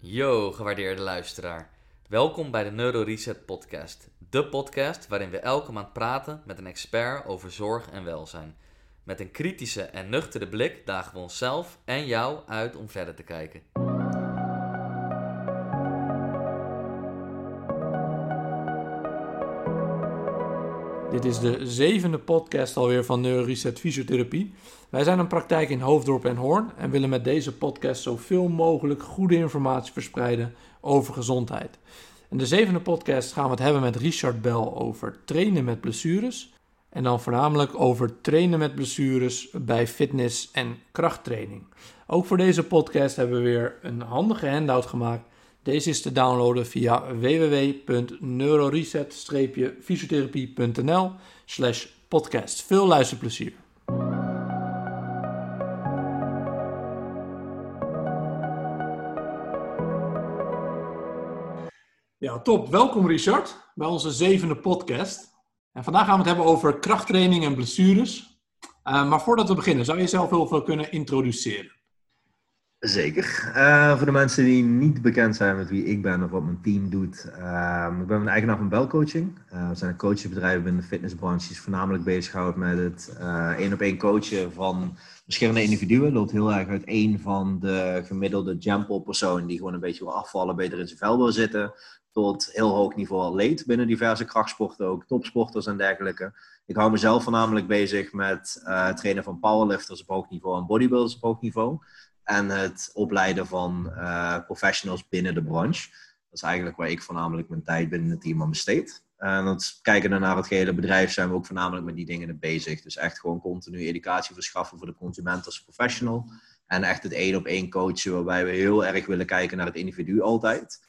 Yo, gewaardeerde luisteraar. Welkom bij de Neuro Reset Podcast. De podcast waarin we elke maand praten met een expert over zorg en welzijn. Met een kritische en nuchtere blik dagen we onszelf en jou uit om verder te kijken. Dit is de zevende podcast alweer van NeuroReset Fysiotherapie. Wij zijn een praktijk in Hoofddorp en Hoorn en willen met deze podcast zoveel mogelijk goede informatie verspreiden over gezondheid. In de zevende podcast gaan we het hebben met Richard Bell over trainen met blessures. En dan voornamelijk over trainen met blessures bij fitness en krachttraining. Ook voor deze podcast hebben we weer een handige handout gemaakt deze is te downloaden via www.neuroreset-fysiotherapie.nl slash podcast. Veel luisterplezier. Ja, top. Welkom Richard bij onze zevende podcast. En vandaag gaan we het hebben over krachttraining en blessures. Uh, maar voordat we beginnen, zou je jezelf heel veel kunnen introduceren? Zeker. Uh, voor de mensen die niet bekend zijn met wie ik ben of wat mijn team doet. Uh, ik ben een eigenaar van Belcoaching. Uh, we zijn een coachingbedrijf binnen de fitnessbranche. Die voornamelijk bezighoudt met het één op één coachen van verschillende individuen. Loopt heel erg uit één van de gemiddelde jump persoon die gewoon een beetje wil afvallen, beter in zijn vel wil zitten. Tot heel hoog niveau leed binnen diverse krachtsporten, ook topsporters en dergelijke. Ik hou mezelf voornamelijk bezig met het trainen van powerlifters op hoog niveau en bodybuilders op hoog niveau en het opleiden van uh, professionals binnen de branche. Dat is eigenlijk waar ik voornamelijk mijn tijd binnen het team aan besteed. En dat kijken naar het gehele bedrijf zijn we ook voornamelijk met die dingen bezig. Dus echt gewoon continu educatie verschaffen voor de consument als professional. En echt het één op één coachen, waarbij we heel erg willen kijken naar het individu altijd.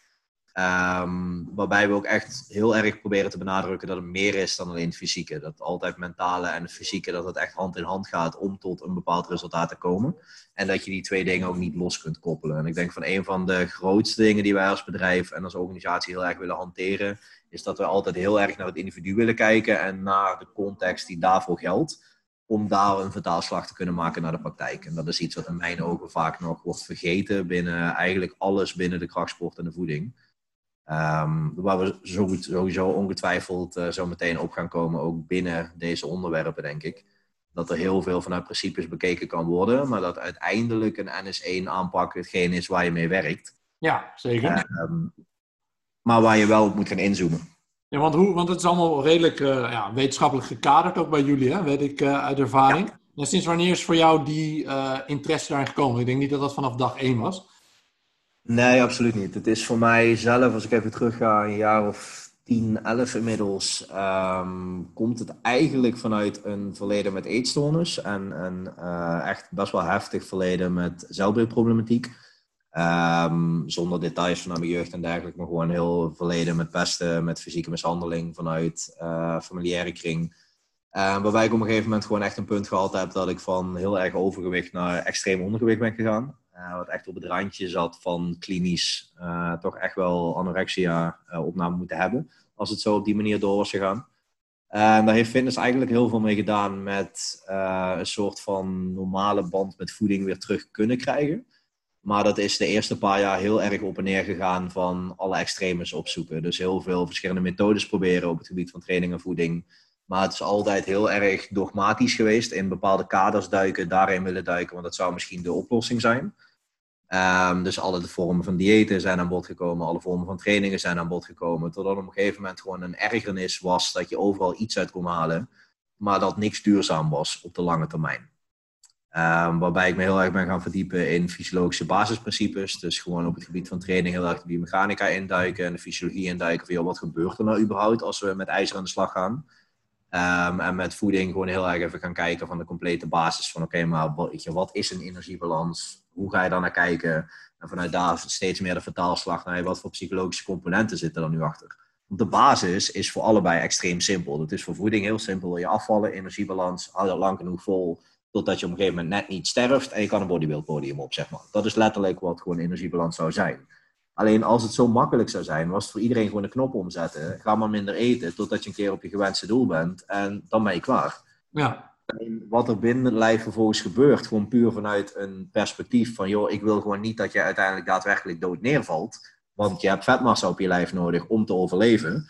Um, waarbij we ook echt heel erg proberen te benadrukken dat het meer is dan alleen het fysieke. Dat altijd mentale en fysieke, dat het echt hand in hand gaat om tot een bepaald resultaat te komen. En dat je die twee dingen ook niet los kunt koppelen. En ik denk van een van de grootste dingen die wij als bedrijf en als organisatie heel erg willen hanteren, is dat we altijd heel erg naar het individu willen kijken en naar de context die daarvoor geldt. Om daar een vertaalslag te kunnen maken naar de praktijk. En dat is iets wat in mijn ogen vaak nog wordt vergeten binnen eigenlijk alles binnen de krachtsport en de voeding. Um, waar we sowieso ongetwijfeld uh, zo meteen op gaan komen, ook binnen deze onderwerpen, denk ik. Dat er heel veel vanuit principes bekeken kan worden, maar dat uiteindelijk een NS1-aanpak hetgeen is waar je mee werkt. Ja, zeker. Um, maar waar je wel op moet gaan inzoomen. Ja, want, hoe, want het is allemaal redelijk uh, ja, wetenschappelijk gekaderd, ook bij jullie, hè? weet ik uh, uit ervaring. Ja. En sinds wanneer is voor jou die interesse daarin gekomen? Ik denk niet dat dat vanaf dag één was. Nee, absoluut niet. Het is voor mij zelf, als ik even terug ga, een jaar of 10, 11 inmiddels, um, komt het eigenlijk vanuit een verleden met eetstoornis en een uh, echt best wel heftig verleden met zelfbeeldproblematiek. Um, zonder details vanuit mijn jeugd en dergelijke, maar gewoon heel verleden met pesten, met fysieke mishandeling vanuit uh, familiaire kring. Uh, waarbij ik op een gegeven moment gewoon echt een punt gehad heb dat ik van heel erg overgewicht naar extreem ondergewicht ben gegaan. Uh, wat echt op het randje zat van klinisch uh, toch echt wel anorexia uh, opname moeten hebben. Als het zo op die manier door was gegaan. En daar heeft fitness eigenlijk heel veel mee gedaan met een soort van normale band met voeding weer terug kunnen krijgen. Maar dat is de eerste paar jaar heel erg op en neer gegaan van alle extremes opzoeken. Dus heel veel verschillende methodes proberen op het gebied van training en voeding. Maar het is altijd heel erg dogmatisch geweest. In bepaalde kaders duiken, daarin willen duiken, want dat zou misschien de oplossing zijn. Um, dus alle vormen van diëten zijn aan bod gekomen, alle vormen van trainingen zijn aan bod gekomen. Totdat op een gegeven moment gewoon een ergernis was dat je overal iets uit kon halen, maar dat niks duurzaam was op de lange termijn. Um, waarbij ik me heel erg ben gaan verdiepen in fysiologische basisprincipes. Dus gewoon op het gebied van training heel erg de biomechanica induiken en de fysiologie induiken. Van, joh, wat gebeurt er nou überhaupt als we met ijzer aan de slag gaan? Um, en met voeding gewoon heel erg even gaan kijken van de complete basis. Van oké, maar wat, wat is een energiebalans? hoe ga je daar naar kijken? En vanuit daar steeds meer de vertaalslag naar wat voor psychologische componenten zitten er nu achter. Want de basis is voor allebei extreem simpel. Het is voor voeding heel simpel. Je afvallen, energiebalans, hou dat lang genoeg vol. Totdat je op een gegeven moment net niet sterft en je kan een bodybuild podium op, zeg maar. Dat is letterlijk wat gewoon energiebalans zou zijn. Alleen als het zo makkelijk zou zijn, was het voor iedereen gewoon een knop omzetten. Ga maar minder eten totdat je een keer op je gewenste doel bent en dan ben je klaar. Ja. En wat er binnen het lijf vervolgens gebeurt, gewoon puur vanuit een perspectief van, joh, ik wil gewoon niet dat je uiteindelijk daadwerkelijk dood neervalt, want je hebt vetmassa op je lijf nodig om te overleven.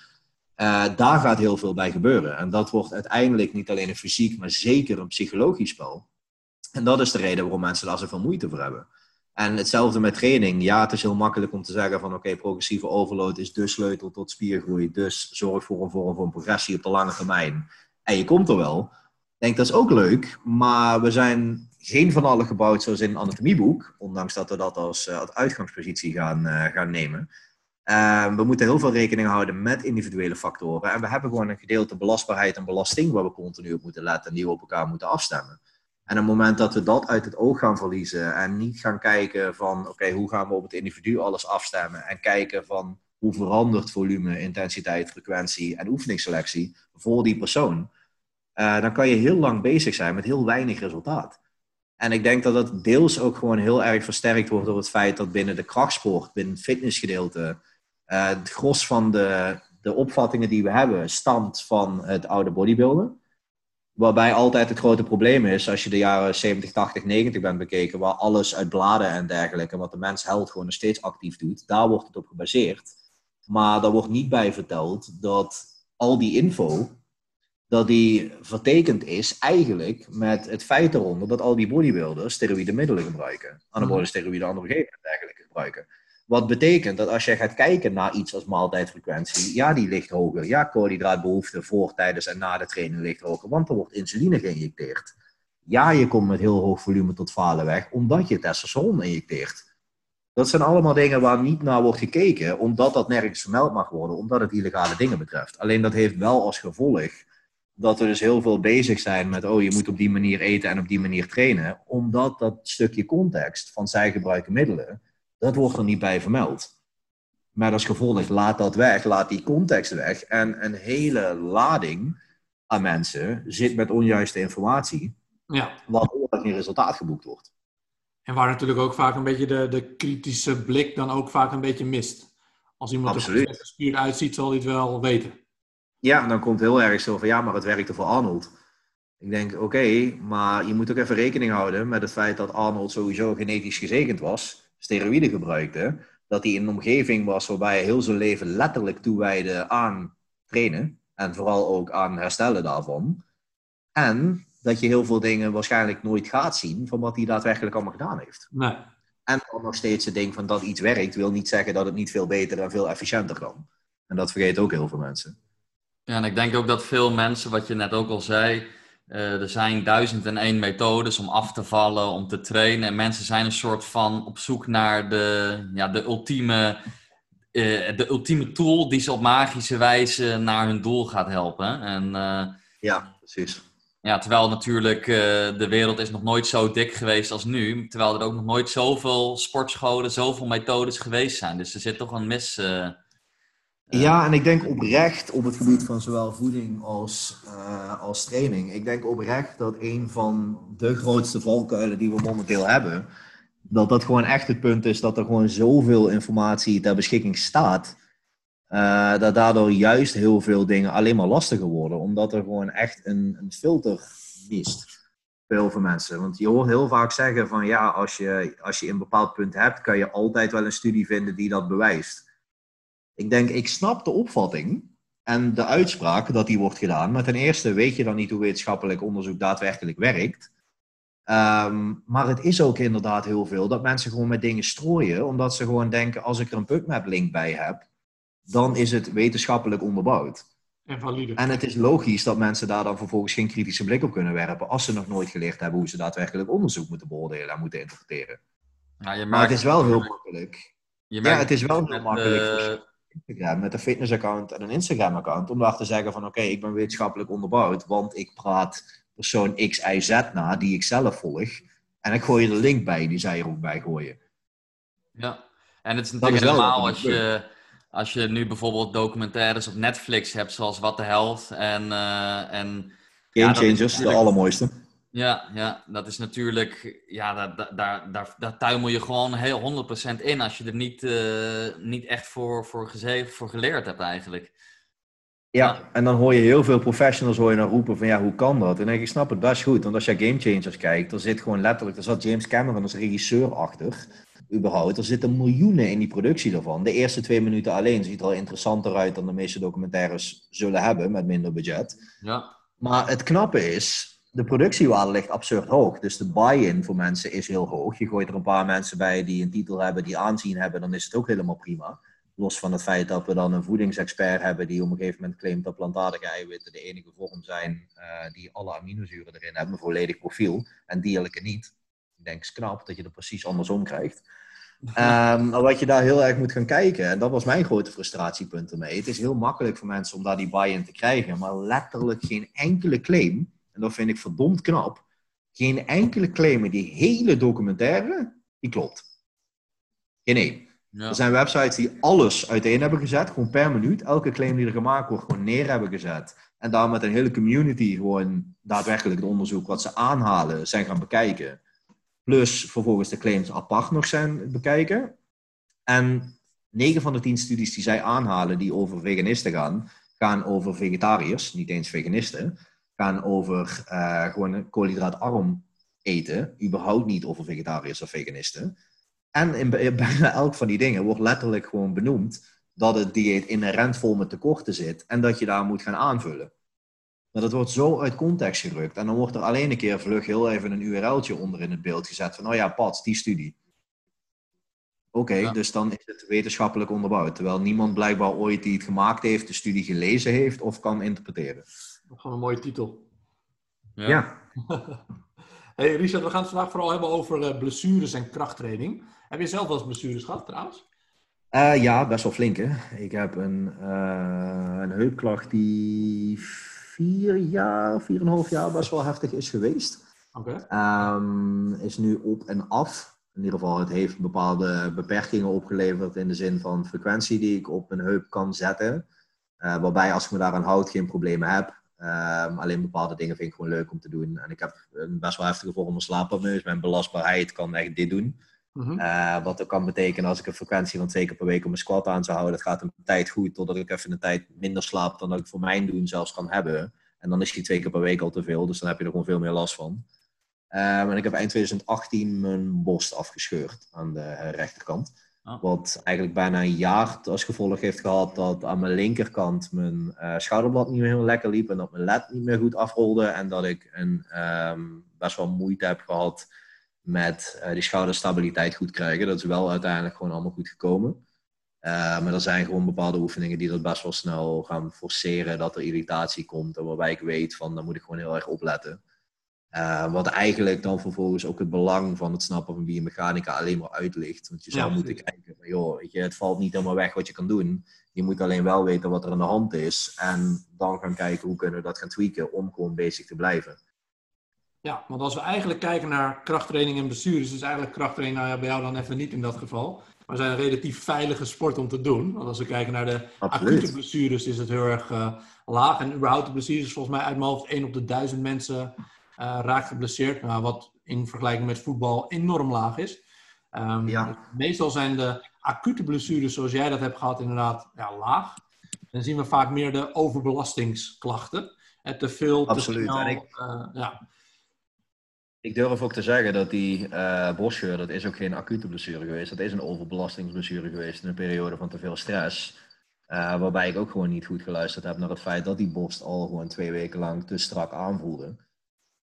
Uh, daar gaat heel veel bij gebeuren. En dat wordt uiteindelijk niet alleen een fysiek, maar zeker een psychologisch spel. En dat is de reden waarom mensen daar zoveel moeite voor hebben. En hetzelfde met training. Ja, het is heel makkelijk om te zeggen van oké, progressieve overload is de sleutel tot spiergroei. Dus zorg voor een vorm van progressie op de lange termijn. En je komt er wel. Ik denk dat is ook leuk, maar we zijn geen van alle gebouwd zoals in een anatomieboek. Ondanks dat we dat als, uh, uitgangspositie gaan, uh, gaan nemen. Uh, we moeten heel veel rekening houden met individuele factoren. En we hebben gewoon een gedeelte belastbaarheid en belasting waar we continu op moeten letten en die we op elkaar moeten afstemmen. En op het moment dat we dat uit het oog gaan verliezen en niet gaan kijken van oké, hoe gaan we op het individu alles afstemmen en kijken van hoe verandert volume, intensiteit, frequentie en oefeningsselectie voor die persoon, uh, dan kan je heel lang bezig zijn met heel weinig resultaat. En ik denk dat dat deels ook gewoon heel erg versterkt wordt door het feit dat binnen de krachtsport, binnen het fitnessgedeelte, uh, het gros van de, de opvattingen die we hebben stamt van het oude bodybuilden. Waarbij altijd het grote probleem is, als je de jaren 70, 80, 90 bent bekeken, waar alles uit bladen en dergelijke, wat de mens held gewoon nog steeds actief doet, daar wordt het op gebaseerd. Maar daar wordt niet bij verteld dat al die info, dat die vertekend is eigenlijk met het feit eronder dat al die bodybuilders steroïde middelen gebruiken. Anabole mhm. steroïden, androgenen en dergelijke gebruiken. Wat betekent dat als je gaat kijken naar iets als maaltijdfrequentie, ja, die ligt hoger. Ja, koolhydraatbehoefte voor, tijdens en na de training ligt hoger, want er wordt insuline geïnjecteerd. Ja, je komt met heel hoog volume tot falen weg, omdat je testosteron injecteert. Dat zijn allemaal dingen waar niet naar wordt gekeken, omdat dat nergens vermeld mag worden, omdat het illegale dingen betreft. Alleen dat heeft wel als gevolg dat we dus heel veel bezig zijn met, oh, je moet op die manier eten en op die manier trainen, omdat dat stukje context van zij gebruiken middelen dat wordt er niet bij vermeld. Maar als gevolg, laat dat weg, laat die context weg. En een hele lading aan mensen zit met onjuiste informatie, ja. waardoor er geen resultaat geboekt wordt. En waar natuurlijk ook vaak een beetje de, de kritische blik dan ook vaak een beetje mist. Als iemand er gespierd uitziet, zal hij het wel weten. Ja, dan komt heel erg zo van ja, maar het werkte voor Arnold. Ik denk, oké, maar je moet ook even rekening houden met het feit dat Arnold sowieso genetisch gezegend was steroïden gebruikte, dat hij in een omgeving was waarbij hij heel zijn leven letterlijk toewijde aan trainen. En vooral ook aan herstellen daarvan. En dat je heel veel dingen waarschijnlijk nooit gaat zien van wat hij daadwerkelijk allemaal gedaan heeft. Nee. En dan nog steeds het ding van dat iets werkt, wil niet zeggen dat het niet veel beter en veel efficiënter kan. En dat vergeten ook heel veel mensen. Ja, en ik denk ook dat veel mensen, wat je net ook al zei, uh, er zijn duizend en één methodes om af te vallen, om te trainen. En mensen zijn een soort van op zoek naar de, ja, de, ultieme, uh, de ultieme tool die ze op magische wijze naar hun doel gaat helpen. En, uh, ja, precies. Ja, terwijl natuurlijk de wereld is nog nooit zo dik geweest als nu. Terwijl er ook nog nooit zoveel sportscholen, zoveel methodes geweest zijn. Dus er zit toch een mis ja, en ik denk oprecht op het gebied van zowel voeding als, uh, als training. Ik denk oprecht dat een van de grootste valkuilen die we momenteel hebben, dat dat gewoon echt het punt is dat er gewoon zoveel informatie ter beschikking staat. Uh, dat daardoor juist heel veel dingen alleen maar lastiger worden, omdat er gewoon echt een, een filter mist veel mensen. Want je hoort heel vaak zeggen van ja, als je, als je een bepaald punt hebt, kan je altijd wel een studie vinden die dat bewijst. Ik denk, ik snap de opvatting en de uitspraak dat die wordt gedaan. Maar ten eerste weet je dan niet hoe wetenschappelijk onderzoek daadwerkelijk werkt. Ehm, maar het is ook inderdaad heel veel dat mensen gewoon met dingen strooien, omdat ze gewoon denken: als ik er een PubMed link bij heb, dan is het wetenschappelijk onderbouwd. En valide. En het is logisch dat mensen daar dan vervolgens geen kritische blik op kunnen werpen, als ze nog nooit geleerd hebben hoe ze daadwerkelijk onderzoek moeten beoordelen en moeten interpreteren. Ja, maar het is wel heel makkelijk. ja, het is wel heel makkelijk. Instagram met een fitnessaccount en een Instagram-account. Om daar te zeggen van oké, ik ben wetenschappelijk onderbouwd, want ik praat persoon X, Y, Z na, die ik zelf volg. En ik gooi je de link bij, die zij er ook bij gooien. Ja, en het is natuurlijk helemaal als je, als je nu bijvoorbeeld documentaires op Netflix hebt, zoals What the Health en... Uh, en Game Changers, de allermooiste. Ja, ja, dat is natuurlijk, ja, daar, daar, daar, daar tuimel je gewoon heel 100% in als je er niet, uh, niet echt voor, voor, gezeven, voor geleerd hebt eigenlijk. Ja, en dan hoor je heel veel professionals hoor je roepen van ja, hoe kan dat? En denk ik snap het best goed. Want als je Game Changers kijkt, er zit gewoon letterlijk, er zat James Cameron als regisseur achter, überhaupt. Er zitten miljoenen in die productie daarvan. De eerste twee minuten alleen ziet er al interessanter uit dan de meeste documentaires zullen hebben met minder budget. Ja. Maar het knappe is, de productiewaarde ligt absurd hoog. Dus de buy-in voor mensen is heel hoog. Je gooit er een paar mensen bij die een titel hebben, die aanzien hebben, dan is het ook helemaal prima. Los van het feit dat we dan een voedingsexpert hebben die op een gegeven moment claimt dat plantaardige eiwitten de enige vorm zijn uh, die alle aminozuren erin hebben, een volledig profiel, en dierlijke niet. Ik denk, is knap dat je er precies andersom krijgt. Um, maar wat je daar heel erg moet gaan kijken, en dat was mijn grote frustratiepunt ermee. Het is heel makkelijk voor mensen om daar die buy-in te krijgen, maar letterlijk geen enkele claim, en dat vind ik verdomd knap, geen enkele claim in die hele documentaire, die klopt. Geen één. Ja. Er zijn websites die alles uiteen hebben gezet, gewoon per minuut. Elke claim die er gemaakt wordt, gewoon neer hebben gezet. En daar met een hele community gewoon daadwerkelijk het onderzoek wat ze aanhalen zijn gaan bekijken. Plus vervolgens de claims apart nog zijn bekijken. En 9 van de 10 studies die zij aanhalen die over veganisten gaan, gaan over vegetariërs, niet eens veganisten. Gaan over uh, gewoon koolhydraatarm eten, überhaupt niet over vegetariërs of veganisten. En in bijna elk van die dingen wordt letterlijk gewoon benoemd dat het dieet inherent vol met tekorten zit en dat je daar moet gaan aanvullen. Maar dat wordt zo uit context gerukt. En dan wordt er alleen een keer vlug heel even een URL'tje onder in het beeld gezet van, oh ja, Pat, die studie. Oké, dus dan is het wetenschappelijk onderbouwd. Terwijl niemand blijkbaar ooit die het gemaakt heeft, de studie gelezen heeft of kan interpreteren. Gewoon een mooie titel. Ja. ja. hey Richard, we gaan het vandaag vooral hebben over uh, blessures en krachttraining. Heb je zelf wel eens blessures gehad trouwens? Uh, ja, best wel flink hè. Ik heb een, uh, een heupklacht die vier jaar, vier en een half jaar best wel heftig is geweest. Oké. Um, is nu op en af. In ieder geval, het heeft bepaalde beperkingen opgeleverd in de zin van frequentie die ik op mijn heup kan zetten. Uh, waarbij als ik me daaraan houd, geen problemen heb. Um, alleen bepaalde dingen vind ik gewoon leuk om te doen. En ik heb een best wel heftige vorm van slaapapneu. Dus mijn belastbaarheid kan echt dit doen. Mm wat ook kan betekenen als ik een frequentie van twee keer per week op mijn squat aan zou houden. Dat gaat een tijd goed, totdat ik even een tijd minder slaap dan dat ik voor mijn doen zelfs kan hebben. En dan is die twee keer per week al te veel, dus dan heb je er gewoon veel meer last van. Um, en ik heb eind 2018 mijn borst afgescheurd aan de rechterkant. Oh. Wat eigenlijk bijna een jaar als gevolg heeft gehad dat aan mijn linkerkant mijn uh, schouderblad niet meer heel lekker liep en dat mijn led niet meer goed afrolde en dat ik een, um, best wel moeite heb gehad met uh, die schouderstabiliteit goed krijgen. Dat is wel uiteindelijk gewoon allemaal goed gekomen. Uh, maar er zijn gewoon bepaalde oefeningen die dat best wel snel gaan forceren dat er irritatie komt. En waarbij ik weet van, dan moet ik gewoon heel erg opletten. Uh, wat eigenlijk dan vervolgens ook het belang van het snappen van biomechanica alleen maar uitlicht. Want je zou moeten kijken van, joh, weet je, het valt niet helemaal weg wat je kan doen. Je moet alleen wel weten wat er aan de hand is. En dan gaan kijken hoe kunnen we dat gaan tweaken om gewoon bezig te blijven. Ja, want als we eigenlijk kijken naar krachttraining en blessures, is eigenlijk krachttraining nou ja, bij jou dan even niet in dat geval. Maar zijn een relatief veilige sport om te doen. Want als we kijken naar de acute blessures, is het heel erg uh, laag. En überhaupt de blessures, volgens mij uit mijn hoofd 1 op de 1000 mensen raakt geblesseerd. Nou, wat in vergelijking met voetbal enorm laag is. Um, ja. Meestal zijn de acute blessures, zoals jij dat hebt gehad, inderdaad ja, laag. Dan zien we vaak meer de overbelastingsklachten. Het te veel, Absoluut. te snel. Ik... Uh, ja. Ik durf ook te zeggen dat die uh, bosscheur, dat is ook geen acute blessure geweest. Dat is een overbelastingsblessure geweest in een periode van te veel stress. Uh, waarbij ik ook gewoon niet goed geluisterd heb naar het feit dat die borst al gewoon twee weken lang te strak aanvoelde.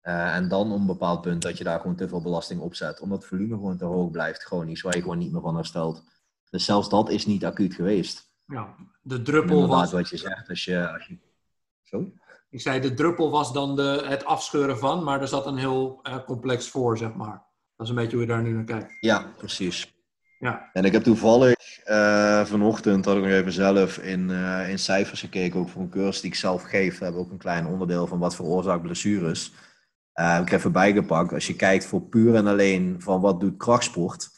Uh, en dan op een bepaald punt dat je daar gewoon te veel belasting op zet. Omdat het volume gewoon te hoog blijft, chronisch, waar je gewoon niet meer van herstelt. Dus zelfs dat is niet acuut geweest. Ja, de druppel was... wat je zegt, als je... Als je... Zo? Ik zei, de druppel was dan de, het afscheuren van, maar er zat een heel uh, complex voor, zeg maar. Dat is een beetje hoe je daar nu naar kijkt. Ja, precies. Ja. En ik heb toevallig uh, vanochtend, had ik nog even zelf in, uh, in cijfers gekeken, ook voor een cursus die ik zelf geef. We hebben ook een klein onderdeel van wat veroorzaakt blessures. Uh, ik heb even bijgepakt. Als je kijkt voor puur en alleen van wat doet krachtsport,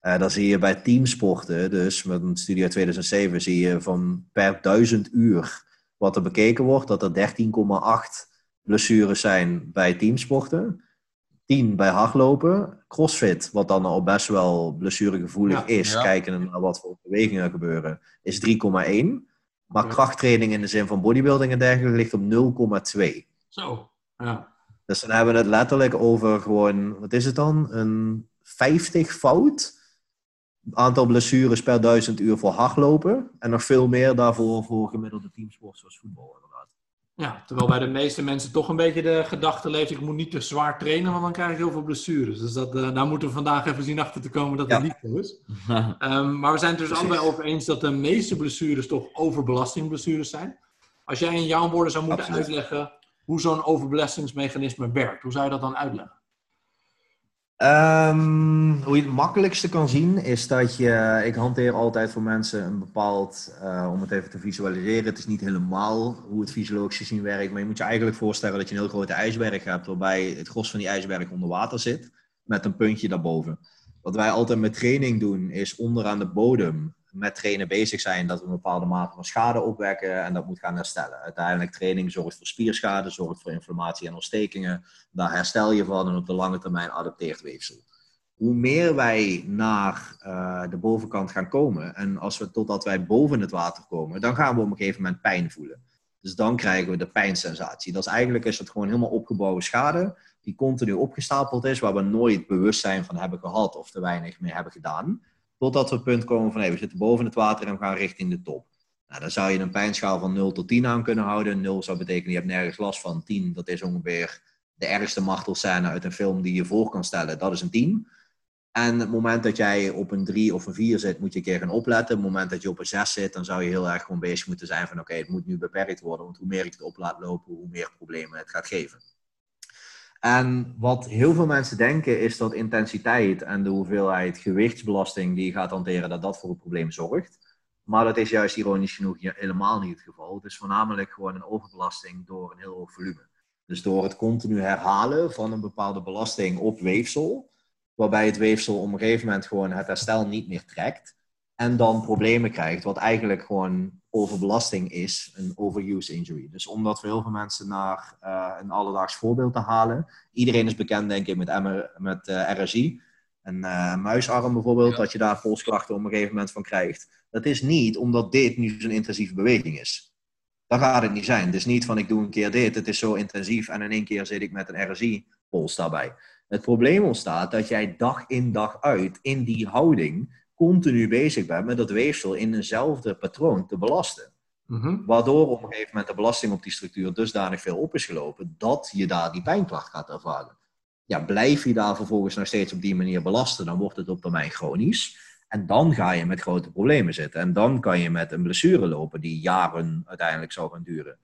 dan zie je bij teamsporten, dus met een studie uit 2007, zie je van per duizend uur wat er bekeken wordt, dat er 13,8 blessures zijn bij teamsporten. 10 bij hardlopen. Crossfit, wat dan al best wel blessuregevoelig ja, is, ja. kijken naar wat voor bewegingen er gebeuren, is 3,1. Maar krachttraining in de zin van bodybuilding en dergelijke ligt op 0,2. Zo, ja. Dus dan hebben we het letterlijk over gewoon, wat is het dan? Een 50 fout aantal blessures per duizend uur voor hardlopen. En nog veel meer daarvoor voor gemiddelde teamsport zoals voetbal inderdaad. Ja, terwijl bij de meeste mensen toch een beetje de gedachte leeft, ik moet niet te zwaar trainen, want dan krijg ik heel veel blessures. Dus dat, uh, daar moeten we vandaag even zien achter te komen dat dat niet zo is. um, maar we zijn het dus allebei over eens dat de meeste blessures toch overbelastingblessures zijn. Als jij in jouw woorden zou moeten Absoluut. uitleggen hoe zo'n overbelastingsmechanisme werkt, hoe zou je dat dan uitleggen? Um, hoe je het makkelijkste kan zien is dat je, ik hanteer altijd voor mensen een bepaald, uh, om het even te visualiseren, het is niet helemaal hoe het fysiologisch gezien werkt, maar je moet je eigenlijk voorstellen dat je een heel grote ijsberg hebt, waarbij het gros van die ijsberg onder water zit, met een puntje daarboven. Wat wij altijd met training doen, is onderaan de bodem met trainen bezig zijn dat we een bepaalde mate van schade opwekken en dat moet gaan herstellen. Uiteindelijk training zorgt voor spierschade, zorgt voor inflammatie en ontstekingen. Daar herstel je van en op de lange termijn adapteert weefsel. Hoe meer wij naar uh, de bovenkant gaan komen en als we totdat wij boven het water komen, dan gaan we op een gegeven moment pijn voelen. Dus dan krijgen we de pijnsensatie. Dat is eigenlijk is het gewoon helemaal opgebouwde schade die continu opgestapeld is, waar we nooit bewustzijn van hebben gehad of te weinig mee hebben gedaan. Totdat we het punt komen van hey, we zitten boven het water en we gaan richting de top. Nou, dan zou je een pijnschaal van 0 tot 10 aan kunnen houden. 0 zou betekenen je hebt nergens last van. 10, dat is ongeveer de ergste martelscène uit een film die je voor kan stellen. Dat is een 10. En het moment dat jij op een 3 of een 4 zit, moet je een keer gaan opletten. Het moment dat je op een 6 zit, dan zou je heel erg gewoon bezig moeten zijn van oké, het moet nu beperkt worden. Want hoe meer ik het op laat lopen, hoe meer problemen het gaat geven. En wat heel veel mensen denken is dat intensiteit en de hoeveelheid gewichtsbelasting die je gaat hanteren, dat dat voor een probleem zorgt. Maar dat is juist ironisch genoeg helemaal niet het geval. Het is voornamelijk gewoon een overbelasting door een heel hoog volume. Dus door het continu herhalen van een bepaalde belasting op weefsel, waarbij het weefsel op een gegeven moment gewoon het herstel niet meer trekt en dan problemen krijgt, wat eigenlijk gewoon overbelasting is, een overuse injury. Dus om dat voor heel veel mensen naar uh, een alledaags voorbeeld te halen. Iedereen is bekend, denk ik, met, MR, met uh, eh, RSI. Een uh, muisarm bijvoorbeeld, dat je daar polskrachten op een gegeven moment van krijgt. Dat is niet omdat dit nu zo'n intensieve beweging is. Dat gaat het niet zijn. Het is niet van ik doe een keer dit, het is zo intensief en in één keer zit ik met een RSI-pols daarbij. Het probleem ontstaat dat jij dag in dag uit in die houding continu bezig bent met dat weefsel in eenzelfde patroon te belasten. Mhm. Waardoor op een gegeven moment de belasting op die structuur dusdanig veel op is gelopen dat je daar die pijnklacht gaat ervaren. Ja, blijf je daar vervolgens nog steeds op die manier belasten, dan wordt het op termijn chronisch. En dan ga je met grote problemen zitten. En dan kan je met een blessure lopen die jaren uiteindelijk zou gaan duren.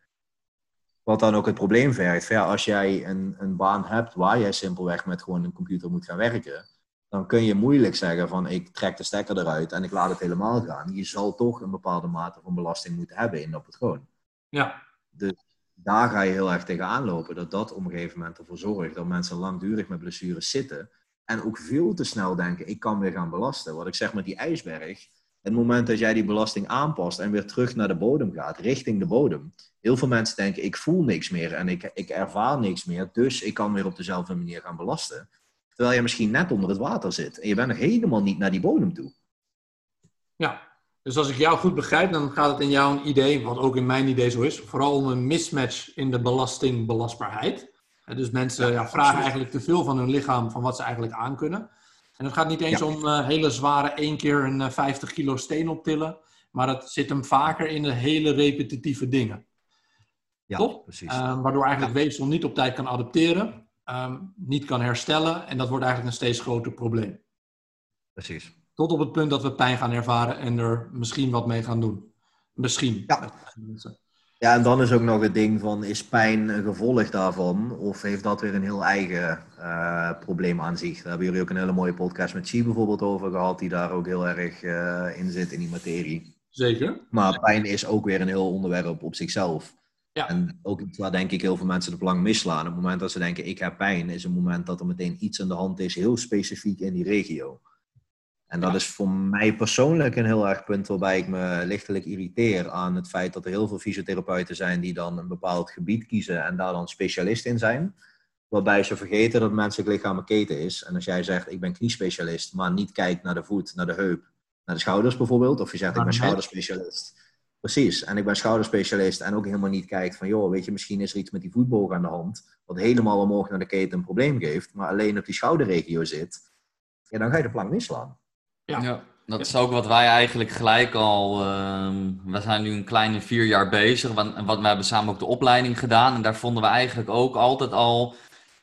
Wat dan ook het probleem vergt. Ja, als jij een, een baan hebt waar jij simpelweg met gewoon een computer moet gaan werken, dan kun je moeilijk zeggen van ik trek de stekker eruit en ik laat het helemaal gaan. Je zal toch een bepaalde mate van belasting moeten hebben in dat patroon. Ja. Dus daar ga je heel erg tegenaan lopen. Dat dat op een gegeven moment ervoor zorgt dat mensen langdurig met blessures zitten. En ook veel te snel denken, ik kan weer gaan belasten. Wat ik zeg met die ijsberg. Het moment dat jij die belasting aanpast en weer terug naar de bodem gaat, richting de bodem. Heel veel mensen denken, ik voel niks meer en ik, ik ervaar niks meer. Dus ik kan weer op dezelfde manier gaan belasten. Terwijl je misschien net onder het water zit. En je bent nog helemaal niet naar die bodem toe. Ja, dus als ik jou goed begrijp, dan gaat het in jouw idee, wat ook in mijn idee zo is, vooral om een mismatch in de belastingbelastbaarheid. Dus mensen ja, vragen eigenlijk te veel van hun lichaam van wat ze eigenlijk aankunnen. En het gaat niet eens om uh, hele zware één keer een 50 eh, kilo steen optillen, maar het zit hem vaker in de hele repetitieve dingen. Ja, precies. Uh, waardoor eigenlijk weefsel niet op tijd kan adapteren. Ehm, niet kan herstellen. En dat wordt eigenlijk een steeds groter probleem. Precies. Tot op het punt dat we pijn gaan ervaren en er misschien wat mee gaan doen. Misschien. Ja. Ja, en dan is ook nog het ding van, is pijn een gevolg daarvan? Of heeft dat weer een heel eigen uh, probleem aan zich? Daar hebben jullie ook een hele mooie podcast met Chi bijvoorbeeld over gehad, die daar ook heel erg uh, in zit in die materie. Zeker. Maar pijn is ook weer een heel onderwerp op zichzelf. Ja. En ook iets waar denk ik heel veel mensen de belang misslaan. Op het moment dat ze denken ik heb pijn, is een moment dat er meteen iets aan de hand is, heel specifiek in die regio. En dat is voor mij persoonlijk een heel erg punt waarbij ik me lichtelijk irriteer aan het feit dat er heel veel fysiotherapeuten zijn die dan een bepaald gebied kiezen en daar dan specialist in zijn. Waarbij ze vergeten dat menselijk lichaam een keten is. En als jij zegt ik ben kniespecialist, maar niet kijkt naar de voet, naar de heup, naar de schouders bijvoorbeeld. Of je zegt ik ben schouderspecialist Precies. En ik ben schouderspecialist en ook helemaal niet kijkt van, joh, weet je, misschien is er iets met die voetboog aan de hand, wat helemaal omhoog naar de keten een probleem geeft, maar alleen op die schouderregio zit, ja, dan ga je de plank misslaan. Ja. ja. Dat is ook wat wij eigenlijk gelijk al. Uh, we zijn nu een kleine vier jaar bezig. Want, wat, we hebben samen ook de opleiding gedaan. En daar vonden we eigenlijk ook altijd al.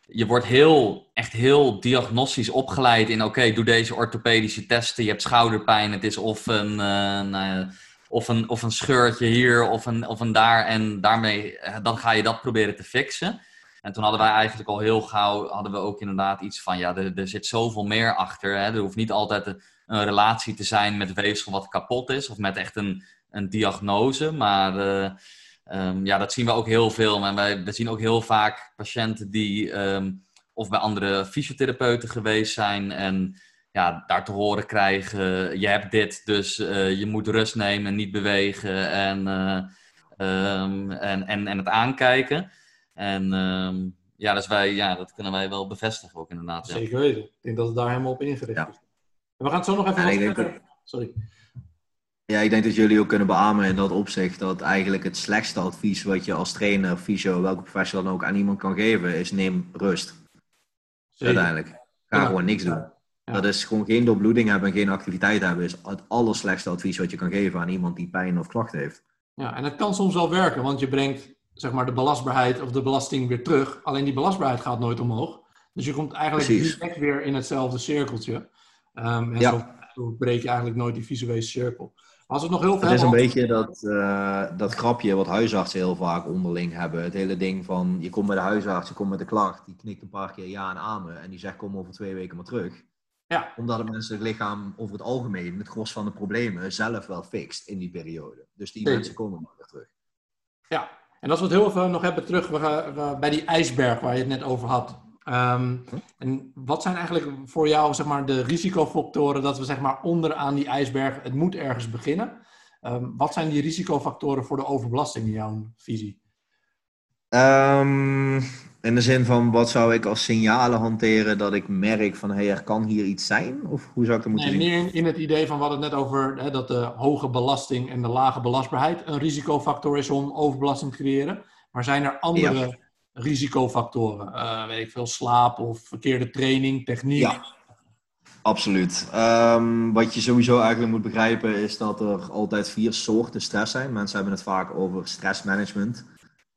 Je wordt heel, echt heel diagnostisch opgeleid in: oké, doe deze orthopedische testen. Je hebt schouderpijn. Het is of een, uh, nou, of een, of een scheurtje hier of een, of een daar. En daarmee eh, dan ga je dat proberen te fixen. En toen hadden wij eigenlijk al heel gauw, hadden we ook inderdaad iets van, ja, er, zit zoveel meer achter. Hè? Er hoeft niet altijd een, relatie te zijn met weefsel wat kapot is, of met echt een, een diagnose. Maar uh, um, ja, dat zien we ook heel veel. En wij, we zien ook heel vaak patiënten die um, of bij andere fysiotherapeuten geweest zijn en ja, daar te horen krijgen, je hebt dit, dus uh, je moet rust nemen, niet bewegen en, uh, um, en, en, en het aankijken. En um, ja, dus wij, ja, dat kunnen wij wel bevestigen ook inderdaad. Zeker weten. Ik denk dat het daar helemaal op ingericht ja. is. En we gaan het zo nog even... Ja, dat... Sorry. Ja, ik denk dat jullie ook kunnen beamen in dat opzicht dat eigenlijk het slechtste advies wat je als trainer, fysio, welke professional dan ook aan iemand kan geven, is neem rust. Zeker. Uiteindelijk. Ga ja. gewoon niks doen. Ja. Dat is gewoon geen doorbloeding hebben en geen activiteit hebben, is het allerslechtste advies wat je kan geven aan iemand die pijn of klachten heeft. Ja, en het kan soms wel werken, want je brengt zeg maar, de belastbaarheid of de belasting weer terug. Alleen die belastbaarheid gaat nooit omhoog. Dus je komt eigenlijk direct weer in hetzelfde cirkeltje. Um, en ja. zo, breek je eigenlijk nooit die visuele cirkel. Als het nog heel veel het is een beetje dat, uh, dat grapje wat huisartsen heel vaak onderling hebben. Het hele ding van, je komt bij de huisarts, je komt met de klacht, die knikt een paar keer ja en amen en die zegt kom over twee weken maar terug. Ja. Omdat het menselijk lichaam over het algemeen het gros van de problemen zelf wel fixt in die periode. Dus die mensen komen maar weer terug. Ja, en als we het heel even nog hebben terug bij die ijsberg waar je het net over had. Um, en wat zijn eigenlijk voor jou zeg maar, de risicofactoren dat we zeg maar, onderaan die ijsberg, het moet ergens beginnen. Um, wat zijn die risicofactoren voor de overbelasting in jouw visie? Um, in de zin van, wat zou ik als signalen hanteren dat ik merk van, hé, hey, er kan hier iets zijn? Of hoe zou ik dat moeten nee, zien? Meer in, het idee van, wat het net over, hè, dat de hoge belasting en de lage belastbaarheid een risicofactor is om overbelasting te creëren. Maar zijn er andere risicofactoren? Uh, weet ik veel, slaap of verkeerde training, techniek? Ja, absoluut. Um, wat je sowieso eigenlijk moet begrijpen is dat er altijd vier soorten stress zijn. Mensen hebben het vaak over stressmanagement.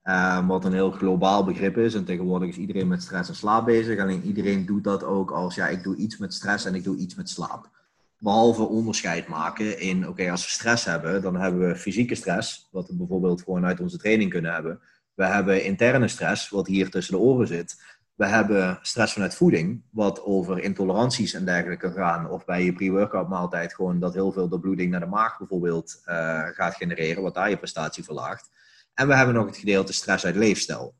Um, wat een heel globaal begrip is. En tegenwoordig is iedereen met stress en slaap bezig. Alleen iedereen doet dat ook als ja, ik doe iets met stress en ik doe iets met slaap. Behalve onderscheid maken in, oké, als we stress hebben, dan hebben we fysieke stress, wat we bijvoorbeeld gewoon uit onze training kunnen hebben. We hebben interne stress, wat hier tussen de oren zit. We hebben stress vanuit voeding, wat over intoleranties en dergelijke gaan. Of bij je pre-workout maaltijd gewoon dat heel veel de bloeding naar de maag bijvoorbeeld uh, gaat genereren, wat daar je prestatie verlaagt. En we hebben nog het gedeelte stress uit leefstijl.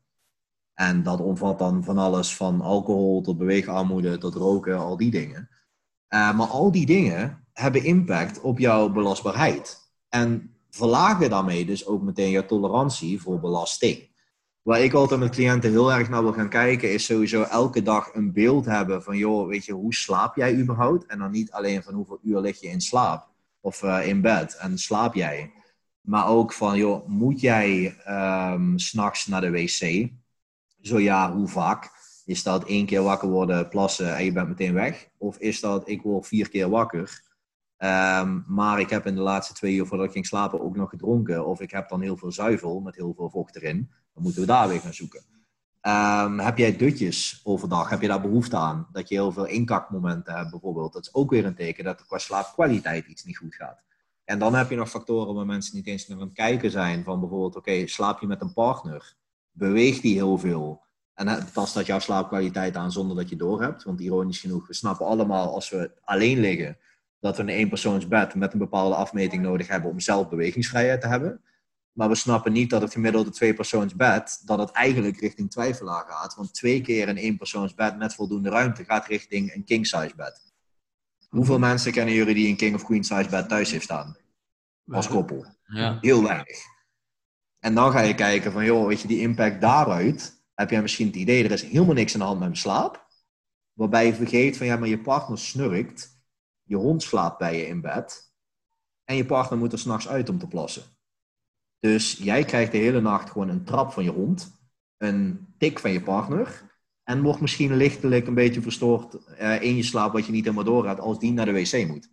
En dat omvat dan van alles van alcohol tot beweegarmoede tot roken, al die dingen. Uh, maar al die dingen hebben impact op jouw belastbaarheid. En verlagen daarmee dus ook meteen jouw tolerantie voor belasting. Waar ik altijd met cliënten heel erg naar wil gaan kijken, is sowieso elke dag een beeld hebben van, joh, weet je, hoe slaap jij überhaupt? En dan niet alleen van hoeveel uur lig je in slaap of uh, in bed en slaap jij. Maar ook van, joh, moet jij um, s'nachts naar de wc? Zo ja, hoe vaak? Is dat één keer wakker worden, plassen en je bent meteen weg? Of is dat, ik word vier keer wakker, um, maar ik heb in de laatste twee uur voordat ik ging slapen ook nog gedronken. Of ik heb dan heel veel zuivel met heel veel vocht erin. Dan moeten we daar weer gaan zoeken. Um, heb jij dutjes overdag? Heb je daar behoefte aan? Dat je heel veel inkakmomenten hebt bijvoorbeeld. Dat is ook weer een teken dat er qua slaapkwaliteit iets niet goed gaat. En dan heb je nog factoren waar mensen niet eens naar aan het kijken zijn. Van bijvoorbeeld, oké, slaap je met een partner? Beweegt die heel veel? En tast dat jouw slaapkwaliteit aan zonder dat je door hebt? Want ironisch genoeg, we snappen allemaal als we alleen liggen, dat we een eenpersoonsbed met een bepaalde afmeting nodig hebben om zelf bewegingsvrijheid te hebben. Maar we snappen niet dat het gemiddelde tweepersoonsbed, dat het eigenlijk richting twijfelaar gaat. Want twee keer een eenpersoonsbed met voldoende ruimte gaat richting een king-size bed. Hoeveel mensen kennen jullie die een king of queen size bed thuis heeft staan? Als koppel. Ja. Heel weinig. En dan ga je kijken van, joh, weet je, die impact daaruit, heb jij misschien het idee, er is helemaal niks aan de hand met mijn slaap. Waarbij je vergeet van, ja, maar je partner snurkt, je hond slaapt bij je in bed, en je partner moet er s'nachts uit om te plassen. Dus jij krijgt de hele nacht gewoon een trap van je hond, een tik van je partner. En wordt misschien lichtelijk een beetje verstoord uh, in je slaap, wat je niet helemaal doorgaat, als die naar de wc moet.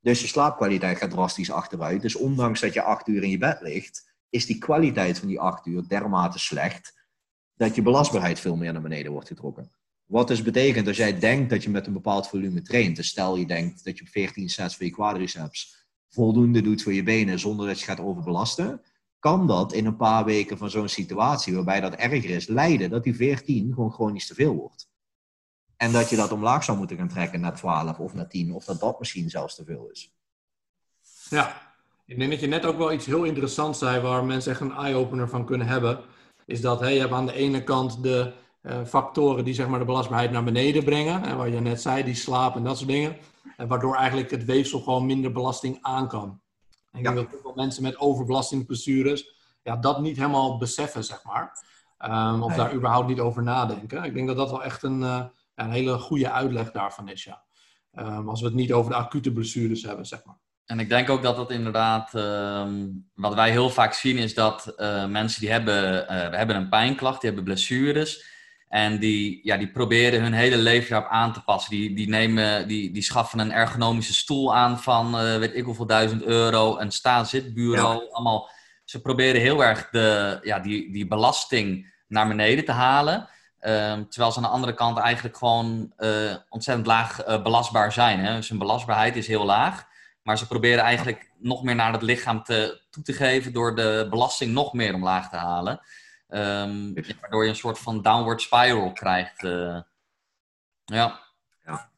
Dus je slaapkwaliteit gaat drastisch achteruit. Dus ondanks dat je acht uur in je bed ligt, is die kwaliteit van die acht uur dermate slecht dat je belastbaarheid veel meer naar beneden wordt getrokken. Wat dus betekent, als jij denkt dat je met een bepaald volume traint, dus stel je denkt dat je op 14 sets voor je quadriceps voldoende doet voor je benen zonder dat je gaat overbelasten, kan dat in een paar weken van zo'n situatie waarbij dat erger is, leiden dat die 14 gewoon chronisch te veel wordt. En dat je dat omlaag zou moeten gaan trekken naar 12 of naar 10, of dat dat misschien zelfs te veel is. Ja, ik denk dat je net ook wel iets heel interessants zei waar mensen echt een eye-opener van kunnen hebben. Is dat hey, je hebt aan de ene kant de uh, factoren die zeg maar, de belastbaarheid naar beneden brengen. En wat je net zei, die slaap en dat soort dingen. En waardoor eigenlijk het weefsel gewoon minder belasting aan kan. Ik denk dat veel mensen met overbelastingblessures ja, dat niet helemaal beseffen, zeg maar. Um, of daar überhaupt niet over nadenken. Ik denk dat dat wel echt een, uh, een hele goede uitleg daarvan is, ja. Um, als we het niet over de acute blessures hebben, zeg maar. En ik denk ook dat dat inderdaad, uh, wat wij heel vaak zien, is dat uh, mensen die hebben, uh, hebben een pijnklacht, die hebben blessures. En die, ja, die proberen hun hele leven daarop aan te passen. Die, die, nemen, die, die schaffen een ergonomische stoel aan van uh, weet ik hoeveel duizend euro. Een sta-zitbureau. Ja. Allemaal. Ze proberen heel erg de, ja, die, die belasting naar beneden te halen. Um, terwijl ze aan de andere kant eigenlijk gewoon uh, ontzettend laag uh, belastbaar zijn. Hè? Dus hun belastbaarheid is heel laag. Maar ze proberen eigenlijk nog meer naar het lichaam te, toe te geven door de belasting nog meer omlaag te halen. Um, waardoor je een soort van downward spiral krijgt. Uh, ja. ja.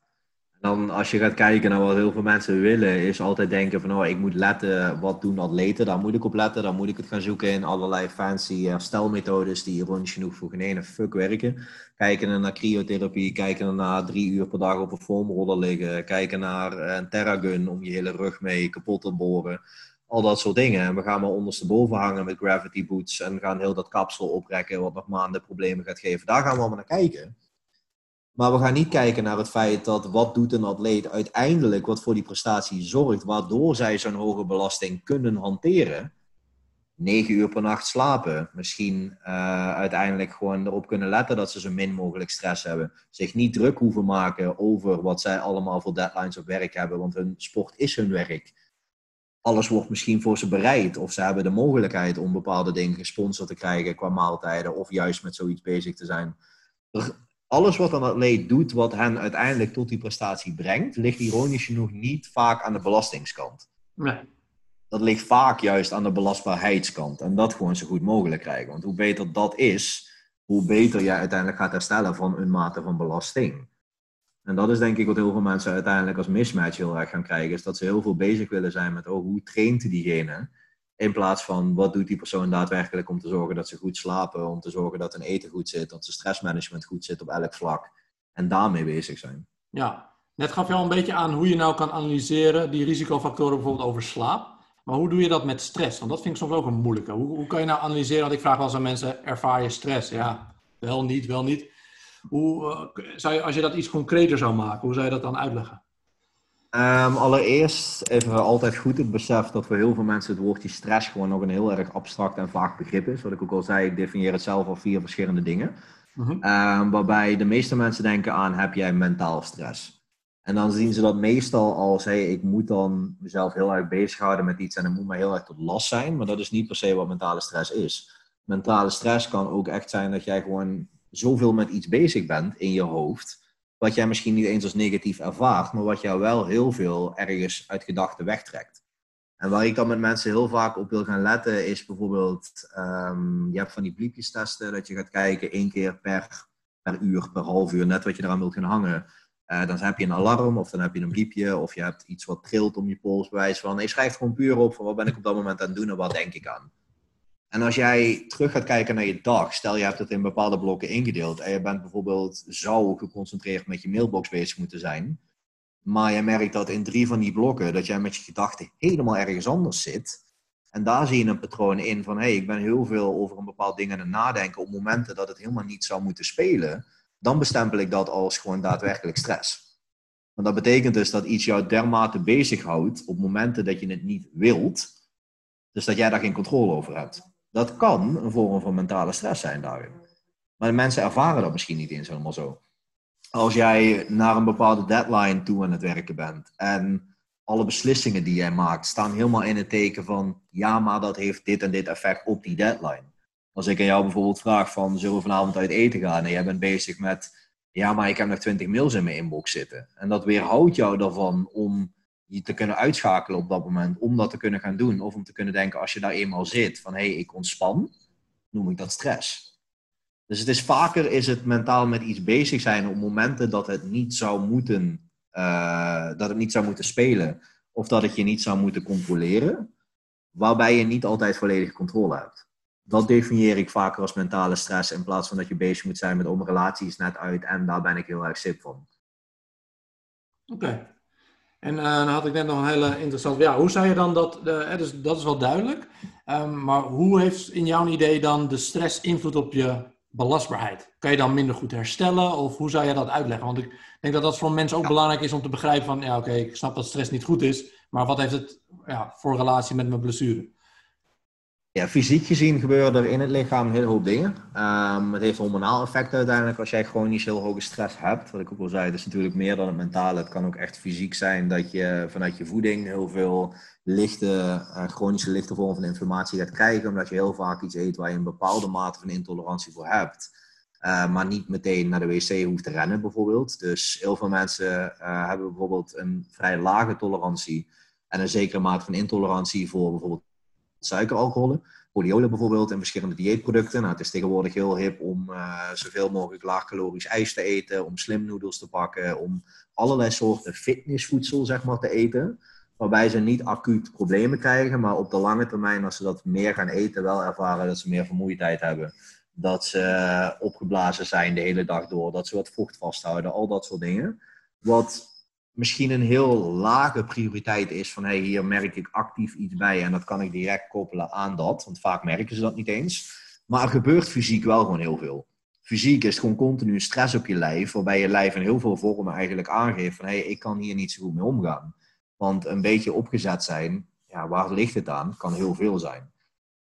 Dan als je gaat kijken naar wat heel veel mensen willen, is altijd denken van oh, ik moet letten, wat doen atleten? Daar moet ik op letten, dan moet ik het gaan zoeken in allerlei fancy herstelmethodes die ironisch genoeg voor geen ene fuck werken. Kijken naar cryotherapie, kijken naar drie uur per dag op een foamroller liggen, kijken naar een terragun om je hele rug mee kapot te boren al dat soort dingen. En we gaan maar ondersteboven hangen met gravity boots en gaan heel dat kapsel oprekken, wat nog maanden problemen gaat geven. Daar gaan we allemaal naar kijken. Maar we gaan niet kijken naar het feit dat wat doet een atleet uiteindelijk wat voor die prestatie zorgt, waardoor zij zo'n hoge belasting kunnen hanteren. 9 uur per nacht slapen. Misschien uh, uiteindelijk gewoon erop kunnen letten dat ze zo min mogelijk stress hebben. Zich niet druk hoeven maken over wat zij allemaal voor deadlines op werk hebben, want hun sport is hun werk alles wordt misschien voor ze bereid. Of ze hebben de mogelijkheid om bepaalde dingen gesponsord te krijgen qua maaltijden. Of juist met zoiets bezig te zijn. Alles wat een atleet doet, wat hen uiteindelijk tot die prestatie brengt, ligt ironisch genoeg niet vaak aan de belastingskant. Nee. Dat ligt vaak juist aan de belastbaarheidskant. En dat gewoon zo goed mogelijk krijgen. Want hoe beter dat is, hoe beter je uiteindelijk gaat herstellen van een mate van belasting. En dat is denk ik wat heel veel mensen uiteindelijk als mismatch heel erg gaan krijgen. Is dat ze heel veel bezig willen zijn met oh, hoe traint diegene. In plaats van wat doet die persoon daadwerkelijk om te zorgen dat ze goed slapen. Om te zorgen dat hun eten goed zit. Dat ze stressmanagement goed zit op elk vlak. En daarmee bezig zijn. Ja, net gaf je al een beetje aan hoe je nou kan analyseren die risicofactoren bijvoorbeeld over slaap. Maar hoe doe je dat met stress? Want dat vind ik soms ook een moeilijke. Hoe, hoe kan je nou analyseren? Want ik vraag wel eens aan mensen, ervaar je stress? Ja, wel niet, wel niet. Hoe, uh, zou je, als je dat iets concreter zou maken, hoe zou je dat dan uitleggen? Um, allereerst even altijd goed het besef dat voor heel veel mensen het woordje stress gewoon nog een heel erg abstract en vaag begrip is. Wat ik ook al zei, ik definieer het zelf al vier verschillende dingen. -hmm. um, waarbij de meeste mensen denken aan, heb jij mentaal stress? En dan zien ze dat meestal als, hey, ik moet dan mezelf heel erg bezighouden met iets en het moet me heel erg tot last zijn. Maar dat is niet per se wat mentale stress is. Mentale stress kan ook echt zijn dat jij gewoon zoveel met iets bezig bent in je hoofd, wat jij misschien niet eens als negatief ervaart, maar wat jou wel heel veel ergens uit gedachten wegtrekt. En waar ik dan met mensen heel vaak op wil gaan letten, is bijvoorbeeld, um, je hebt van die bliepjes testen, dat je gaat kijken één keer per, per uur, per half uur, net wat je eraan wilt gaan hangen. Uh, dan heb je een alarm of dan heb je een bliepje of je hebt iets wat trilt om je pols, bewijs van. Je schrijft gewoon puur op van wat ben ik op dat moment aan het doen en wat denk ik aan. En als jij terug gaat kijken naar je dag, stel je hebt het in bepaalde blokken ingedeeld en je bent bijvoorbeeld zo geconcentreerd met je mailbox bezig moeten zijn, maar je merkt dat in drie van die blokken dat jij met je gedachten helemaal ergens anders zit. En daar zie je een patroon in van, hé, hey, ik ben heel veel over een bepaald ding aan het nadenken op momenten dat het helemaal niet zou moeten spelen. Dan bestempel ik dat als gewoon daadwerkelijk stress. Want dat betekent dus dat iets jou dermate bezighoudt op momenten dat je het niet wilt, Dus dat jij daar geen controle over hebt. Dat kan een vorm van mentale stress zijn daarin. Maar de mensen ervaren dat misschien niet eens helemaal zo. Als jij naar een bepaalde deadline toe aan het werken bent en alle beslissingen die jij maakt staan helemaal in het teken van ja, maar dat heeft dit en dit effect op die deadline. Als ik aan jou bijvoorbeeld vraag van zullen we vanavond uit eten gaan en jij bent bezig met ja, maar ik heb nog 20 mails in mijn inbox zitten. En dat weerhoudt jou daarvan om je te kunnen uitschakelen op dat moment, om dat te kunnen gaan doen. Of om te kunnen denken als je daar eenmaal zit van hé, hey, ik ontspan, noem ik dat stress. Dus het is vaker is het mentaal met iets bezig zijn op momenten dat het niet zou moeten, uh, dat het niet zou moeten spelen. Of dat het je niet zou moeten controleren. Waarbij je niet altijd volledige controle hebt. Dat definieer ik vaker als mentale stress. In plaats van dat je bezig moet zijn met om relaties net uit. En daar ben ik heel erg sip van. Oké. En uh, dan had ik net nog een hele interessante. Ja, hoe zou je dan dat. Uh, dus dat is wel duidelijk. Um, maar hoe heeft in jouw idee dan de stress invloed op je belastbaarheid? Kan je dan minder goed herstellen of hoe zou je dat uitleggen? Want ik denk dat dat voor mensen ook belangrijk is om te begrijpen van, ja oké, ik snap dat stress niet goed is, maar wat heeft het ja, voor relatie met mijn blessure? Ja, fysiek gezien gebeuren er in het lichaam een hele hoop dingen. Um, het heeft hormonaal effect uiteindelijk als jij niet heel hoge stress hebt. Wat ik ook al zei, het is natuurlijk meer dan het mentale. Het kan ook echt fysiek zijn dat je vanuit je voeding heel veel lichte, uh, chronische lichte vorm van inflammatie gaat krijgen. Omdat je heel vaak iets eet waar je een bepaalde mate van intolerantie voor hebt. Uh, maar niet meteen naar de wc hoeft te rennen bijvoorbeeld. Dus heel veel mensen uh, hebben bijvoorbeeld een vrij lage tolerantie en een zekere mate van intolerantie voor bijvoorbeeld suikeralcoholen. Poliolen bijvoorbeeld en verschillende dieetproducten. Nou, het is tegenwoordig heel hip om uh, zoveel mogelijk laagcalorisch ijs te eten, om slimnoedels te pakken, om allerlei soorten fitnessvoedsel zeg maar, te eten. Waarbij ze niet acuut problemen krijgen, maar op de lange termijn, als ze dat meer gaan eten, wel ervaren dat ze meer vermoeidheid hebben. Dat ze opgeblazen zijn de hele dag door, dat ze wat vocht vasthouden, al dat soort dingen. Wat misschien een heel lage prioriteit is van hey, hier merk ik actief iets bij en dat kan ik direct koppelen aan dat, want vaak merken ze dat niet eens. Maar er gebeurt fysiek wel gewoon heel veel. Fysiek is gewoon continu stress op je lijf, waarbij je lijf in heel veel vormen eigenlijk aangeeft van hey, ik kan hier niet zo goed mee omgaan. Want een beetje opgezet zijn, ja, waar ligt het aan? Kan heel veel zijn.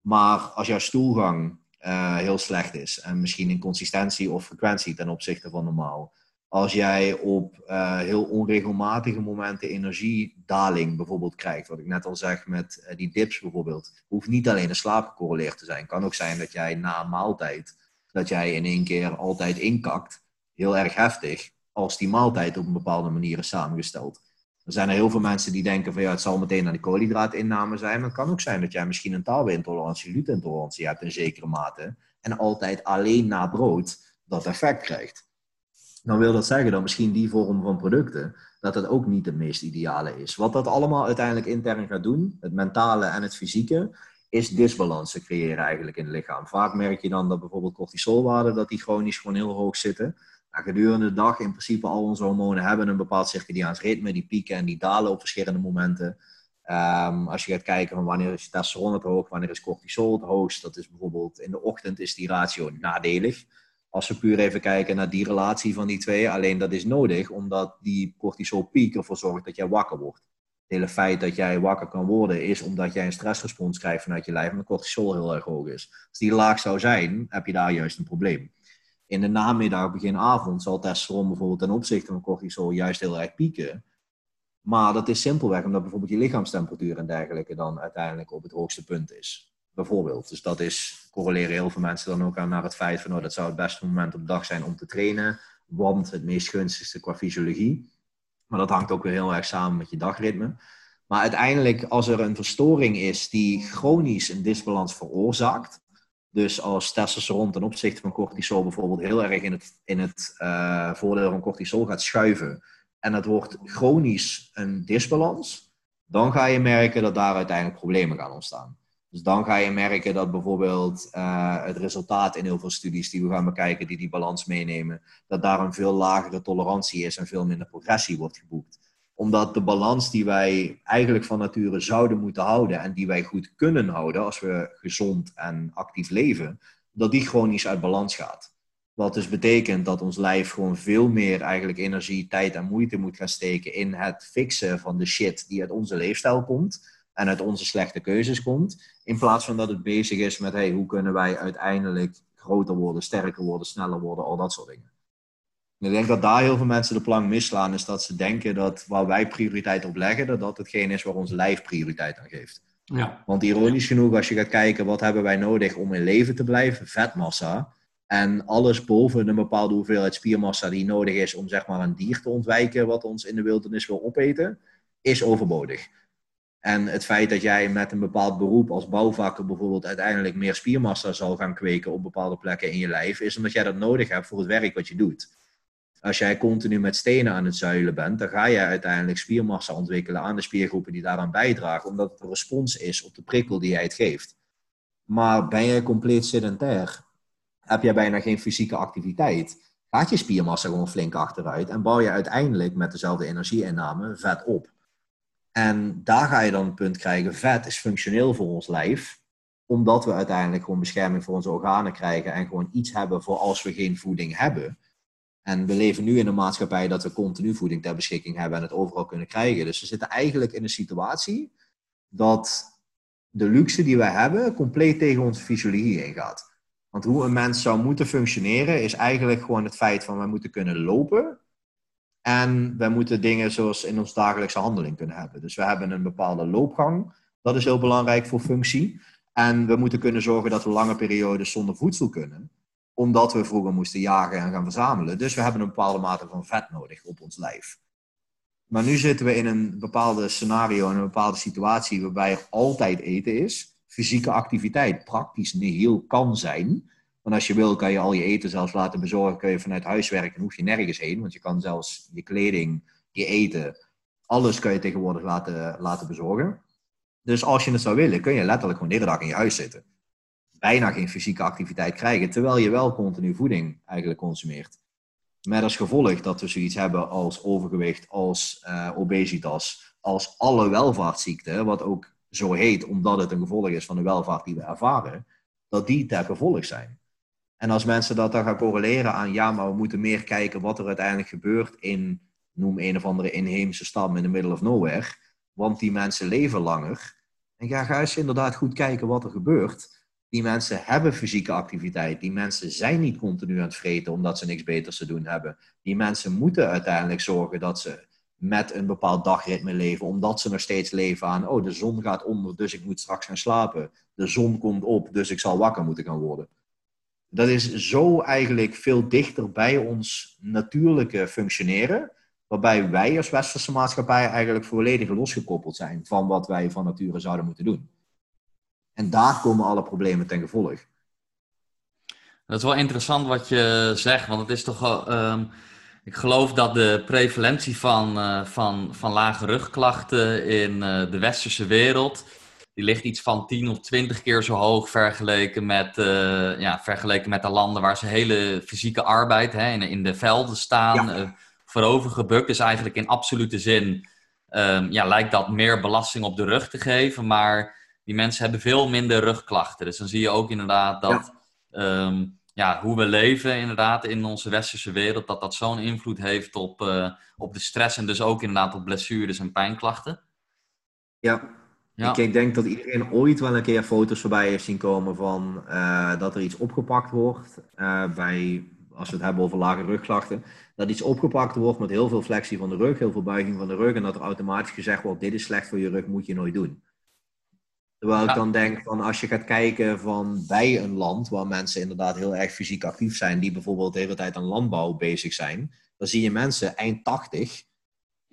Maar als jouw stoelgang uh, heel slecht is en misschien in consistentie of frequentie ten opzichte van normaal, als jij op uh, heel onregelmatige momenten energiedaling bijvoorbeeld krijgt, wat ik net al zeg met uh, die dips bijvoorbeeld, hoeft niet alleen de slaap gecorreleerd te zijn. Kan ook zijn dat jij na een maaltijd, dat jij in één keer altijd inkakt, heel erg heftig, als die maaltijd op een bepaalde manier is samengesteld. Er zijn heel veel mensen die denken van ja, het zal meteen aan de koolhydraatinname zijn. Maar het kan ook zijn dat jij misschien een tarweintolerantie, glutenintolerantie hebt in zekere mate. En altijd alleen na brood dat effect krijgt dan wil dat zeggen dat misschien die vorm van producten, dat dat ook niet het meest ideale is. Wat dat allemaal uiteindelijk intern gaat doen, het mentale en het fysieke, is disbalansen creëren eigenlijk in het lichaam. Vaak merk je dan dat bijvoorbeeld cortisolwaarden, dat die chronisch gewoon heel hoog zitten. Nou, gedurende de dag in principe al onze hormonen hebben een bepaald circadiaans ritme, die pieken en die dalen op verschillende momenten. Um, als je gaat kijken van wanneer is testosteron het hoog, wanneer is cortisol het hoogst, dat is bijvoorbeeld in de ochtend is die ratio nadelig. Als we puur even kijken naar die relatie van die twee, alleen dat is nodig omdat die cortisolpiek ervoor zorgt dat jij wakker wordt. Het hele feit dat jij wakker kan worden is omdat jij een stressrespons krijgt vanuit je lijf de cortisol heel erg hoog is. Als die laag zou zijn, heb je daar juist een probleem. In de namiddag, begin avond, zal testosteron bijvoorbeeld ten opzichte van cortisol juist heel erg pieken. Maar dat is simpelweg omdat bijvoorbeeld je lichaamstemperatuur en dergelijke dan uiteindelijk op het hoogste punt is bijvoorbeeld. Dus dat is, correleren heel veel mensen dan ook aan naar het feit van, oh, dat zou het beste moment op de dag zijn om te trainen, want het meest gunstigste qua fysiologie. Maar dat hangt ook weer heel erg samen met je dagritme. Maar uiteindelijk, als er een verstoring is die chronisch een disbalans veroorzaakt, dus als testosteron ten opzichte van cortisol bijvoorbeeld heel erg in het, in het uh, voordeel van cortisol gaat schuiven, en het wordt chronisch een disbalans, dan ga je merken dat daar uiteindelijk problemen gaan ontstaan. Dus dan ga je merken dat bijvoorbeeld uh, het resultaat in heel veel studies die we gaan bekijken, die die balans meenemen, dat daar een veel lagere tolerantie is en veel minder progressie wordt geboekt. Omdat de balans die wij eigenlijk van nature zouden moeten houden en die wij goed kunnen houden als we gezond en actief leven, dat die chronisch uit balans gaat. Wat dus betekent dat ons lijf gewoon veel meer eigenlijk energie, tijd en moeite moet gaan steken in het fixen van de shit die uit onze leefstijl komt en uit onze slechte keuzes komt. In plaats van dat het bezig is met hey, hoe kunnen wij uiteindelijk groter worden, sterker worden, sneller worden, al dat soort dingen. ik denk dat daar heel veel mensen de plank misslaan, is dat ze denken dat waar wij prioriteit op leggen, dat dat hetgeen is waar ons lijf prioriteit aan geeft. Ja. Want ironisch genoeg, als je gaat kijken wat hebben wij nodig om in leven te blijven, vetmassa. En alles boven een bepaalde hoeveelheid spiermassa die nodig is om zeg maar een dier te ontwijken wat ons in de wildernis wil opeten, is overbodig. En het feit dat jij met een bepaald beroep als bouwvakker bijvoorbeeld uiteindelijk meer spiermassa zal gaan kweken op bepaalde plekken in je lijf, is omdat jij dat nodig hebt voor het werk wat je doet. Als jij continu met stenen aan het zuilen bent, dan ga je uiteindelijk spiermassa ontwikkelen aan de spiergroepen die daaraan bijdragen, omdat het een respons is op de prikkel die jij het geeft. Maar ben jij compleet sedentair, heb jij bijna geen fysieke activiteit, gaat je spiermassa gewoon flink achteruit en bouw je uiteindelijk met dezelfde energieinname vet op. En daar ga je dan een punt krijgen, vet is functioneel voor ons lijf, omdat we uiteindelijk gewoon bescherming voor onze organen krijgen en gewoon iets hebben voor als we geen voeding hebben. En we leven nu in een maatschappij dat we continu voeding ter beschikking hebben en het overal kunnen krijgen. Dus we zitten eigenlijk in een situatie dat de luxe die wij hebben compleet tegen onze fysiologie ingaat. Want hoe een mens zou moeten functioneren is eigenlijk gewoon het feit van we moeten kunnen lopen en we moeten dingen zoals in ons dagelijkse handeling kunnen hebben. Dus we hebben een bepaalde loopgang. Dat is heel belangrijk voor functie. En we moeten kunnen zorgen dat we lange periodes zonder voedsel kunnen. Omdat we vroeger moesten jagen en gaan verzamelen. Dus we hebben een bepaalde mate van vet nodig op ons lijf. Maar nu zitten we in een bepaalde scenario, in een bepaalde situatie waarbij er altijd eten is. Fysieke activiteit praktisch nihil kan zijn. Want als je wil, kan je al je eten zelfs laten bezorgen. Kun je vanuit huis werken, hoef je nergens heen. Want je kan zelfs je kleding, je eten, alles kan je tegenwoordig laten, laten bezorgen. Dus als je het zou willen, kun je letterlijk gewoon de hele dag in je huis zitten. Bijna geen fysieke activiteit krijgen, terwijl je wel continu voeding eigenlijk consumeert. Met als gevolg dat we zoiets hebben als overgewicht, als uh, obesitas, als alle welvaartsziekten, wat ook zo heet omdat het een gevolg is van de welvaart die we ervaren, dat die ter gevolg zijn. En als mensen dat dan gaan correleren aan, ja, maar we moeten meer kijken wat er uiteindelijk gebeurt in, noem een of andere inheemse stam in the middle of nowhere, want die mensen leven langer. En ga, ga eens inderdaad goed kijken wat er gebeurt. Die mensen hebben fysieke activiteit. Die mensen zijn niet continu aan het vreten omdat ze niks beters te doen hebben. Die mensen moeten uiteindelijk zorgen dat ze met een bepaald dagritme leven, omdat ze nog steeds leven aan, oh, de zon gaat onder, dus ik moet straks gaan slapen. De zon komt op, dus ik zal wakker moeten gaan worden dat is zo eigenlijk veel dichter bij ons natuurlijke functioneren, waarbij wij als westerse maatschappij eigenlijk volledig losgekoppeld zijn van wat wij van nature zouden moeten doen. En daar komen alle problemen ten gevolg. Dat is wel interessant wat je zegt, want het is toch. Ehm, ik geloof dat de prevalentie van, uh, van, van lage rugklachten in uh, de westerse wereld die ligt iets van 10 of 20 keer zo hoog vergeleken met, uh, ja, vergeleken met de landen waar ze hele fysieke arbeid hè, in, in de velden staan, ja. uh, voorover gebukt. Dus eigenlijk in absolute zin um, ja, lijkt dat meer belasting op de rug te geven, maar die mensen hebben veel minder rugklachten. Dus dan zie je ook inderdaad dat ja. Um, ja, hoe we leven inderdaad in onze westerse wereld, dat dat zo'n invloed heeft op, uh, op de stress en dus ook inderdaad op blessures en pijnklachten. Ja, ja. Ik denk dat iedereen ooit wel een keer foto's voorbij heeft zien komen van uh, dat er iets opgepakt wordt uh, bij, als we het hebben over lage rugklachten, dat iets opgepakt wordt met heel veel flexie van de rug, heel veel buiging van de rug en dat er automatisch gezegd wordt, dit is slecht voor je rug, moet je nooit doen. Terwijl ja. ik dan denk van als je gaat kijken van bij een land waar mensen inderdaad heel erg fysiek actief zijn, die bijvoorbeeld de hele tijd aan landbouw bezig zijn, dan zie je mensen eind 80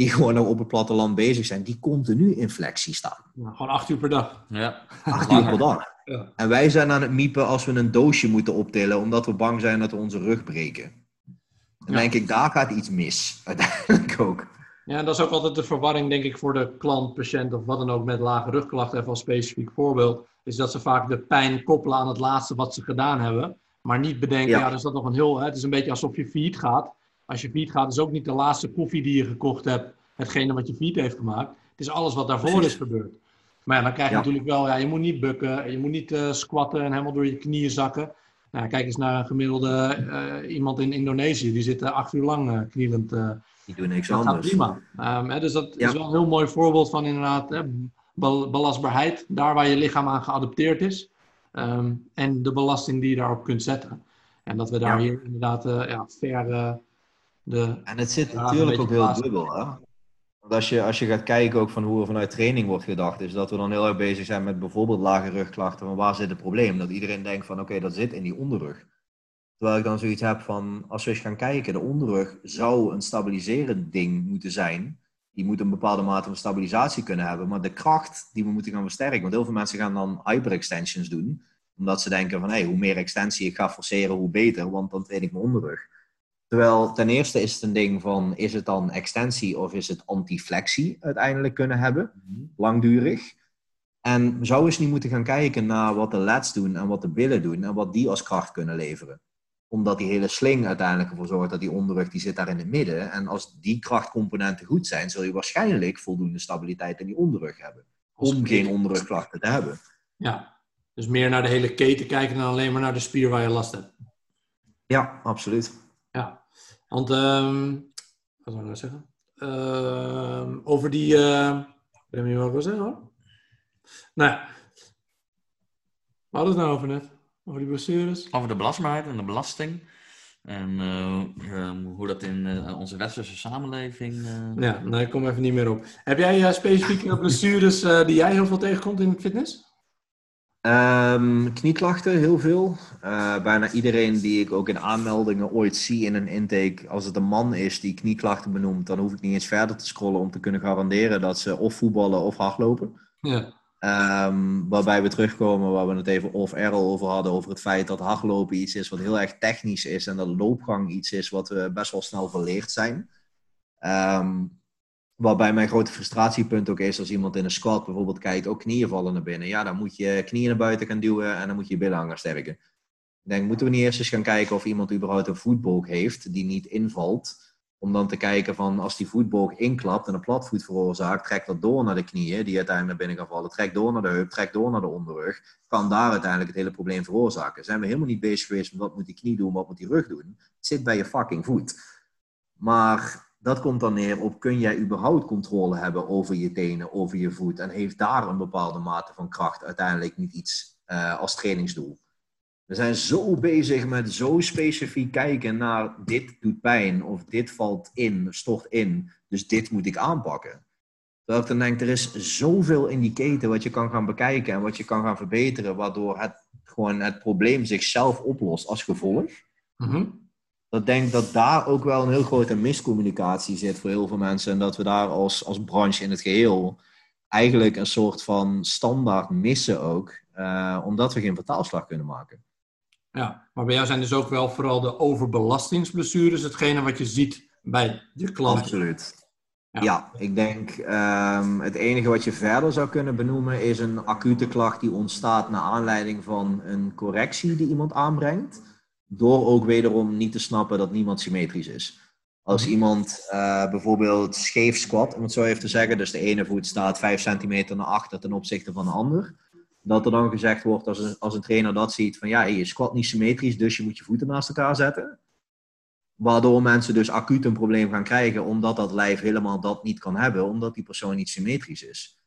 die gewoon op het platteland bezig zijn, die continu in flexie staan. Ja, gewoon acht uur per dag. Ja. Acht uur per dag. Ja. En wij zijn aan het miepen als we een doosje moeten optillen, omdat we bang zijn dat we onze rug breken. Dan denk ik, daar gaat iets mis, uiteindelijk ook. Ja, dat is ook altijd de verwarring, denk ik, voor de klant, patiënt of wat dan ook met lage rugklachten, even als specifiek voorbeeld, is dat ze vaak de pijn koppelen aan het laatste wat ze gedaan hebben, maar niet bedenken, ja, ja is dat nog een heel, hè, het is een beetje alsof je failliet gaat als je fiet gaat, is ook niet de laatste koffie die je gekocht hebt, hetgene wat je fiet heeft gemaakt. Het is alles wat daarvoor Precies. is gebeurd. Maar ja, dan krijg je ja. natuurlijk wel, ja, je moet niet bukken, je moet niet uh, squatten en helemaal door je knieën zakken. Nou, kijk eens naar een gemiddelde uh, iemand in Indonesië, die zit acht uur lang uh, knielend. die doen niks dat anders. prima. Um, hè, dus dat ja. is wel een heel mooi voorbeeld van inderdaad hè, belastbaarheid, daar waar je lichaam aan geadapteerd is. Ehm, en de belasting die je daarop kunt zetten. En dat we daar hier inderdaad ja, ver de... En het zit natuurlijk ook heel dubbel, hè? Want als je, als je gaat kijken ook van hoe er vanuit training wordt gedacht, is dat we dan heel erg bezig zijn met bijvoorbeeld lage rugklachten. Van waar zit het probleem? Dat iedereen denkt van oké, dat zit in die onderrug. Terwijl ik dan zoiets heb van, als we eens gaan kijken, de onderrug zou een stabiliserend ding moeten zijn. Die moet een bepaalde mate van stabilisatie kunnen hebben. Maar de kracht die we moeten gaan versterken. Want heel veel mensen gaan dan hyperextensions doen. Omdat ze denken van, hey, hoe meer extensie ik ga forceren, hoe beter. Want dan train ik mijn onderrug. Terwijl ten eerste is het een ding van, is het dan extensie of is het antiflexie uiteindelijk kunnen hebben, mhm. langdurig. En zouden eens niet moeten gaan kijken naar wat de lats doen en wat de billen doen en wat die als kracht kunnen leveren. Omdat die hele sling uiteindelijk ervoor zorgt dat die onderrug, die zit daar in het midden. En als die krachtcomponenten goed zijn, zul je waarschijnlijk voldoende stabiliteit in die onderrug hebben. Om geen onderrugklachten te hebben. Ja, dus meer naar de hele keten kijken dan alleen maar naar de spier waar je last hebt. Ja, absoluut. Want, um, wat zou ik nou zeggen? Uh, over die, uh, ik weet niet wat ik wil zeggen hoor. Nou ja, we hadden het nou over net? Over die blessures? Over de belastbaarheid en de belasting. En uh, hoe dat in uh, onze westerse samenleving. Uh... Ja, nou, ik kom even niet meer op. Heb jij specifieke blessures die jij heel veel tegenkomt in fitness? Um, knieklachten, heel veel. Uh, bijna iedereen die ik ook in aanmeldingen ooit zie in een intake, als het een man is die knieklachten benoemt, dan hoef ik niet eens verder te scrollen om te kunnen garanderen dat ze of voetballen of hardlopen. Ja. Um, waarbij we terugkomen waar we het even off-air over hadden, over het feit dat hardlopen iets is wat heel erg technisch is en dat loopgang iets is wat we best wel snel verleerd zijn. Um, Waarbij mijn grote frustratiepunt ook is als iemand in een squat bijvoorbeeld kijkt, ook knieën vallen naar binnen. Ja, dan moet je knieën naar buiten gaan duwen en dan moet je je billen gaan sterken. Ik denk, moeten we niet eerst eens gaan kijken of iemand überhaupt een voetbolk heeft die niet invalt. Om dan te kijken van als die voetbolk inklapt en een platvoet veroorzaakt, trekt dat door naar de knieën die uiteindelijk naar binnen gaan vallen. Trekt door naar de heup, trekt door naar de onderrug. Kan daar uiteindelijk het hele probleem veroorzaken. Zijn we helemaal niet bezig geweest met wat moet die knie doen, wat moet die rug doen. Het zit bij je fucking voet. Maar dat komt dan neer op kun jij überhaupt controle hebben over je tenen, over je voet en heeft daar een bepaalde mate van kracht uiteindelijk niet iets uh, als trainingsdoel. We zijn zo bezig met zo specifiek kijken naar dit doet pijn of dit valt in, stort in, dus dit moet ik aanpakken. Terwijl ik dan denk, er is zoveel in die keten wat je kan gaan bekijken en wat je kan gaan verbeteren, waardoor het gewoon het probleem zichzelf oplost als gevolg. Mm dat denk dat daar ook wel een heel grote miscommunicatie zit voor heel veel mensen. En dat we daar als, als branche in het geheel eigenlijk een soort van standaard missen ook. Uh, omdat we geen vertaalslag kunnen maken. Ja, maar bij jou zijn dus ook wel vooral de overbelastingsblessures hetgene wat je ziet bij je klanten. Absoluut. Ja, ja ik denk um, het enige wat je verder zou kunnen benoemen is een acute klacht die ontstaat naar aanleiding van een correctie die iemand aanbrengt. Door ook wederom niet te snappen dat niemand symmetrisch is. Als mhm. iemand uh, bijvoorbeeld scheef squat, om het zo even te zeggen, dus de ene voet staat 5 centimeter naar achter ten opzichte van de ander, dat er dan gezegd wordt als een, als een trainer dat ziet van ja, je squat niet symmetrisch, dus je moet je voeten naast elkaar zetten. Waardoor mensen dus acuut een probleem gaan krijgen, omdat dat lijf helemaal dat niet kan hebben, omdat die persoon niet symmetrisch is.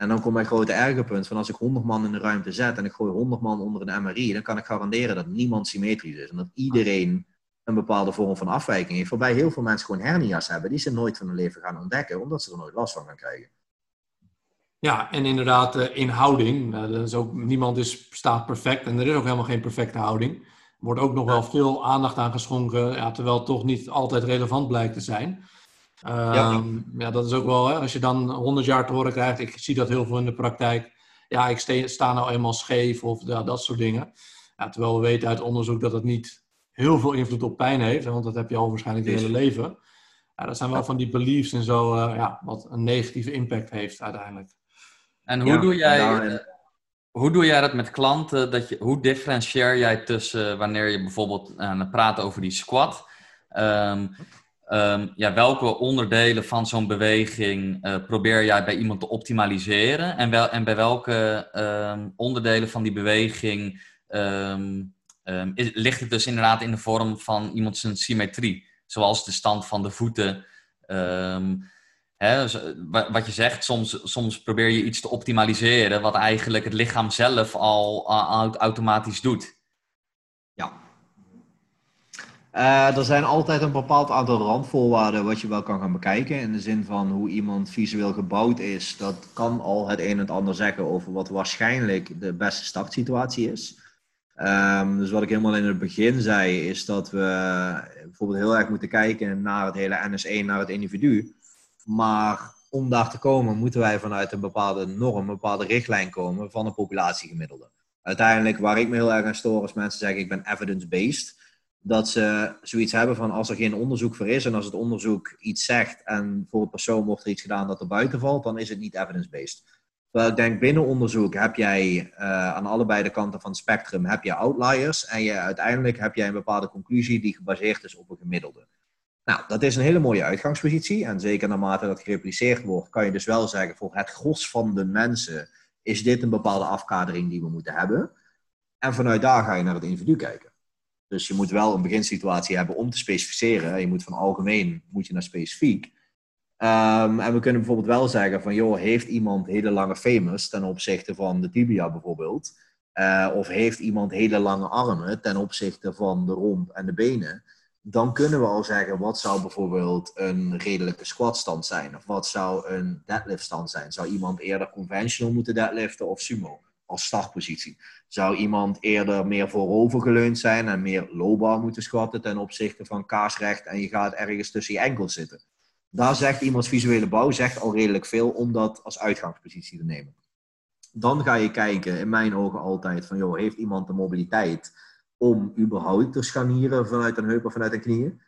En dan komt mijn grote ergerpunt van als ik 100 man in de ruimte zet en ik gooi 100 man onder een MRI, dan kan ik garanderen dat niemand symmetrisch is. En dat iedereen een bepaalde vorm van afwijking heeft. Waarbij heel veel mensen gewoon hernia's hebben die ze nooit van hun leven gaan ontdekken, omdat ze er nooit last van gaan krijgen. Ja, en inderdaad, uh, in houding. Uh, is ook, niemand is, staat perfect en er is ook helemaal geen perfecte houding. Er wordt ook nog wel veel aandacht aan geschonken, ja, terwijl het toch niet altijd relevant blijkt te zijn ja. Ehm, ja. dat is ook wel, hè, als je dan 100 jaar te horen krijgt, ik zie dat heel veel in de praktijk. Ja, ik sta nou eenmaal scheef of ja, dat soort dingen. Ja, terwijl we weten uit onderzoek dat het niet heel veel invloed op pijn heeft, want dat heb je al waarschijnlijk je hele leven. Ja, dat zijn wel van die beliefs en zo, uh, ja, wat een negatieve impact heeft uiteindelijk. En hoe, doe jij, uh, hoe doe jij dat met klanten? Dat je, hoe differentieer jij tussen wanneer je bijvoorbeeld uh, praat over die squat? Um, Ehm, ja, welke onderdelen van zo'n beweging uh, probeer jij bij iemand te optimaliseren? En, wel, en bij welke ehm, onderdelen van die beweging ehm, ligt het dus inderdaad in de vorm van iemand zijn symmetrie? Zoals de stand van de voeten. hè, dus, wat je zegt, soms, soms probeer je iets te optimaliseren wat eigenlijk het lichaam zelf al automatisch doet. Uh, er zijn altijd een bepaald aantal randvoorwaarden wat je wel kan gaan bekijken. In de zin van hoe iemand visueel gebouwd is. Dat kan al het een en het ander zeggen over wat waarschijnlijk de beste startsituatie is. Um, dus wat ik helemaal in het begin zei, is dat we bijvoorbeeld heel erg moeten kijken naar het hele NS1, naar het individu. Maar om daar te komen, moeten wij vanuit een bepaalde norm, een bepaalde richtlijn komen van een populatiegemiddelde. Uiteindelijk, waar ik me heel erg aan stoor, als mensen zeggen ik ben evidence-based, dat ze zoiets hebben van als er geen onderzoek voor is en als het onderzoek iets zegt en voor een persoon wordt er iets gedaan dat er buiten valt, dan is het niet evidence-based. Terwijl ik denk, binnen onderzoek heb jij uh, aan allebei de kanten van het spectrum heb je outliers en je, uiteindelijk heb jij een bepaalde conclusie die gebaseerd is op een gemiddelde. Nou, dat is een hele mooie uitgangspositie en zeker naarmate dat gerepliceerd wordt, kan je dus wel zeggen voor het gros van de mensen is dit een bepaalde afkadering die we moeten hebben. En vanuit daar ga je naar het individu kijken. Dus je moet wel een beginsituatie hebben om te specificeren. Je moet van algemeen moet je naar specifiek. Um, en we kunnen bijvoorbeeld wel zeggen van, joh, heeft iemand hele lange femurs ten opzichte van de tibia bijvoorbeeld? Uh, of heeft iemand hele lange armen ten opzichte van de romp en de benen? Dan kunnen we al zeggen, wat zou bijvoorbeeld een redelijke squatstand zijn? Of wat zou een deadliftstand zijn? Zou iemand eerder conventional moeten deadliften of sumo? Als startpositie. Zou iemand eerder meer voorover geleund zijn en meer low bar moeten squatten ten opzichte van kaarsrecht en je gaat ergens tussen je enkels zitten? Daar zegt iemands visuele bouw zegt al redelijk veel om dat als uitgangspositie te nemen. Dan ga je kijken, in mijn ogen altijd, van joh, heeft iemand de mobiliteit om überhaupt te scharnieren vanuit een heup of vanuit een knieën?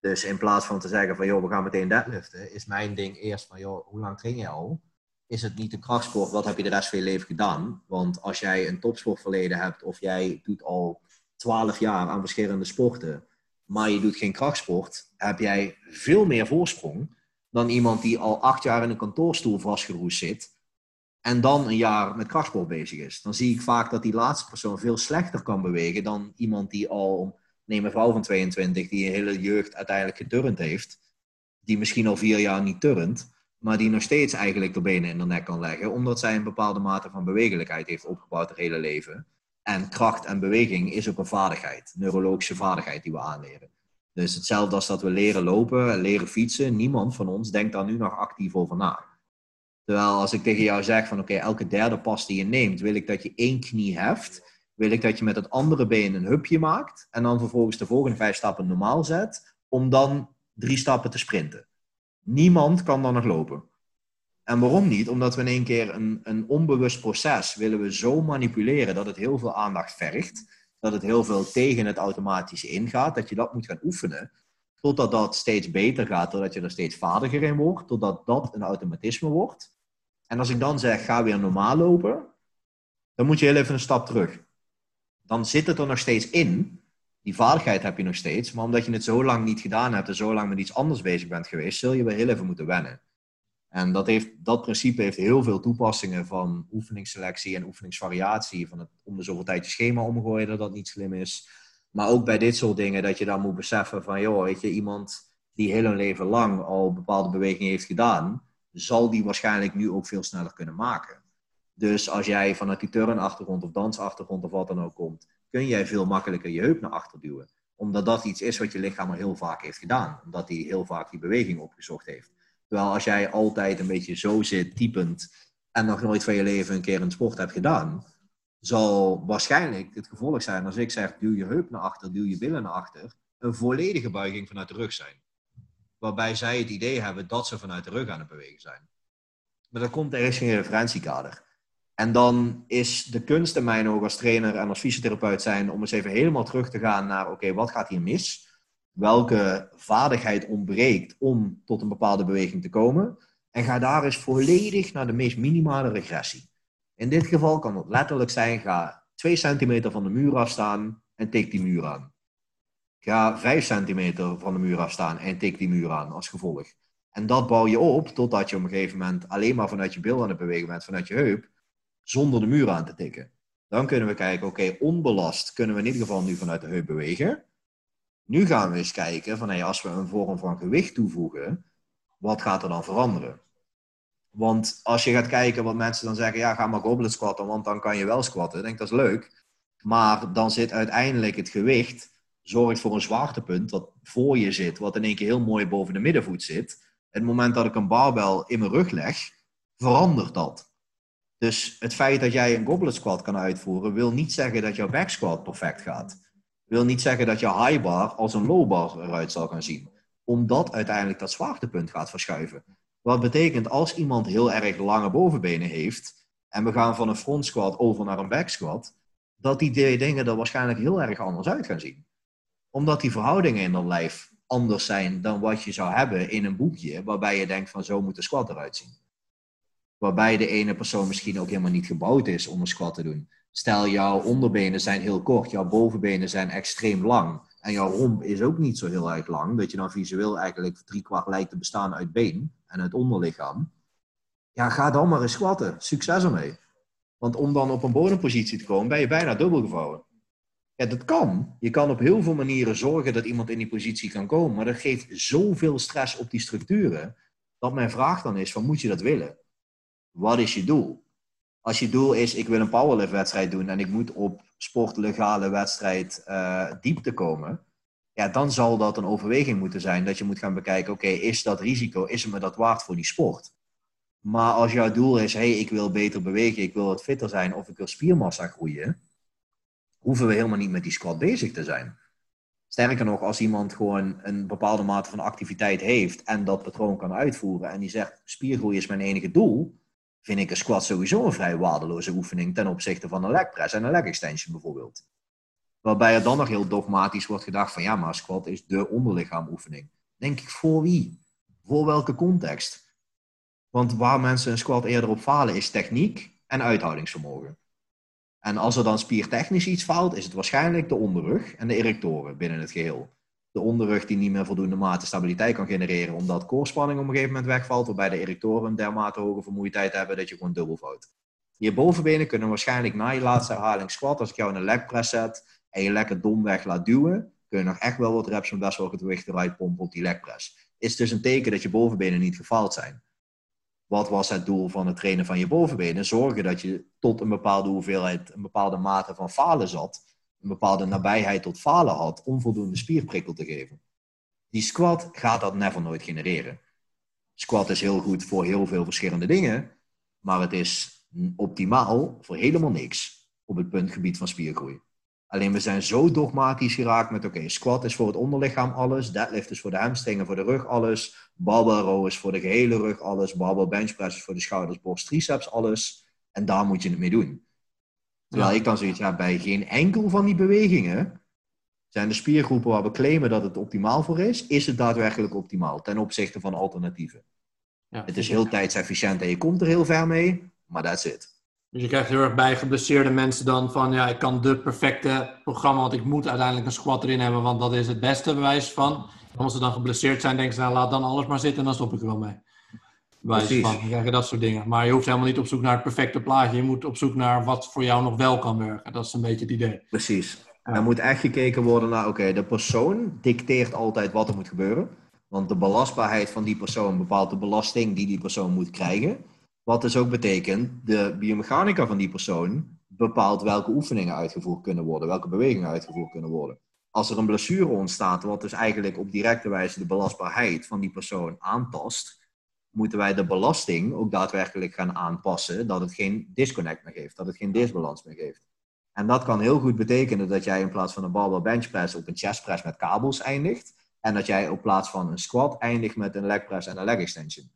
Dus in plaats van te zeggen van joh, we gaan meteen deadliften, is mijn ding eerst van joh, hoe lang train je al? Is het niet een krachtsport? Wat heb je de rest van je leven gedaan? Want als jij een topsportverleden hebt of jij doet al 12 jaar aan verschillende sporten, maar je doet geen krachtsport, heb jij veel meer voorsprong dan iemand die al acht jaar in een kantoorstoel vastgeroest zit en dan een jaar met krachtsport bezig is. Dan zie ik vaak dat die laatste persoon veel slechter kan bewegen dan iemand die al, neem een vrouw van 22, die een hele jeugd uiteindelijk geturnd heeft, die misschien al vier jaar niet turnt, maar die nog steeds eigenlijk de benen in de nek kan leggen, omdat zij een bepaalde mate van bewegelijkheid heeft opgebouwd het hele leven. En kracht en beweging is ook een vaardigheid, neurologische vaardigheid die we aanleren. Dus hetzelfde als dat we leren lopen, leren fietsen. Niemand van ons denkt daar nu nog actief over na. Terwijl als ik tegen jou zeg van oké, elke derde pas die je neemt, wil ik dat je één knie heft. Wil ik dat je met het andere been een hupje maakt. En dan vervolgens de volgende vijf stappen normaal zet. Om dan drie stappen te sprinten. Niemand kan dan nog lopen. En waarom niet? Omdat we in één keer een, een onbewust proces willen we zo manipuleren dat het heel veel aandacht vergt. Dat het heel veel tegen het automatische ingaat. Dat je dat moet gaan oefenen. Totdat dat steeds beter gaat. Totdat je er steeds vaardiger in wordt. Totdat dat een automatisme wordt. En als ik dan zeg, ga weer normaal lopen. Dan moet je heel even een stap terug. Dan zit het er nog steeds in. Die vaardigheid heb je nog steeds. Maar omdat je het zo lang niet gedaan hebt en zo lang met iets anders bezig bent geweest, zul je weer heel even moeten wennen. En dat, heeft, dat principe heeft heel veel toepassingen van oefeningsselectie en oefeningsvariatie. Van het om de zoveel tijd je schema omgooien, dat dat niet slim is. Maar ook bij dit soort dingen, dat je dan moet beseffen van, joh, weet je, iemand die heel hun leven lang al bepaalde bewegingen heeft gedaan, zal die waarschijnlijk nu ook veel sneller kunnen maken. Dus als jij vanuit die turnachtergrond of dansachtergrond of wat dan ook komt, kun jij veel makkelijker je heup naar achter duwen. Omdat dat iets is wat je lichaam al heel vaak heeft gedaan. Omdat hij heel vaak die beweging opgezocht heeft. Terwijl als jij altijd een beetje zo zit, typend, en nog nooit van je leven een keer een sport hebt gedaan, zal waarschijnlijk het gevolg zijn als ik zeg, duw je heup naar achter, duw je billen naar achter, een volledige buiging vanuit de rug zijn. Waarbij zij het idee hebben dat ze vanuit de rug aan het bewegen zijn. Maar dat komt, er is geen referentiekader. En dan is de kunst in mijn ogen als trainer en als fysiotherapeut zijn om eens even helemaal terug te gaan naar, oké, wat gaat hier mis? Welke vaardigheid ontbreekt om tot een bepaalde beweging te komen? En ga daar eens volledig naar de meest minimale regressie. In dit geval kan het letterlijk zijn, ga 2 centimeter van de muur afstaan en tik die muur aan. Ga 5 centimeter van de muur afstaan en tik die muur aan als gevolg. En dat bouw je op totdat je op een gegeven moment alleen maar vanuit je bil aan het bewegen bent, vanuit je heup, zonder de muur aan te tikken. Dan kunnen we kijken, oké, onbelast kunnen we in ieder geval nu vanuit de heup bewegen. Nu gaan we eens kijken van, hey, als we een vorm van gewicht toevoegen, wat gaat er dan veranderen? Want als je gaat kijken wat mensen dan zeggen, ja, ga maar goblet squatten, want dan kan je wel squatten. Ik denk, dat is leuk. Maar dan zit uiteindelijk het gewicht, zorgt voor een zwaartepunt dat voor je zit, wat in één keer heel mooi boven de middenvoet zit. Het moment dat ik een barbel in mijn rug leg, verandert dat. Dus het feit dat jij een goblet squat kan uitvoeren, wil niet zeggen dat jouw back squat perfect gaat. Wil niet zeggen dat je high bar als een low bar eruit zal gaan zien. Omdat uiteindelijk dat zwaartepunt gaat verschuiven. Wat betekent als iemand heel erg lange bovenbenen heeft en we gaan van een front squat over naar een back squat, dat die dingen er waarschijnlijk heel erg anders uit gaan zien. Omdat die verhoudingen in dat lijf anders zijn dan wat je zou hebben in een boekje waarbij je denkt van zo moet de squat eruit zien. Waarbij de ene persoon misschien ook helemaal niet gebouwd is om een squat te doen. Stel, jouw onderbenen zijn heel kort, jouw bovenbenen zijn extreem lang. En jouw romp is ook niet zo heel erg lang, dat je dan visueel eigenlijk driekwart lijkt te bestaan uit been en uit onderlichaam. Ja, ga dan maar eens squatten. Succes ermee. Want om dan op een bodempositie te komen, ben je bijna dubbel gevouwen. Ja, dat kan. Je kan op heel veel manieren zorgen dat iemand in die positie kan komen. Maar dat geeft zoveel stress op die structuren. Dat mijn vraag dan is: van, moet je dat willen? Wat is je doel? Als je doel is: ik wil een powerlift wedstrijd doen en ik moet op sportlegale wedstrijd uh, diepte komen. Ja, dan zal dat een overweging moeten zijn dat je moet gaan bekijken: oké, is dat risico, is het me dat waard voor die sport? Maar als jouw doel is: hey, ik wil beter bewegen, ik wil wat fitter zijn of ik wil spiermassa groeien, hoeven we helemaal niet met die squat bezig te zijn. Sterker nog, als iemand gewoon een bepaalde mate van activiteit heeft en dat patroon kan uitvoeren en die zegt spiergroei is mijn enige doel, vind ik een squat sowieso een vrij waardeloze oefening ten opzichte van een leg press en een leg extension bijvoorbeeld. Waarbij er dan nog heel dogmatisch wordt gedacht van ja, maar squat is de onderlichaamoefening. Denk ik, voor wie? Voor welke context? Want waar mensen een squat eerder op falen is techniek en uithoudingsvermogen. En als er dan spiertechnisch iets faalt, is het waarschijnlijk de onderrug en de erectoren binnen het geheel. De onderrug die niet meer voldoende mate stabiliteit kan genereren, omdat koorspanning op een gegeven moment wegvalt, waarbij de erectoren dermate hoge vermoeidheid hebben dat je gewoon dubbel vouwt. Je bovenbenen kunnen waarschijnlijk na je laatste herhaling squat, als ik jou in een leg press zet en je lekker domweg laat duwen, kun je nog echt wel wat reps met best wel gewicht eruit pompen op die leg press. Is dus een teken dat je bovenbenen niet gefaald zijn. Wat was het doel van het trainen van je bovenbenen? Zorgen dat je tot een bepaalde hoeveelheid, een bepaalde mate van falen zat. Een bepaalde nabijheid tot falen had om voldoende spierprikkel te geven. Die squat gaat dat never nooit genereren. Squat is heel goed voor heel veel verschillende dingen, maar het is optimaal voor helemaal niks op het puntgebied van spiergroei. Alleen we zijn zo dogmatisch geraakt met, oké, squat is voor het onderlichaam alles, deadlift is voor de hamstringen, voor de rug alles, barbell row is voor de gehele rug alles, barbell benchpress is voor de schouders, borst, triceps alles. En daar moet je het mee doen. Terwijl ik dan zoiets heb, bij geen enkel van die bewegingen zijn de spiergroepen waar we claimen dat het optimaal voor is, is het daadwerkelijk optimaal ten opzichte van alternatieven. Ja. Het is heel tijdsefficiënt en je komt er heel ver mee, maar that's it. Dus je krijgt heel erg bij geblesseerde mensen dan van, ja, ik kan de perfecte programma, want ik moet uiteindelijk een squat erin hebben, want dat is het beste bewijs van. En als ze dan geblesseerd zijn, denken ze, nou, laat dan alles maar zitten en dan stop ik er wel mee. Bewijs van, dan krijg je dat soort dingen. Maar je hoeft helemaal niet op zoek naar het perfecte plaatje, je moet op zoek naar wat voor jou nog wel kan werken. Dat is een beetje het idee. Precies. Er moet echt gekeken worden naar, oké, de persoon dicteert altijd wat er moet gebeuren. Want de belastbaarheid van die persoon bepaalt de belasting die die persoon moet krijgen. Wat dus ook betekent, de biomechanica van die persoon bepaalt welke oefeningen uitgevoerd kunnen worden, welke bewegingen uitgevoerd kunnen worden. Als er een blessure ontstaat, wat dus eigenlijk op directe wijze de belastbaarheid van die persoon aantast, moeten wij de belasting ook daadwerkelijk gaan aanpassen, dat het geen disconnect meer geeft, dat het geen disbalans meer geeft. En dat kan heel goed betekenen dat jij in plaats van een barbell bench press op een chest press met kabels eindigt, en dat jij op plaats van een squat eindigt met een leg press en een leg extension.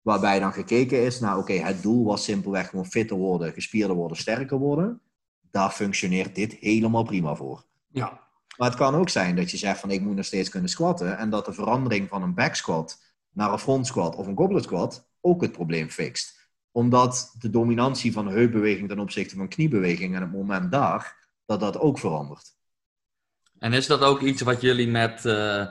Waarbij dan gekeken is naar, oké, het doel was simpelweg gewoon fitter worden, gespierder worden, sterker worden. Daar functioneert dit helemaal prima voor. Ja. Maar het kan ook zijn dat je zegt van, ik moet nog steeds kunnen squatten. En dat de verandering van een back squat naar een front squat of een goblet squat ook het probleem fixt. Omdat de dominantie van heupbeweging ten opzichte van kniebeweging en het moment daar, dat dat ook verandert. En is dat ook iets wat jullie met... Uh,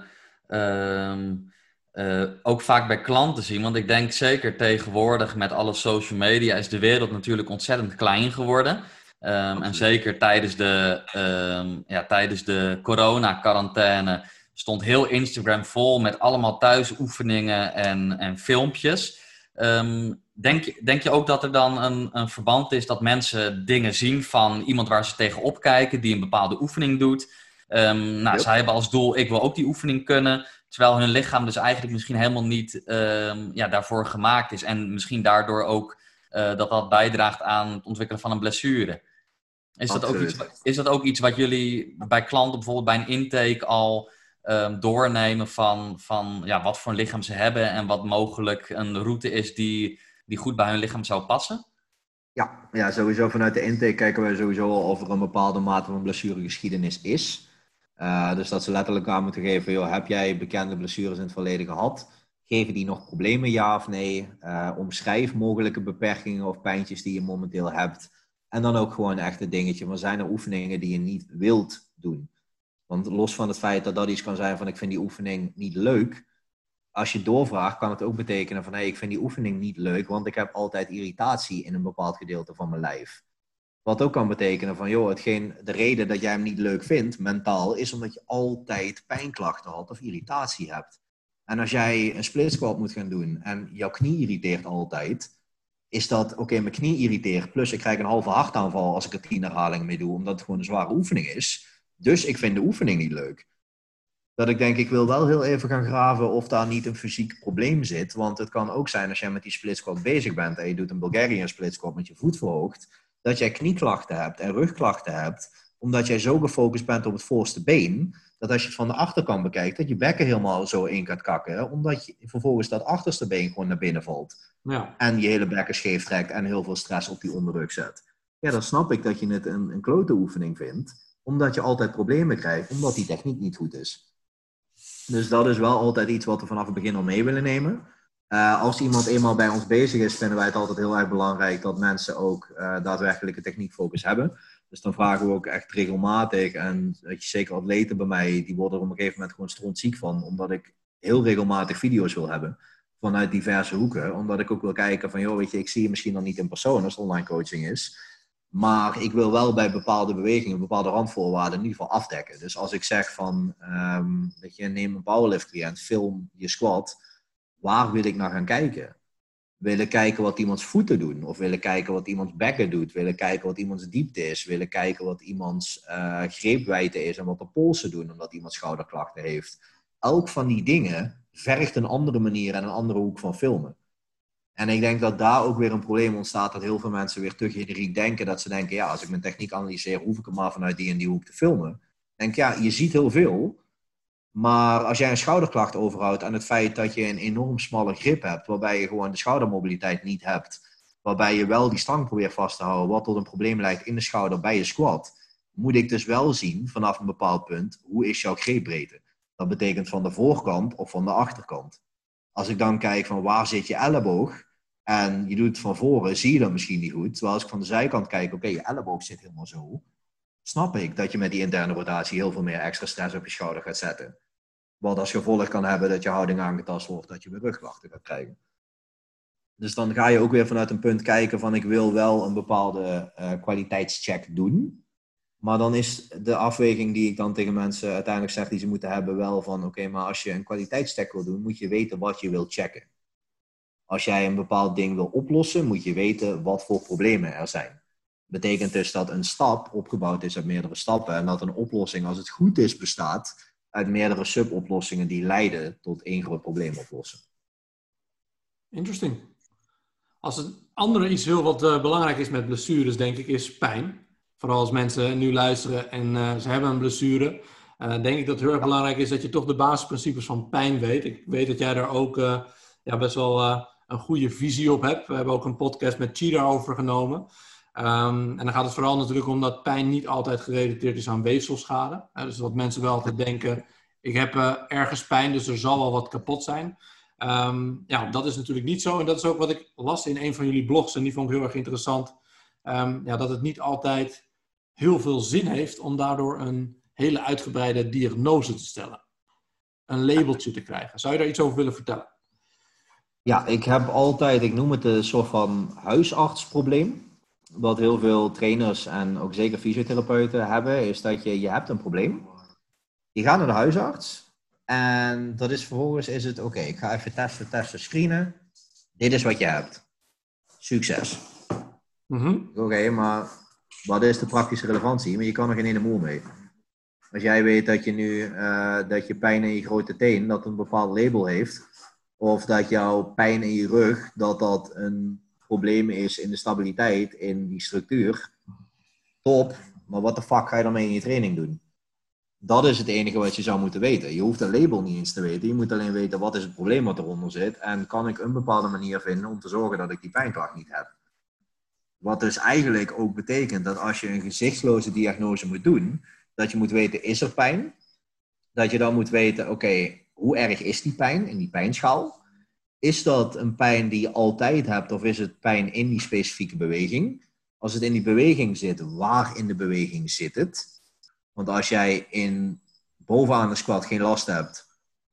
uh, ook vaak bij klanten zien. Want ik denk zeker tegenwoordig met alle social media is de wereld natuurlijk ontzettend klein geworden. Um, en zeker tijdens de, um, ja, tijdens de corona-quarantaine stond heel Instagram vol met allemaal thuisoefeningen en, en filmpjes. Ehm, denk, je, denk je ook dat er dan een, een verband is dat mensen dingen zien van iemand waar ze tegenop kijken, die een bepaalde oefening doet? Um, nou, zij hebben als doel, ik wil ook die oefening kunnen. Terwijl hun lichaam dus eigenlijk misschien helemaal niet um, ja, daarvoor gemaakt is. En misschien daardoor ook uh, dat dat bijdraagt aan het ontwikkelen van een blessure. Is dat, ook iets, is dat ook iets wat jullie bij klanten bijvoorbeeld bij een intake al um, doornemen van, van ja, wat voor een lichaam ze hebben en wat mogelijk een route is die, die goed bij hun lichaam zou passen? Ja, ja, sowieso vanuit de intake kijken wij sowieso al of er een bepaalde mate van blessuregeschiedenis is. Uh, dus dat ze letterlijk aan moeten geven, joh, heb jij bekende blessures in het verleden gehad? Geven die nog problemen, ja of nee? Uh, omschrijf mogelijke beperkingen of pijntjes die je momenteel hebt. En dan ook gewoon echt het dingetje van zijn er oefeningen die je niet wilt doen? Want los van het feit dat dat iets kan zijn van ik vind die oefening niet leuk. Als je doorvraagt kan het ook betekenen van hey, ik vind die oefening niet leuk, want ik heb altijd irritatie in een bepaald gedeelte van mijn lijf. Wat ook kan betekenen van, joh, hetgeen, de reden dat jij hem niet leuk vindt, mentaal, is omdat je altijd pijnklachten had of irritatie hebt. En als jij een split squat moet gaan doen en jouw knie irriteert altijd, is dat, oké, mijn knie irriteert, plus ik krijg een halve hartaanval als ik er tien herhalingen mee doe, omdat het gewoon een zware oefening is. Dus ik vind de oefening niet leuk. Dat ik denk, ik wil wel heel even gaan graven of daar niet een fysiek probleem zit. Want het kan ook zijn als jij met die split squat bezig bent en je doet een Bulgarian split squat met je voet verhoogd, dat jij knieklachten hebt en rugklachten hebt, omdat jij zo gefocust bent op het voorste been, dat als je het van de achterkant bekijkt, dat je bekken helemaal zo in gaat kakken, omdat je vervolgens dat achterste been gewoon naar binnen valt. Ja. En je hele bekken scheef trekt en heel veel stress op die onderrug zet. Ja, dan snap ik dat je het een, een klote oefening vindt, omdat je altijd problemen krijgt, omdat die techniek niet goed is. Dus dat is wel altijd iets wat we vanaf het begin al mee willen nemen. Uh, als iemand eenmaal bij ons bezig is, vinden wij het altijd heel erg belangrijk dat mensen ook uh, daadwerkelijke techniekfocus hebben. Dus dan vragen we ook echt regelmatig, en dat je zeker atleten bij mij, die worden er op een gegeven moment gewoon strontziek van, omdat ik heel regelmatig video's wil hebben vanuit diverse hoeken. Omdat ik ook wil kijken van, joh, weet je, ik zie je misschien dan niet in persoon als online coaching is. Maar ik wil wel bij bepaalde bewegingen, bepaalde randvoorwaarden in ieder geval afdekken. Dus als ik zeg van, um, je neem een powerlift cliënt, film je squat waar wil ik naar gaan kijken? Willen kijken wat iemands voeten doen, of willen kijken wat iemands bekken doet, willen kijken wat iemands diepte is, willen kijken wat iemands uh, greepwijte is en wat de polsen doen omdat iemand schouderklachten heeft. Elk van die dingen vergt een andere manier en een andere hoek van filmen. En ik denk dat daar ook weer een probleem ontstaat dat heel veel mensen weer te generiek denken. Dat ze denken, ja, als ik mijn techniek analyseer, hoef ik hem maar vanuit die en die hoek te filmen. denk, ja, je ziet heel veel, maar als jij een schouderklacht overhoudt aan het feit dat je een enorm smalle grip hebt, waarbij je gewoon de schoudermobiliteit niet hebt, waarbij je wel die stang probeert vast te houden, wat tot een probleem leidt in de schouder bij je squat, moet ik dus wel zien vanaf een bepaald punt, hoe is jouw greepbreedte? Dat betekent van de voorkant of van de achterkant. Als ik dan kijk van waar zit je elleboog en je doet het van voren, zie je dat misschien niet goed. Terwijl als ik van de zijkant kijk, oké, je elleboog zit helemaal zo snap ik dat je met die interne rotatie heel veel meer extra stress op je schouder gaat zetten. Wat als gevolg kan hebben dat je houding aangetast wordt, dat je weer rugklachten gaat krijgen. Dus dan ga je ook weer vanuit een punt kijken van ik wil wel een bepaalde uh, kwaliteitscheck doen. Maar dan is de afweging die ik dan tegen mensen uiteindelijk zeg die ze moeten hebben wel van oké, maar als je een kwaliteitscheck wil doen, moet je weten wat je wil checken. Als jij een bepaald ding wil oplossen, moet je weten wat voor problemen er zijn betekent dus dat een stap opgebouwd is uit meerdere stappen en dat een oplossing, als het goed is, bestaat uit meerdere suboplossingen die leiden tot één groot probleem oplossen. Interesting. Als het andere iets heel wat uh, belangrijk is met blessures, denk ik, is pijn. Vooral als mensen nu luisteren en uh, ze hebben een blessure, uh, denk ik dat het heel erg belangrijk is dat je toch de basisprincipes van pijn weet. Ik weet dat jij daar ook ja, best wel een goede visie op hebt. We hebben ook een podcast met Chi daarover genomen. Um, en dan gaat het vooral natuurlijk om dat pijn niet altijd gerelateerd is aan weefselschade. dus wat mensen wel altijd denken, ik heb ergens pijn, dus er zal wel wat kapot zijn. Um, ja, dat is natuurlijk niet zo. En dat is ook wat ik las in een van jullie blogs. En die vond ik heel erg interessant. Um, ja, dat het niet altijd heel veel zin heeft om daardoor een hele uitgebreide diagnose te stellen. Een labeltje te krijgen. Zou je daar iets over willen vertellen? Ja, ik heb altijd, ik noem het een soort van huisartsprobleem wat heel veel trainers en ook zeker fysiotherapeuten hebben, is dat je, je hebt een probleem. Je gaat naar de huisarts En dat is vervolgens is het, oké, ik ga even testen, testen, screenen. Dit is wat je hebt. Succes. Mhm. Oké, maar wat is de praktische relevantie? Maar je kan er geen ene moer mee. Als jij weet dat je nu eh, dat je pijn in je grote teen dat een bepaald label heeft, of dat jouw pijn in je rug dat dat een probleem is in de stabiliteit in die structuur, top. Maar wat de fuck ga je dan mee in je training doen? Dat is het enige wat je zou moeten weten. Je hoeft een label niet eens te weten. Je moet alleen weten wat is het probleem wat eronder zit. En kan ik een bepaalde manier vinden om te zorgen dat ik die pijnklacht niet heb. Wat dus eigenlijk ook betekent dat als je een gezichtsloze diagnose moet doen, dat je moet weten, is er pijn? Dat je dan moet weten, oké, hoe erg is die pijn in die pijnschaal? Is dat een pijn die je altijd hebt of is het pijn in die specifieke beweging? Als het in die beweging zit, waar in de beweging zit het? Want als jij in bovenaan de squat geen last hebt,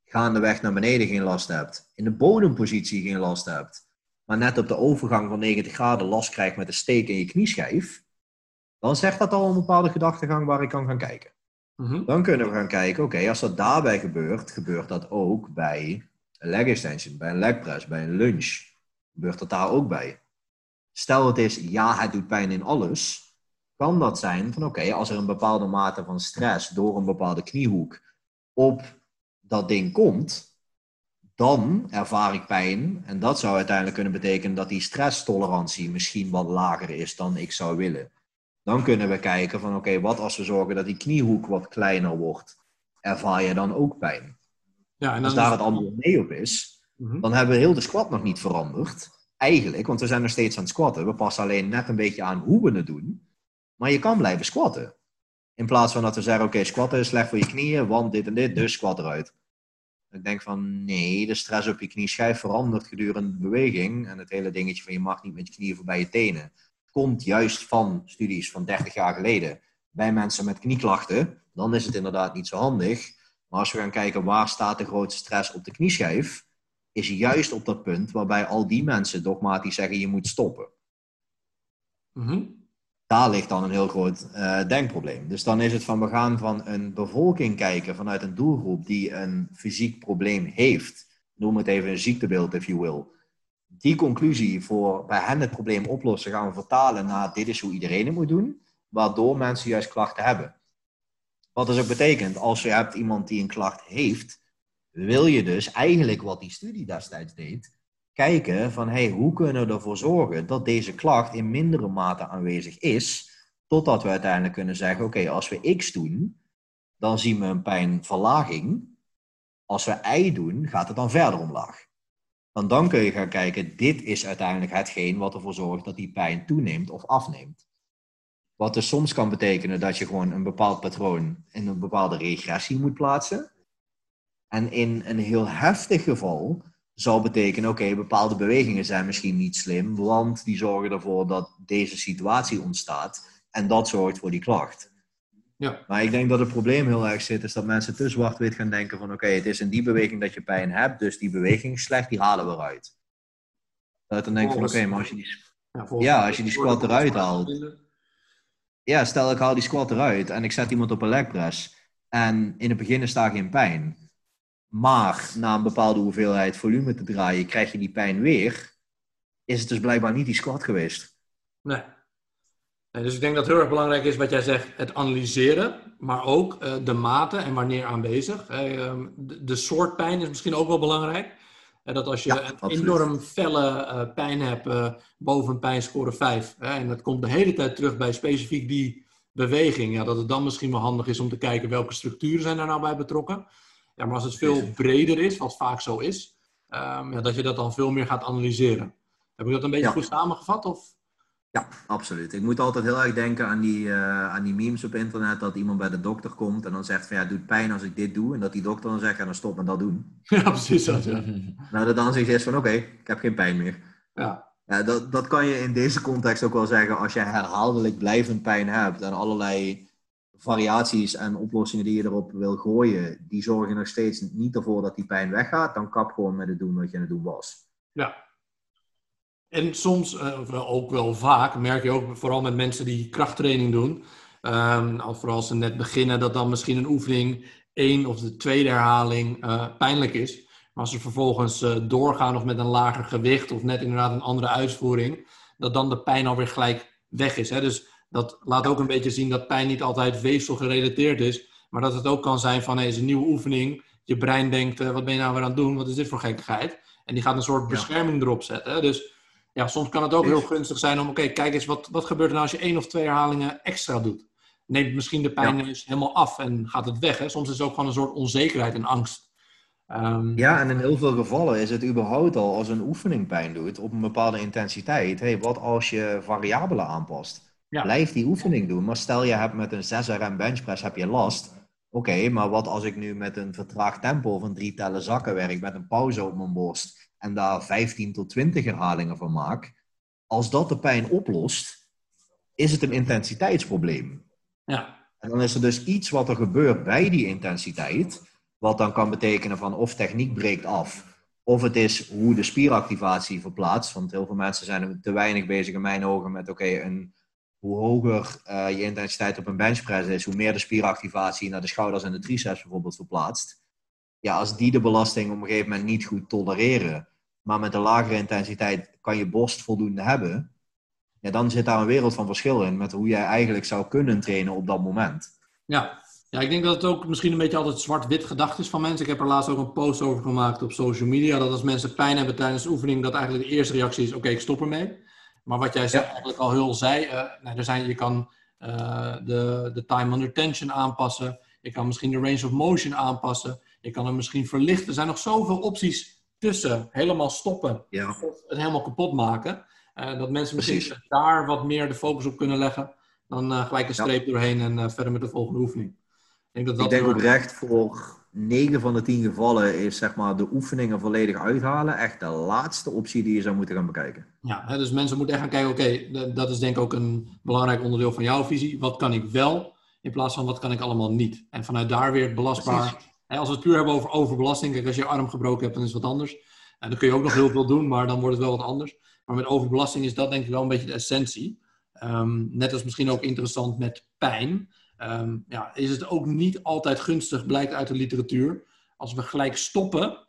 gaandeweg naar beneden geen last hebt, in de bodempositie geen last hebt, maar net op de overgang van 90 graden last krijgt met een steek in je knieschijf, dan zegt dat al een bepaalde gedachtegang waar ik kan gaan kijken. Mhm. Dan kunnen we gaan kijken, oké, als dat daarbij gebeurt, gebeurt dat ook bij een leg extension, bij een leg press, bij een lunge. Gebeurt dat daar ook bij? Stel het is, ja, het doet pijn in alles. Kan dat zijn van, oké, als er een bepaalde mate van stress door een bepaalde kniehoek op dat ding komt, dan ervaar ik pijn. En dat zou uiteindelijk kunnen betekenen dat die stresstolerantie misschien wat lager is dan ik zou willen. Dan kunnen we kijken van oké, wat als we zorgen dat die kniehoek wat kleiner wordt, ervaar je dan ook pijn? Ja, en Als daar is- het antwoord nee op is, Mhm. dan hebben we heel de squat nog niet veranderd. Eigenlijk, want we zijn nog steeds aan het squatten. We passen alleen net een beetje aan hoe we het doen. Maar je kan blijven squatten. In plaats van dat we zeggen, oké, squatten is slecht voor je knieën, want dit en dit, dus squat eruit. Ik denk van, nee, de stress op je knieschijf verandert gedurende de beweging. En het hele dingetje van je mag niet met je knieën voorbij je tenen. Komt juist van studies van 30 jaar geleden. Bij mensen met knieklachten, dan is het inderdaad niet zo handig. Maar als we gaan kijken waar staat de grootste stress op de knieschijf, is juist op dat punt waarbij al die mensen dogmatisch zeggen je moet stoppen. Mhm. Daar ligt dan een heel groot eh, denkprobleem. Dus dan is het van we gaan van een bevolking kijken vanuit een doelgroep die een fysiek probleem heeft. Noem het even een ziektebeeld, if you will. Die conclusie voor bij hen het probleem oplossen gaan we vertalen naar dit is hoe iedereen het moet doen, waardoor mensen juist klachten hebben. Wat dus ook betekent, als je hebt iemand die een klacht heeft, wil je dus eigenlijk wat die studie destijds deed, kijken van hey, hoe kunnen we ervoor zorgen dat deze klacht in mindere mate aanwezig is, totdat we uiteindelijk kunnen zeggen, oké, als we X doen, dan zien we een pijnverlaging. Als we Y doen, gaat het dan verder omlaag. Want dan kun je gaan kijken, dit is uiteindelijk hetgeen wat ervoor zorgt dat die pijn toeneemt of afneemt. Wat dus soms kan betekenen dat je gewoon een bepaald patroon in een bepaalde regressie moet plaatsen. En in een heel heftig geval zal betekenen, oké, bepaalde bewegingen zijn misschien niet slim, want die zorgen ervoor dat deze situatie ontstaat en dat zorgt voor die klacht. Ja. Maar ik denk dat het probleem heel erg zit, is dat mensen te zwart-wit gaan denken van, oké, het is in die beweging dat je pijn hebt, dus die beweging is slecht, die halen we eruit. Dat dan denkt van, oké, maar als je die, Ja, Ja, als je die squat eruit haalt. ja, stel ik haal die squat eruit en ik zet iemand op een leg press en in het begin is daar geen pijn. Maar na een bepaalde hoeveelheid volume te draaien, krijg je die pijn weer. Is het dus blijkbaar niet die squat geweest. Nee. Nee, dus ik denk dat het heel erg belangrijk is wat jij zegt, het analyseren, maar ook eh, de mate en wanneer aanwezig. Eh, ehm, de, de soort pijn is misschien ook wel belangrijk. Eh, dat als je Ja, een absoluut. enorm felle pijn hebt boven een pijnscore 5, hè, en dat komt de hele tijd terug bij specifiek die beweging, ja, dat het dan misschien wel handig is om te kijken welke structuren zijn daar nou bij betrokken. Ja, maar als het veel breder is, wat vaak zo is, ehm, ja, dat je dat dan veel meer gaat analyseren. Heb ik dat een beetje Ja. goed samengevat? Of? Ja, absoluut. Ik moet altijd heel erg denken aan die, eh, aan die memes op internet dat iemand bij de dokter komt en dan zegt van ja, het doet pijn als ik dit doe. En dat die dokter dan zegt, ja, dan stop met dat doen. Ja, precies dat. Ja. Nou, dat dan zegt is van oké, ik heb geen pijn meer. Ja. Ja, dat, dat kan je in deze context ook wel zeggen als je herhaaldelijk blijvend pijn hebt en allerlei variaties en oplossingen die je erop wil gooien, die zorgen nog steeds niet ervoor dat die pijn weggaat, dan kap gewoon met het doen wat je aan het doen was. ja. En soms, eh, ook wel vaak, merk je ook vooral met mensen die krachttraining doen, al vooral als ze net beginnen, dat dan misschien een oefening één of de tweede herhaling pijnlijk is. Maar als ze vervolgens doorgaan of met een lager gewicht of net inderdaad een andere uitvoering, dat dan de pijn alweer gelijk weg is. Hè? Dus dat laat ook een beetje zien dat pijn niet altijd weefsel gerelateerd is, maar dat het ook kan zijn van hey, is een nieuwe oefening. Je brein denkt, wat ben je nou weer aan het doen? Wat is dit voor gekkigheid? En die gaat een soort bescherming erop zetten. Dus ja, soms kan het ook heel gunstig zijn om, oké, kijk eens, wat, wat gebeurt er nou als je één of twee herhalingen extra doet? Neemt misschien de pijn eens helemaal af en gaat het weg. Hè? Soms is het ook gewoon een soort onzekerheid en angst. Um, ja, en in heel veel gevallen is het überhaupt al als een oefening pijn doet op een bepaalde intensiteit. Hey, wat als je variabelen aanpast? Blijf die oefening doen. Maar stel je hebt met een 6 RM benchpress heb je last. Oké, maar wat als ik nu met een vertraagd tempo van drie tellen zakken werk met een pauze op mijn borst en daar 15 tot 20 herhalingen van maak, als dat de pijn oplost, is het een intensiteitsprobleem. Ja. En dan is er dus iets wat er gebeurt bij die intensiteit, wat dan kan betekenen van of techniek breekt af, of het is hoe de spieractivatie verplaatst. Want heel veel mensen zijn te weinig bezig in mijn ogen met oké, een hoe hoger uh, je intensiteit op een benchpress is, hoe meer de spieractivatie naar de schouders en de triceps bijvoorbeeld verplaatst. Ja, als die de belasting op een gegeven moment niet goed tolereren, maar met een lagere intensiteit kan je borst voldoende hebben, ja, dan zit daar een wereld van verschil in met hoe jij eigenlijk zou kunnen trainen op dat moment. Ja, ja ik denk dat het ook misschien een beetje altijd zwart-wit gedacht is van mensen. Ik heb er laatst ook een post over gemaakt op social media, dat als mensen pijn hebben tijdens de oefening, dat eigenlijk de eerste reactie is, oké, ik stop ermee. Maar wat jij ja. eigenlijk al heel zei, uh, nou, er zijn, je kan uh, de, de time under tension aanpassen. Je kan misschien de range of motion aanpassen. Je kan hem misschien verlichten. Er zijn nog zoveel opties tussen helemaal stoppen ja. of het helemaal kapot maken. Uh, dat mensen misschien daar wat meer de focus op kunnen leggen. Dan gelijk een streep doorheen en verder met de volgende oefening. Ik denk, dat dat Ik denk oprecht voor 9 van de 10 gevallen is zeg maar, de oefeningen volledig uithalen echt de laatste optie die je zou moeten gaan bekijken. Ja, hè, dus mensen moeten echt gaan kijken, oké, dat is denk ik ook een belangrijk onderdeel van jouw visie. Wat kan ik wel, in plaats van wat kan ik allemaal niet? En vanuit daar weer belastbaar als we het puur hebben over overbelasting, kijk, als je je arm gebroken hebt, dan is het wat anders. En dan kun je ook nog heel veel doen, maar dan wordt het wel wat anders. Maar met overbelasting is dat denk ik wel een beetje de essentie. Um, net als misschien ook interessant met pijn. Um, ja, is het ook niet altijd gunstig, blijkt uit de literatuur, als we gelijk stoppen.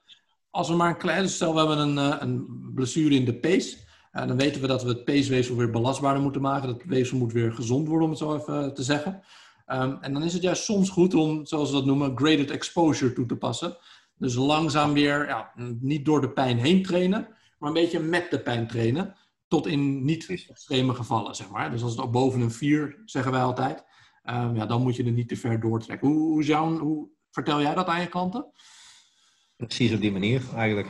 Als we maar een klein, dus stel we hebben een, eh, een blessure in de pees. Uh, dan weten we dat we het peesweefsel weer belastbaarder moeten maken. Dat weefsel moet weer gezond worden, om het zo even te zeggen. Um, en dan is het juist soms goed om, zoals we dat noemen, graded exposure toe te passen. Dus langzaam weer, ja, niet door de pijn heen trainen, maar een beetje met de pijn trainen. Tot in niet extreme gevallen, zeg maar. Dus als het ook boven een 4, zeggen wij altijd, um, ja, dan moet je er niet te ver doortrekken. Hoe, hoe, hoe vertel jij dat aan je klanten? Precies op die manier, eigenlijk.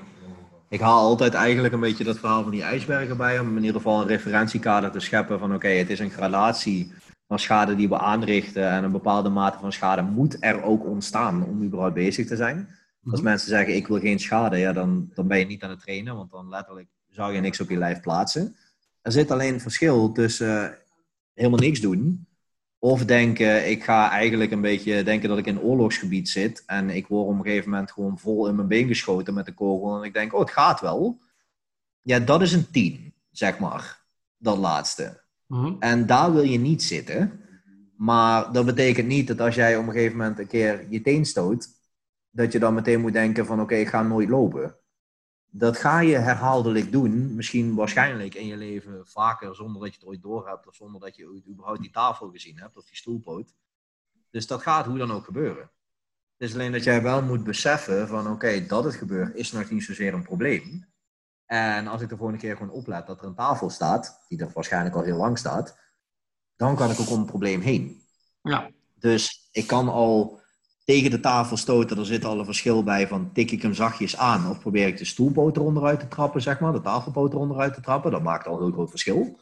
Ik haal altijd eigenlijk een beetje dat verhaal van die ijsbergen bij, om in ieder geval een referentiekader te scheppen van oké, het is een gradatie van schade die we aanrichten en een bepaalde mate van schade moet er ook ontstaan om überhaupt bezig te zijn. Als mhm. mensen zeggen ik wil geen schade, ja, dan, dan ben je niet aan het trainen, want dan letterlijk zou je niks op je lijf plaatsen. Er zit alleen een verschil tussen uh, helemaal niks doen of denken ik ga eigenlijk een beetje denken dat ik in oorlogsgebied zit en ik word op een gegeven moment gewoon vol in mijn been geschoten met de kogel en ik denk oh het gaat wel. Ja, dat is een 10, zeg maar. Dat laatste. Mhm. En daar wil je niet zitten. Maar dat betekent niet dat als jij op een gegeven moment een keer je teen stoot, dat je dan meteen moet denken van oké, ik ga nooit lopen. Dat ga je herhaaldelijk doen, misschien waarschijnlijk in je leven vaker zonder dat je het ooit door hebt of zonder dat je überhaupt die tafel gezien hebt of die stoelpoot. Dus dat gaat hoe dan ook gebeuren. Het is alleen dat jij wel moet beseffen van oké, dat het gebeurt is nog niet zozeer een probleem. En als ik de volgende keer gewoon oplet dat er een tafel staat, die er waarschijnlijk al heel lang staat, dan kan ik ook om het probleem heen. Ja. Dus ik kan al tegen de tafel stoten, er zit al een verschil bij van tik ik hem zachtjes aan of probeer ik de stoelpoot eronder uit te trappen, zeg maar, de tafelpoot eronder uit te trappen. Dat maakt al een heel groot verschil.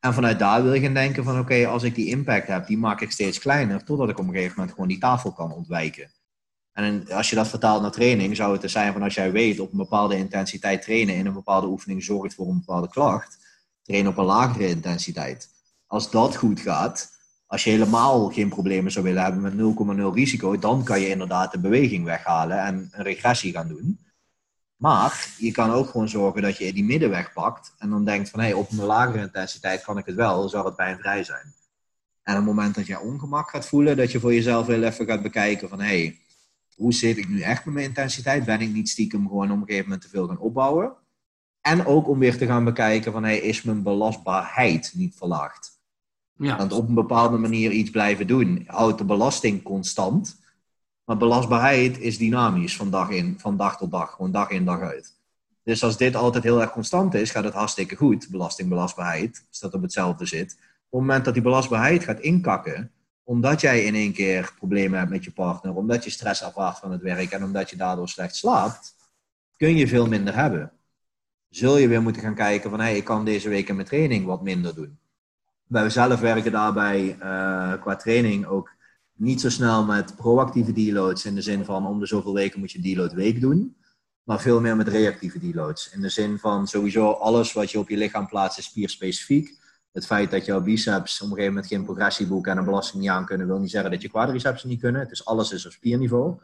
En vanuit daar wil je gaan denken van oké, als ik die impact heb, die maak ik steeds kleiner, totdat ik op een gegeven moment gewoon die tafel kan ontwijken. En als je dat vertaalt naar training, zou het er zijn van als jij weet op een bepaalde intensiteit trainen in een bepaalde oefening zorgt voor een bepaalde klacht, trainen op een lagere intensiteit. Als dat goed gaat, als je helemaal geen problemen zou willen hebben met 0,0 risico, dan kan je inderdaad de beweging weghalen en een regressie gaan doen. Maar je kan ook gewoon zorgen dat je die middenweg pakt en dan denkt van hé, hey, op een lagere intensiteit kan ik het wel, zou het pijnvrij zijn. En op het moment dat je ongemak gaat voelen, dat je voor jezelf heel even gaat bekijken van hé, hey, hoe zit ik nu echt met mijn intensiteit? Ben ik niet stiekem gewoon op een gegeven moment te veel gaan opbouwen? En ook om weer te gaan bekijken van hey, is mijn belastbaarheid niet verlaagd? Ja. Want op een bepaalde manier iets blijven doen houdt de belasting constant. Maar belastbaarheid is dynamisch van dag, in, van dag tot dag, gewoon dag in dag uit. Dus als dit altijd heel erg constant is, gaat het hartstikke goed, belastingbelastbaarheid, als dat op hetzelfde zit. Op het moment dat die belastbaarheid gaat inkakken, omdat jij in één keer problemen hebt met je partner, omdat je stress ervaart van het werk en omdat je daardoor slecht slaapt, kun je veel minder hebben. Zul je weer moeten gaan kijken van, hé, hey, ik kan deze week in mijn training wat minder doen. Wij zelf werken daarbij uh, qua training ook niet zo snel met proactieve deloads in de zin van om de zoveel weken moet je deload week doen, maar veel meer met reactieve deloads. In de zin van sowieso alles wat je op je lichaam plaatst is spierspecifiek. Het feit dat jouw biceps op een gegeven moment geen progressie boeken en een belasting niet aan kunnen, wil niet zeggen dat je quadriceps niet kunnen. Het is alles is op spierniveau.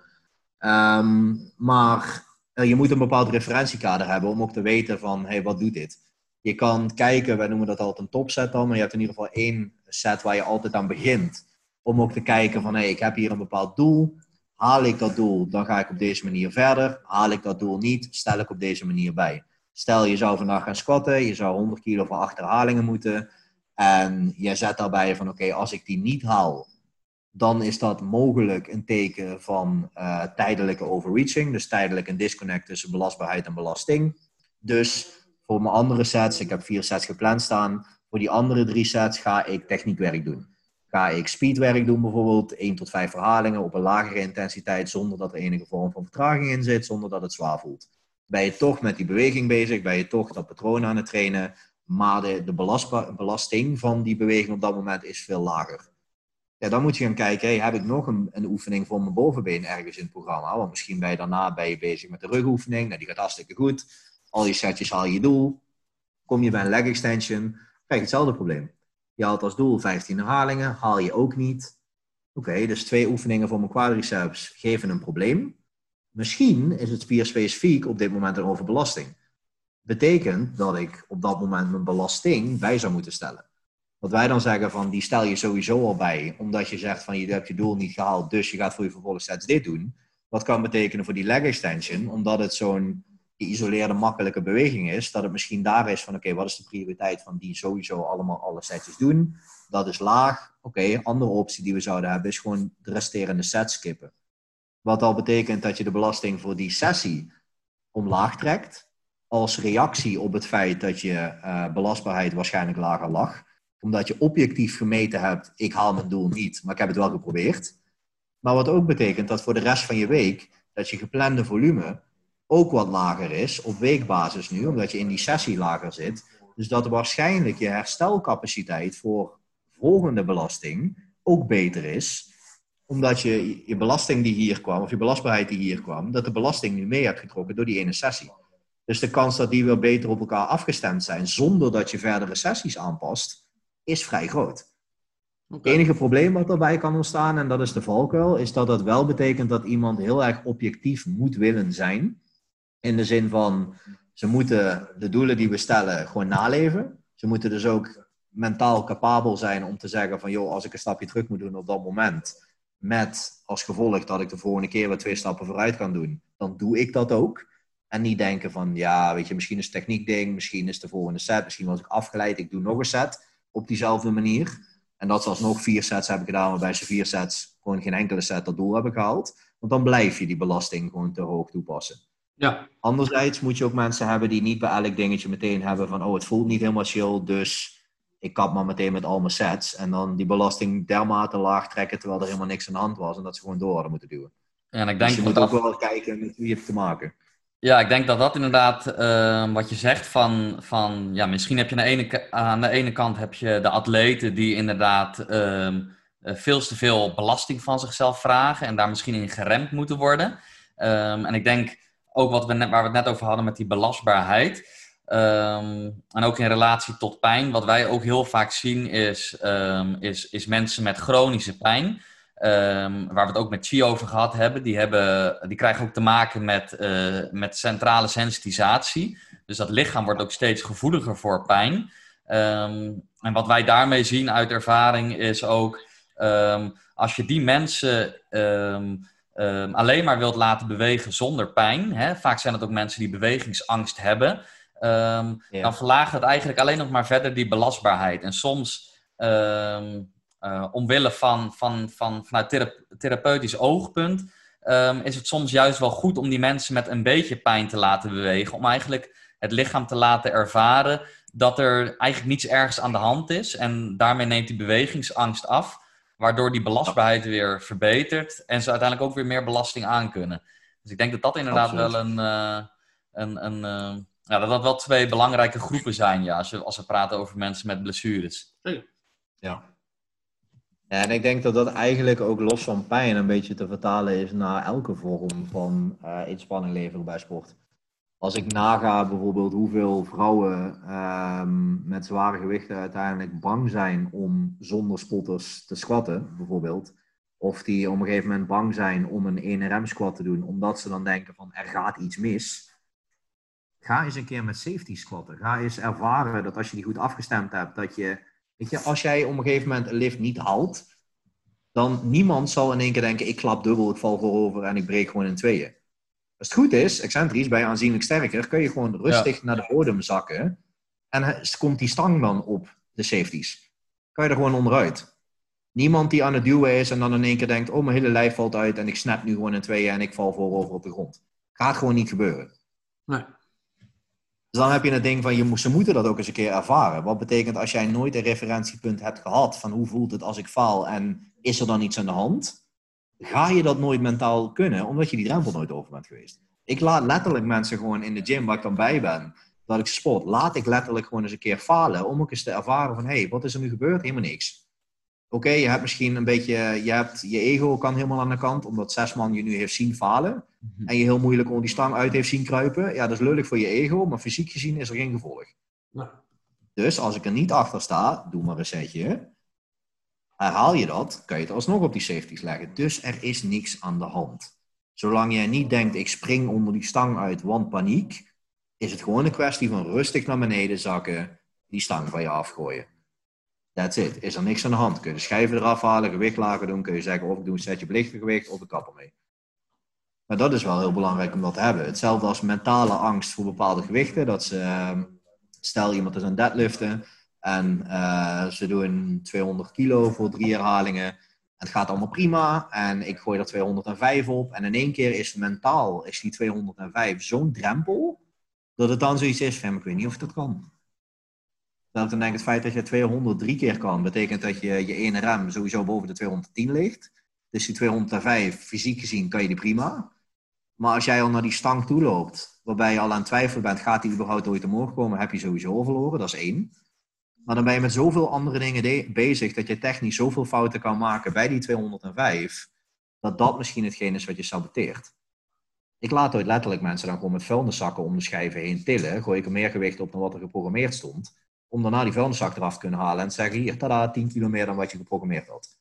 Um, maar je moet een bepaald referentiekader hebben om ook te weten van, hey, wat doet dit? Je kan kijken, wij noemen dat altijd een topset dan, maar je hebt in ieder geval één set waar je altijd aan begint. Om ook te kijken van, hey, ik heb hier een bepaald doel. Haal ik dat doel, dan ga ik op deze manier verder. Haal ik dat doel niet, stel ik op deze manier bij. Stel, je zou vandaag gaan squatten, je zou 100 kilo voor acht herhalingen moeten. En je zet daarbij van, oké, als ik die niet haal, dan is dat mogelijk een teken van uh, tijdelijke overreaching. Dus tijdelijk een disconnect tussen belastbaarheid en belasting. Dus voor mijn andere sets, ik heb vier sets gepland staan. Voor die andere drie sets ga ik techniekwerk doen. Ga ik speedwerk doen bijvoorbeeld, 1 tot 5 verhalingen op een lagere intensiteit zonder dat er enige vorm van vertraging in zit, zonder dat het zwaar voelt. Ben je toch met die beweging bezig, ben je toch dat patroon aan het trainen, maar de, de belasting van die beweging op dat moment is veel lager. Ja, dan moet je gaan kijken, hey, heb ik nog een, een, oefening voor mijn bovenbeen ergens in het programma? Want misschien ben je daarna ben bezig met de rugoefening, nou, die gaat hartstikke goed. Al die setjes haal je doel. Kom je bij een leg extension, krijg je hetzelfde probleem. Je haalt als doel 15 herhalingen, haal je ook niet. Oké, dus twee oefeningen voor mijn quadriceps geven een probleem. Misschien is het spierspecifiek op dit moment een overbelasting. Betekent dat ik op dat moment mijn belasting bij zou moeten stellen. Wat wij dan zeggen van, die stel je sowieso al bij, omdat je zegt van, je hebt je doel niet gehaald, dus je gaat voor je vervolgsets dit doen. Wat kan betekenen voor die leg extension, omdat het zo'n geïsoleerde, makkelijke beweging is, dat het misschien daar is van, oké, wat is de prioriteit van die sowieso allemaal alle setjes doen? Dat is laag. Oké, andere optie die we zouden hebben is gewoon de resterende sets skippen. Wat al betekent dat je de belasting voor die sessie omlaag trekt, als reactie op het feit dat je uh, belastbaarheid waarschijnlijk lager lag omdat je objectief gemeten hebt, ik haal mijn doel niet, maar ik heb het wel geprobeerd. Maar wat ook betekent dat voor de rest van je week, dat je geplande volume ook wat lager is op weekbasis nu, omdat je in die sessie lager zit. Dus dat waarschijnlijk je herstelcapaciteit voor volgende belasting ook beter is. Omdat je je belasting die hier kwam, of je belastbaarheid die hier kwam, dat de belasting nu mee hebt getrokken door die ene sessie. Dus de kans dat die weer beter op elkaar afgestemd zijn, zonder dat je verdere sessies aanpast, is vrij groot. Het enige probleem wat daarbij kan ontstaan, en dat is de valkuil, is dat dat wel betekent dat iemand heel erg objectief moet willen zijn. In de zin van, ze moeten de doelen die we stellen gewoon naleven. Ze moeten dus ook mentaal capabel zijn om te zeggen van, joh, als ik een stapje terug moet doen op dat moment, met als gevolg dat ik de volgende keer weer twee stappen vooruit kan doen, dan doe ik dat ook. En niet denken van, ja, weet je, misschien is het techniek ding, misschien is de volgende set, misschien was ik afgeleid, ik doe nog een set op diezelfde manier. En dat ze nog vier sets hebben gedaan, waarbij ze vier sets gewoon geen enkele set dat doel hebben gehaald. Want dan blijf je die belasting gewoon te hoog toepassen. Ja. Anderzijds moet je ook mensen hebben die niet bij elk dingetje meteen hebben van, oh, het voelt niet helemaal chill, dus ik kap maar meteen met al mijn sets. En dan die belasting dermate laag trekken, terwijl er helemaal niks aan de hand was en dat ze gewoon door hadden moeten duwen. en ik denk dus je moet ook wel kijken met wie je hebt te maken. Ja, ik denk dat dat inderdaad uh, wat je zegt van, van ja, misschien heb je aan de, ene, aan de ene kant heb je de atleten die inderdaad uh, veel te veel belasting van zichzelf vragen en daar misschien in geremd moeten worden. Um, en ik denk ook wat we net, waar we het net over hadden met die belastbaarheid. Um, en ook in relatie tot pijn. Wat wij ook heel vaak zien is, um, is, is mensen met chronische pijn. Um, waar we het ook met Chi over gehad hebben, die, hebben, die krijgen ook te maken met, uh, met centrale sensitisatie. Dus dat lichaam wordt ook steeds gevoeliger voor pijn. Ehm, en wat wij daarmee zien uit ervaring is ook, ehm, als je die mensen ehm, alleen maar wilt laten bewegen zonder pijn, hè, vaak zijn het ook mensen die bewegingsangst hebben, dan verlaagt het eigenlijk alleen nog maar verder die belastbaarheid. En soms, uh, omwille van, van, van, vanuit therapeutisch oogpunt, is het soms juist wel goed om die mensen met een beetje pijn te laten bewegen, om eigenlijk het lichaam te laten ervaren dat er eigenlijk niets ergens aan de hand is. En daarmee neemt die bewegingsangst af, waardoor die belastbaarheid weer verbetert en ze uiteindelijk ook weer meer belasting aankunnen. Dus ik denk dat dat inderdaad wel een, uh, een, een uh, ja, dat dat wel twee belangrijke groepen zijn, ja, als, we, als we praten over mensen met blessures. Ja. ja. En ik denk dat dat eigenlijk ook los van pijn een beetje te vertalen is naar elke vorm van uh, inspanning leveren bij sport als ik naga bijvoorbeeld hoeveel vrouwen ehm, met zware gewichten uiteindelijk bang zijn om zonder spotters te squatten, bijvoorbeeld. Of die op een gegeven moment bang zijn om een 1RM squat te doen, omdat ze dan denken van er gaat iets mis. Ga eens een keer met safety squatten. Ga eens ervaren dat als je die goed afgestemd hebt, dat je, weet je, als jij op een gegeven moment een lift niet haalt, dan niemand zal in één keer denken, ik klap dubbel, ik val voorover en ik breek gewoon in tweeën. Als het goed is, excentrisch, bij aanzienlijk sterker, kun je gewoon rustig naar de bodem zakken. En komt die stang dan op de safeties. Kan je er gewoon onderuit. Niemand die aan het duwen is en dan in één keer denkt: Oh, mijn hele lijf valt uit en ik snap nu gewoon in tweeën en ik val voorover op de grond. Gaat gewoon niet gebeuren. Nee. Dus dan heb je het ding van: je, ze moeten dat ook eens een keer ervaren. Wat betekent als jij nooit een referentiepunt hebt gehad van hoe voelt het als ik faal en is er dan iets aan de hand? Ga je dat nooit mentaal kunnen, omdat je die drempel nooit over bent geweest. Ik laat letterlijk mensen gewoon in de gym waar ik dan bij ben, dat ik sport, laat ik letterlijk gewoon eens een keer falen, om ook eens te ervaren van, hé, hey, wat is er nu gebeurd? Helemaal niks. Oké, je hebt misschien een beetje, je, hebt, je ego kan helemaal aan de kant, omdat zes man je nu heeft zien falen, mhm. en je heel moeilijk onder die stang uit heeft zien kruipen. Ja, dat is lullig voor je ego, maar fysiek gezien is er geen gevolg. Dus als ik er niet achter sta, doe maar een setje. Herhaal je dat, kan je het alsnog op die safeties leggen. Dus er is niks aan de hand. Zolang jij niet denkt, ik spring onder die stang uit, want paniek, is het gewoon een kwestie van rustig naar beneden zakken, die stang van je afgooien. That's it. Is er niks aan de hand. Kun je schijven eraf halen, gewicht lager doen, kun je zeggen of ik doe een setje belichter gewicht of ik kap ermee. Maar dat is wel heel belangrijk om dat te hebben. Hetzelfde als mentale angst voor bepaalde gewichten. Dat ze, ehm, stel iemand is aan deadliften, en uh, ze doen 200 kilo voor drie herhalingen. Het gaat allemaal prima. En ik gooi er 205 op. En in één keer is mentaal is die 205 zo'n drempel. Dat het dan zoiets is van, ik weet niet of dat kan. Dan denk het feit dat je 203 keer kan, betekent dat je je ene rem sowieso boven de 210 ligt. Dus die 205, fysiek gezien, kan je die prima. Maar als jij al naar die stang toe loopt, waarbij je al aan het twijfelen bent, gaat die überhaupt ooit omhoog komen, heb je sowieso verloren. Dat is één. Maar dan ben je met zoveel andere dingen bezig dat je technisch zoveel fouten kan maken bij die 205, dat dat misschien hetgeen is wat je saboteert. Ik laat ooit letterlijk mensen dan gewoon met vuilniszakken om de schijven heen tillen, gooi ik er meer gewicht op dan wat er geprogrammeerd stond, om daarna die vuilniszak eraf te kunnen halen en te zeggen, hier, tada, 10 kilo meer dan wat je geprogrammeerd had.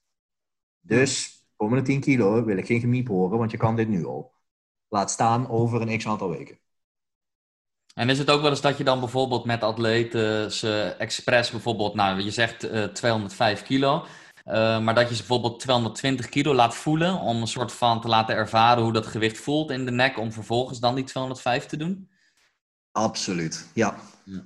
Dus, komende 10 kilo wil ik geen gemiep horen, want je kan dit nu al. Laat staan over een x aantal weken. En is het ook wel eens dat je dan bijvoorbeeld met atleten ze expres bijvoorbeeld, nou je zegt uh, eh, 205 kilo, uh, maar dat je ze bijvoorbeeld 220 kilo laat voelen om een soort van te laten ervaren hoe dat gewicht voelt in de nek, om vervolgens dan die 205 te doen? Absoluut, ja. ja.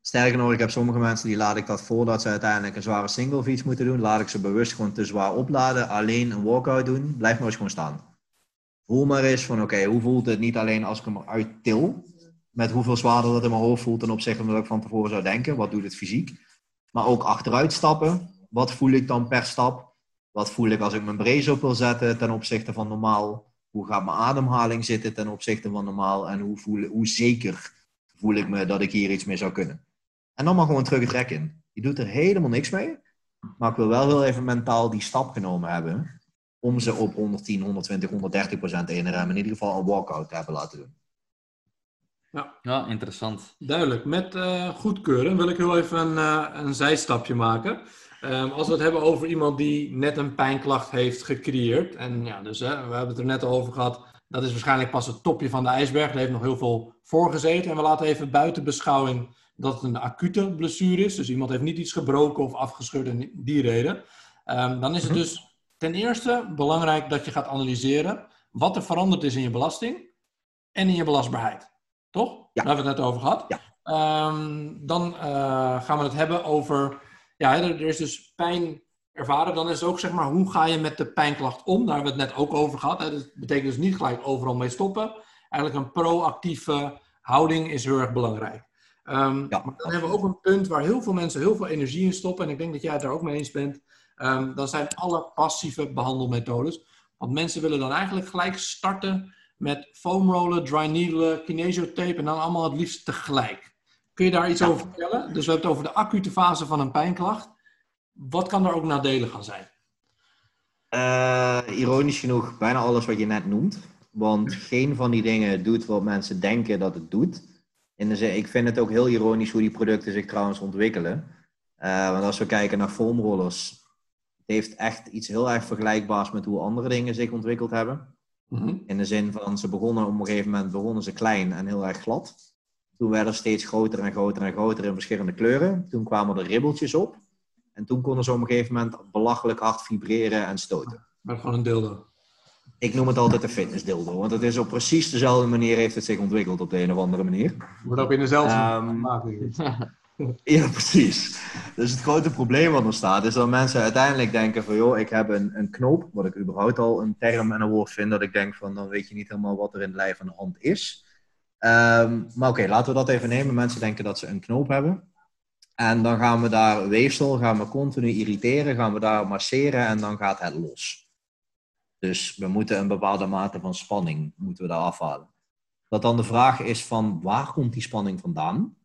Sterker nog, ik heb sommige mensen die laat ik dat voordat ze uiteindelijk een zware single fiets moeten doen, laat ik ze bewust gewoon te zwaar opladen, alleen een walkout doen, blijf maar eens gewoon staan. Voel maar eens van oké, hoe voelt het niet alleen als ik hem eruit til, met hoeveel zwaarder dat in mijn hoofd voelt ten opzichte van wat ik van tevoren zou denken. Wat doet het fysiek? Maar ook achteruit stappen. Wat voel ik dan per stap? Wat voel ik als ik mijn brace op wil zetten ten opzichte van normaal? Hoe gaat mijn ademhaling zitten ten opzichte van normaal? En hoe, voel, hoe zeker voel ik me dat ik hier iets mee zou kunnen? En dan maar gewoon terug het in. Je doet er helemaal niks mee. Maar ik wil wel heel even mentaal die stap genomen hebben. Om ze op 110, 120, 130 procent in in ieder geval een walkout te hebben laten doen. Ja. ja, interessant. Duidelijk. Met uh, goedkeuren wil ik heel even een, uh, een zijstapje maken. Um, als we het hebben over iemand die net een pijnklacht heeft gecreëerd. En ja, dus hè, we hebben het er net al over gehad. Dat is waarschijnlijk pas het topje van de ijsberg. Er heeft nog heel veel voor gezeten. En we laten even buiten beschouwing dat het een acute blessure is. Dus iemand heeft niet iets gebroken of afgescheurd en die reden. Ehm, dan is het mhm. dus ten eerste belangrijk dat je gaat analyseren wat er veranderd is in je belasting en in je belastbaarheid. Toch? Ja. Daar hebben we het net over gehad. Ja. Ehm, dan eh, gaan we het hebben over. Ja, er, is dus pijn ervaren. Dan is het ook zeg maar, hoe ga je met de pijnklacht om? Daar hebben we het net ook over gehad. Dat betekent dus niet gelijk overal mee stoppen. Eigenlijk een proactieve houding is heel erg belangrijk. Um, ja. Maar dan hebben we ook een punt waar heel veel mensen heel veel energie in stoppen. En ik denk dat jij het daar ook mee eens bent. Um, dan zijn alle passieve behandelmethodes. Want mensen willen dan eigenlijk gelijk starten met foamrollen, dry needle, kinesiotape en dan allemaal het liefst tegelijk. Kun je daar iets over vertellen? Dus we hebben het over de acute fase van een pijnklacht. Wat kan er ook nadelig gaan zijn? Uh, ironisch genoeg, bijna alles wat je net noemt. Want geen van die dingen doet wat mensen denken dat het doet. In de ik vind het ook heel ironisch hoe die producten zich trouwens ontwikkelen. Uh, want als we kijken naar foamrollers, het heeft echt iets heel erg vergelijkbaars met hoe andere dingen zich ontwikkeld hebben. Mhm. In de zin van, ze begonnen op een gegeven moment begonnen ze klein en heel erg glad. Toen werden ze steeds groter en groter en groter in verschillende kleuren. Toen kwamen er ribbeltjes op. En toen konden ze op een gegeven moment belachelijk hard vibreren en stoten. Maar gewoon een dildo. Ik noem het altijd een fitnessdildo, want het is op precies dezelfde manier heeft het zich ontwikkeld op de een of andere manier. Wordt ook in dezelfde um, Ja, precies. Dus het grote probleem wat er staat, is dat mensen uiteindelijk denken van, joh, ik heb een, een knoop, wat ik überhaupt al een term en een woord vind, dat ik denk van, dan weet je niet helemaal wat er in het lijf van de hand is. Ehm, maar oké, laten we dat even nemen. Mensen denken dat ze een knoop hebben. En dan gaan we daar weefsel, gaan we continu irriteren, gaan we daar masseren en dan gaat het los. Dus we moeten een bepaalde mate van spanning moeten we daar afhalen. Dat dan de vraag is van waar komt die spanning vandaan?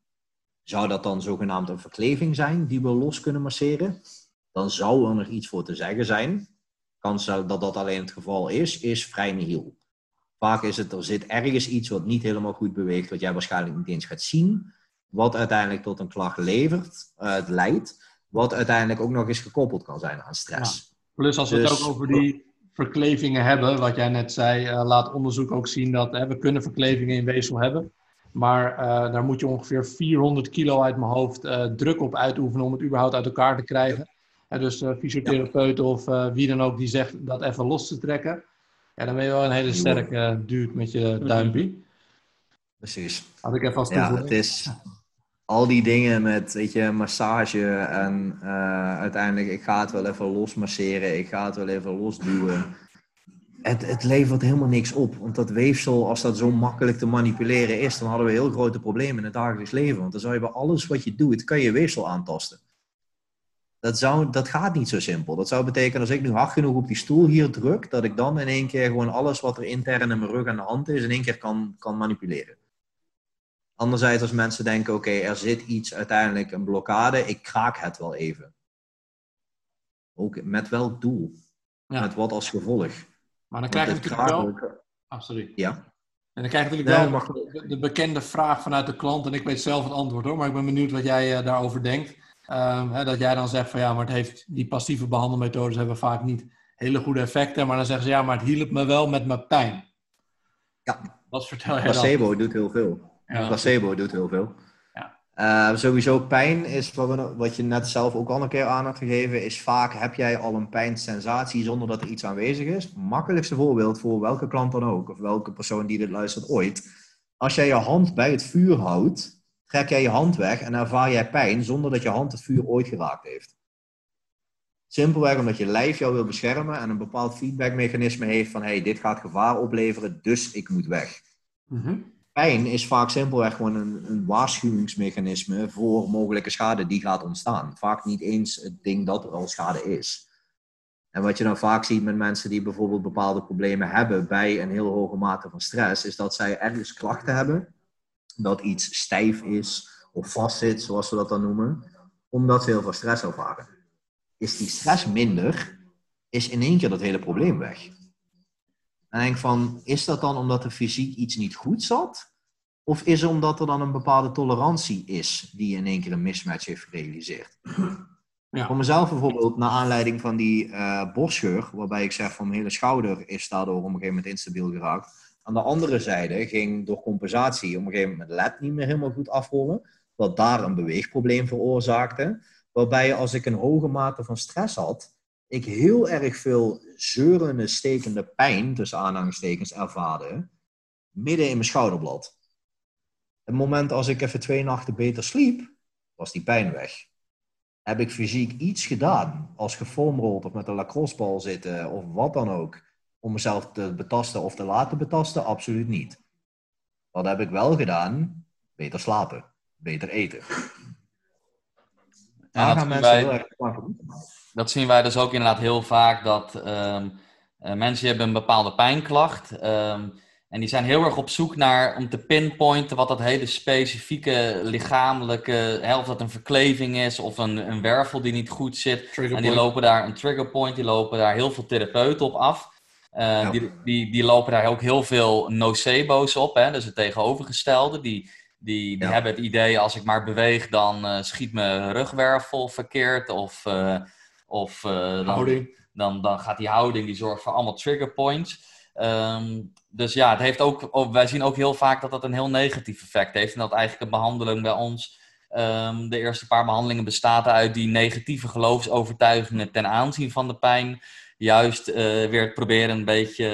Zou dat dan zogenaamd een verkleving zijn die we los kunnen masseren? Dan zou er nog iets voor te zeggen zijn. Kans dat dat alleen het geval is, is vrij nihil. Vaak is het, er zit ergens iets wat niet helemaal goed beweegt, wat jij waarschijnlijk niet eens gaat zien, wat uiteindelijk tot een klacht levert, uh, leidt, wat uiteindelijk ook nog eens gekoppeld kan zijn aan stress. Plus als we het dus ook over die verklevingen hebben, wat jij net zei, uh, laat onderzoek ook zien dat we kunnen verklevingen in weefsel hebben. Maar uh, daar moet je ongeveer 400 kilo uit mijn hoofd uh, druk op uitoefenen om het überhaupt uit elkaar te krijgen. Uh, dus fysiotherapeuten of wie dan ook die zegt dat even los te trekken. Ja, dan ben je wel een hele sterke dude met je duimpje. Precies. Had ik even als Ja, het is al die dingen met, weet je, massage en uiteindelijk ik ga het wel even losmasseren, ik ga het wel even losduwen het, het levert helemaal niks op. Want dat weefsel, als dat zo makkelijk te manipuleren is, dan hadden we heel grote problemen in het dagelijks leven. Want dan zou je bij alles wat je doet, kan je weefsel aantasten. Dat, zou, dat gaat niet zo simpel. Dat zou betekenen als ik nu hard genoeg op die stoel hier druk, dat ik dan in één keer gewoon alles wat er intern in mijn rug aan de hand is, in één keer kan, kan manipuleren. Anderzijds, als mensen denken, oké, er zit iets uiteindelijk, een blokkade, ik kraak het wel even. Ook met welk doel? Met wat als gevolg? Maar dan krijg je natuurlijk wel... Ah, sorry. Ja. En dan krijg je natuurlijk wel de, bekende vraag vanuit de klant. En ik weet zelf het antwoord hoor, maar ik ben benieuwd wat jij uh, daarover denkt. Um, hè, dat jij dan zegt van ja, maar het heeft, die passieve behandelmethodes hebben vaak niet hele goede effecten. Maar dan zeggen ze ja, maar het hielp me wel met mijn pijn. Ja. Wat vertel je Placebo dan? doet heel veel. Ja. Placebo doet heel veel. Uh, sowieso pijn is, wat, wat, je net zelf ook al een keer aan had gegeven, is vaak heb jij al een pijnsensatie zonder dat er iets aanwezig is. Makkelijkste voorbeeld voor welke klant dan ook, of welke persoon die dit luistert ooit. Als jij je hand bij het vuur houdt, trek jij je hand weg en ervaar jij pijn zonder dat je hand het vuur ooit geraakt heeft. Simpelweg omdat je lijf jou wil beschermen en een bepaald feedbackmechanisme heeft van hey, dit gaat gevaar opleveren, dus ik moet weg. Mm pijn is vaak simpelweg gewoon een, een, waarschuwingsmechanisme voor mogelijke schade die gaat ontstaan. Vaak niet eens het ding dat er al schade is. En wat je dan vaak ziet met mensen die bijvoorbeeld bepaalde problemen hebben bij een heel hoge mate van stress, is dat zij ergens klachten hebben, dat iets stijf is of vastzit, zoals we dat dan noemen, omdat ze heel veel stress ervaren. Is die stress minder, is in één keer dat hele probleem weg. En denk van, is dat dan omdat er fysiek iets niet goed zat? Of is het omdat er dan een bepaalde tolerantie is die in één keer een mismatch heeft gerealiseerd? Ja. Voor mezelf bijvoorbeeld, naar aanleiding van die uh, borstscheur, waarbij ik zeg van mijn hele schouder is daardoor op een gegeven moment instabiel geraakt. Aan de andere zijde ging door compensatie op een gegeven moment LED niet meer helemaal goed afrollen. dat daar een beweegprobleem veroorzaakte. Waarbij als ik een hoge mate van stress had, ik heel erg veel zeurende, stekende pijn, tussen aanhalingstekens, ervaarde, midden in mijn schouderblad. Het moment als ik even twee nachten beter sliep, was die pijn weg. Heb ik fysiek iets gedaan, als gefoamrold of met een lacrossebal zitten of wat dan ook, om mezelf te betasten of te laten betasten? Absoluut niet. Wat heb ik wel gedaan? Beter slapen, beter eten. Ja, Daar gaan mensen wij- heel erg van. Dat zien wij dus ook inderdaad heel vaak, dat ehm, eh, mensen hebben een bepaalde pijnklacht. ehm, en die zijn heel erg op zoek naar, om te pinpointen wat dat hele specifieke lichamelijke, hè, of dat een verkleving is of een, een wervel die niet goed zit. En die lopen daar een trigger point, die lopen daar heel veel therapeuten op af. Eh, Ja. die, die, die lopen daar ook heel veel nocebo's op, hè? dus het tegenovergestelde. Die, die, die Ja. hebben het idee, als ik maar beweeg, dan eh, schiet mijn rugwervel verkeerd. Of, of eh, dan, Houding. dan, dan gaat die houding, die zorgt voor allemaal trigger points. Ehm, dus ja, het heeft ook, ook- wij zien ook heel vaak dat dat een heel negatief effect heeft. En dat eigenlijk een behandeling bij ons, ehm, de eerste paar behandelingen bestaat uit die negatieve geloofsovertuigingen ten aanzien van de pijn. Juist eh, weer het proberen een beetje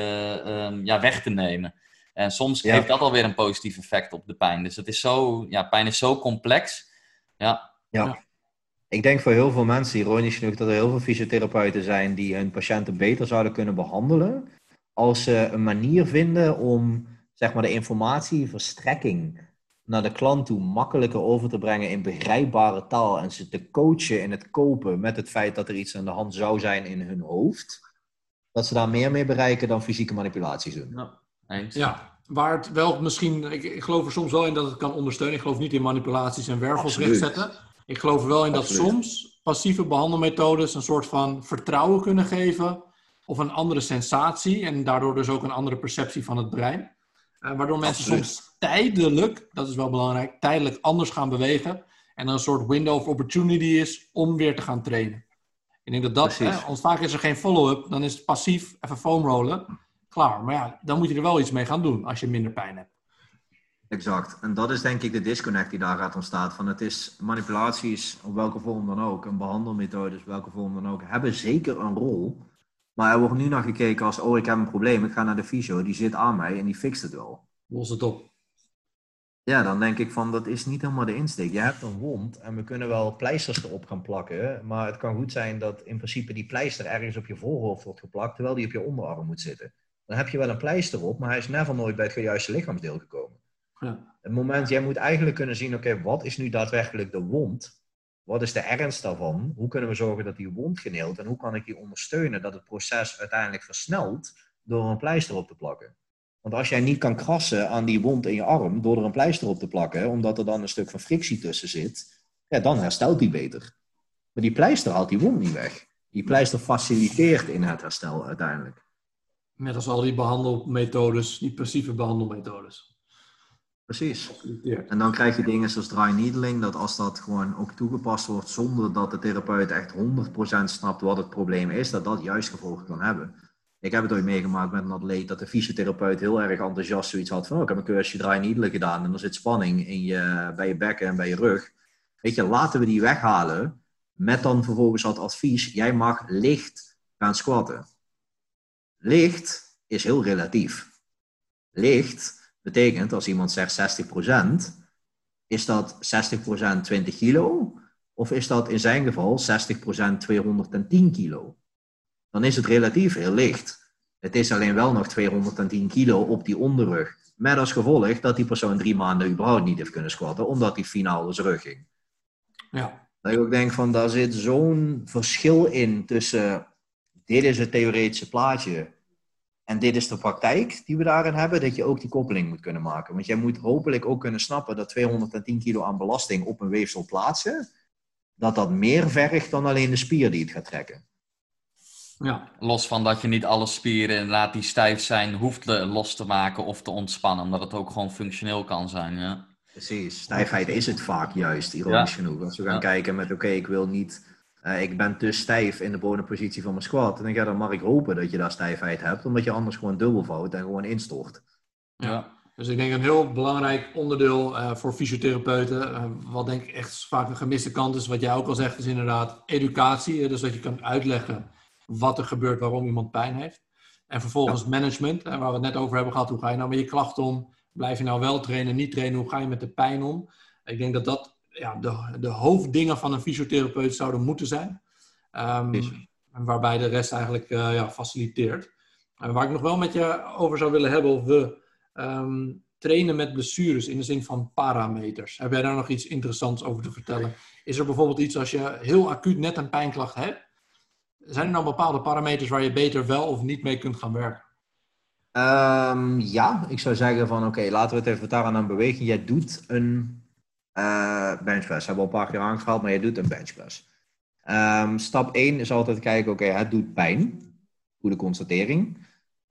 ehm, ja, weg te nemen. En soms Ja. heeft dat alweer een positief effect op de pijn. Dus het is zo, ja, pijn is zo complex. Ja, Ja. Ik denk voor heel veel mensen, ironisch genoeg, dat er heel veel fysiotherapeuten zijn die hun patiënten beter zouden kunnen behandelen. Als ze een manier vinden om zeg maar, de informatieverstrekking naar de klant toe makkelijker over te brengen in begrijpbare taal. En ze te coachen in het kopen met het feit dat er iets aan de hand zou zijn in hun hoofd. Dat ze daar meer mee bereiken dan fysieke manipulaties doen. ja eens. Ja, waar het wel misschien, ik, ik geloof er soms wel in dat het kan ondersteunen. Ik geloof niet in manipulaties en wervels rechtzetten. Ik geloof er wel in dat soms passieve behandelmethodes een soort van vertrouwen kunnen geven. Of een andere sensatie en daardoor dus ook een andere perceptie van het brein. Eh, waardoor mensen Absoluut. soms tijdelijk, dat is wel belangrijk, tijdelijk anders gaan bewegen. En een soort window of opportunity is om weer te gaan trainen. Ik denk dat dat, hè, want vaak is er geen follow-up, dan is het passief even foamrollen. Klaar. Maar ja, dan moet je er wel iets mee gaan doen als je minder pijn hebt. Exact. En dat is denk ik de disconnect die daar gaat ontstaan. Van het is manipulaties, op welke vorm dan ook, en behandelmethodes, welke vorm dan ook, hebben zeker een rol. Maar er wordt nu naar gekeken als, oh ik heb een probleem, ik ga naar de fysio, die zit aan mij en die fixt het wel. Los het op. Ja, dan denk ik van, dat is niet helemaal de insteek. Je hebt een wond en we kunnen wel pleisters erop gaan plakken, maar het kan goed zijn dat in principe die pleister ergens op je voorhoofd wordt geplakt, terwijl die op je onderarm moet zitten. Dan heb je wel een pleister op, maar hij is never nooit bij het juiste lichaamsdeel gekomen. Ja. Het moment, jij moet eigenlijk kunnen zien, oké, wat is nu daadwerkelijk de wond? Wat is de ernst daarvan? Hoe kunnen we zorgen dat die wond geneelt? En hoe kan ik die ondersteunen dat het proces uiteindelijk versnelt door een pleister op te plakken? Want als jij niet kan krassen aan die wond in je arm door er een pleister op te plakken, omdat er dan een stuk van frictie tussen zit, ja, dan herstelt die beter. Maar die pleister haalt die wond niet weg. Die pleister faciliteert in het herstel uiteindelijk. Net als al die behandelmethodes, die passieve behandelmethodes. Precies. En dan krijg je dingen zoals dry needling, dat als dat gewoon ook toegepast wordt zonder dat de therapeut echt 100% snapt wat het probleem is, dat dat juist gevolgen kan hebben. Ik heb het ooit meegemaakt met een atleet dat de fysiotherapeut heel erg enthousiast zoiets had van, oh, ik heb een cursusje dry needling gedaan en er zit spanning in je, bij je bekken en bij je rug. Weet je, laten we die weghalen met dan vervolgens het advies, jij mag licht gaan squatten. Licht is heel relatief. Licht betekent, als iemand zegt 60%, is dat 60% 20 kilo? Of is dat in zijn geval 60% 210 kilo? Dan is het relatief heel licht. Het is alleen wel nog 210 kilo op die onderrug. Met als gevolg dat die persoon drie maanden überhaupt niet heeft kunnen squatten, omdat hij finaal door zijn rug ging. Ja. Dat ik ook denk van, daar zit zo'n verschil in tussen dit is het theoretische plaatje en dit is de praktijk die we daarin hebben, dat je ook die koppeling moet kunnen maken. Want jij moet hopelijk ook kunnen snappen dat 210 kilo aan belasting op een weefsel plaatsen, dat dat meer vergt dan alleen de spier die het gaat trekken. ja. Los van dat je niet alle spieren inderdaad die stijf zijn hoeft los te maken of te ontspannen. Omdat het ook gewoon functioneel kan zijn. Ja. Precies, stijfheid is het vaak juist, ironisch Ja. genoeg. Als we gaan Ja. kijken met, oké, ik wil niet, eh, ik ben te stijf in de bodempositie van mijn squat. Dan, ja, dan mag ik hopen dat je daar stijfheid hebt, omdat je anders gewoon dubbelvouwt en gewoon instort. Ja. Dus ik denk een heel belangrijk onderdeel uh, voor fysiotherapeuten, uh, wat denk ik echt vaak een gemiste kant is, wat jij ook al zegt, is inderdaad educatie. Dus dat je kan uitleggen wat er gebeurt, waarom iemand pijn heeft. En vervolgens management, waar we het net over hebben gehad. Hoe ga je nou met je klachten om? Blijf je nou wel trainen, niet trainen? Hoe ga je met de pijn om? Ik denk dat dat ja, de, de hoofddingen van een fysiotherapeut zouden moeten zijn. Um, waarbij de rest eigenlijk uh, ja, faciliteert. En waar ik nog wel met je over zou willen hebben, of we um, trainen met blessures in de zin van parameters. Heb jij daar nog iets interessants over te vertellen? Is er bijvoorbeeld iets als je heel acuut net een pijnklacht hebt? Zijn er dan bepaalde parameters waar je beter wel of niet mee kunt gaan werken? Um, ja, ik zou zeggen van oké, laten we het even vertalen aan beweging. Jij doet een uh, benchpress. Hebben we al een paar keer aangehaald, maar je doet een benchpress. Um, stap 1 is altijd kijken, oké, het doet pijn. Goede constatering.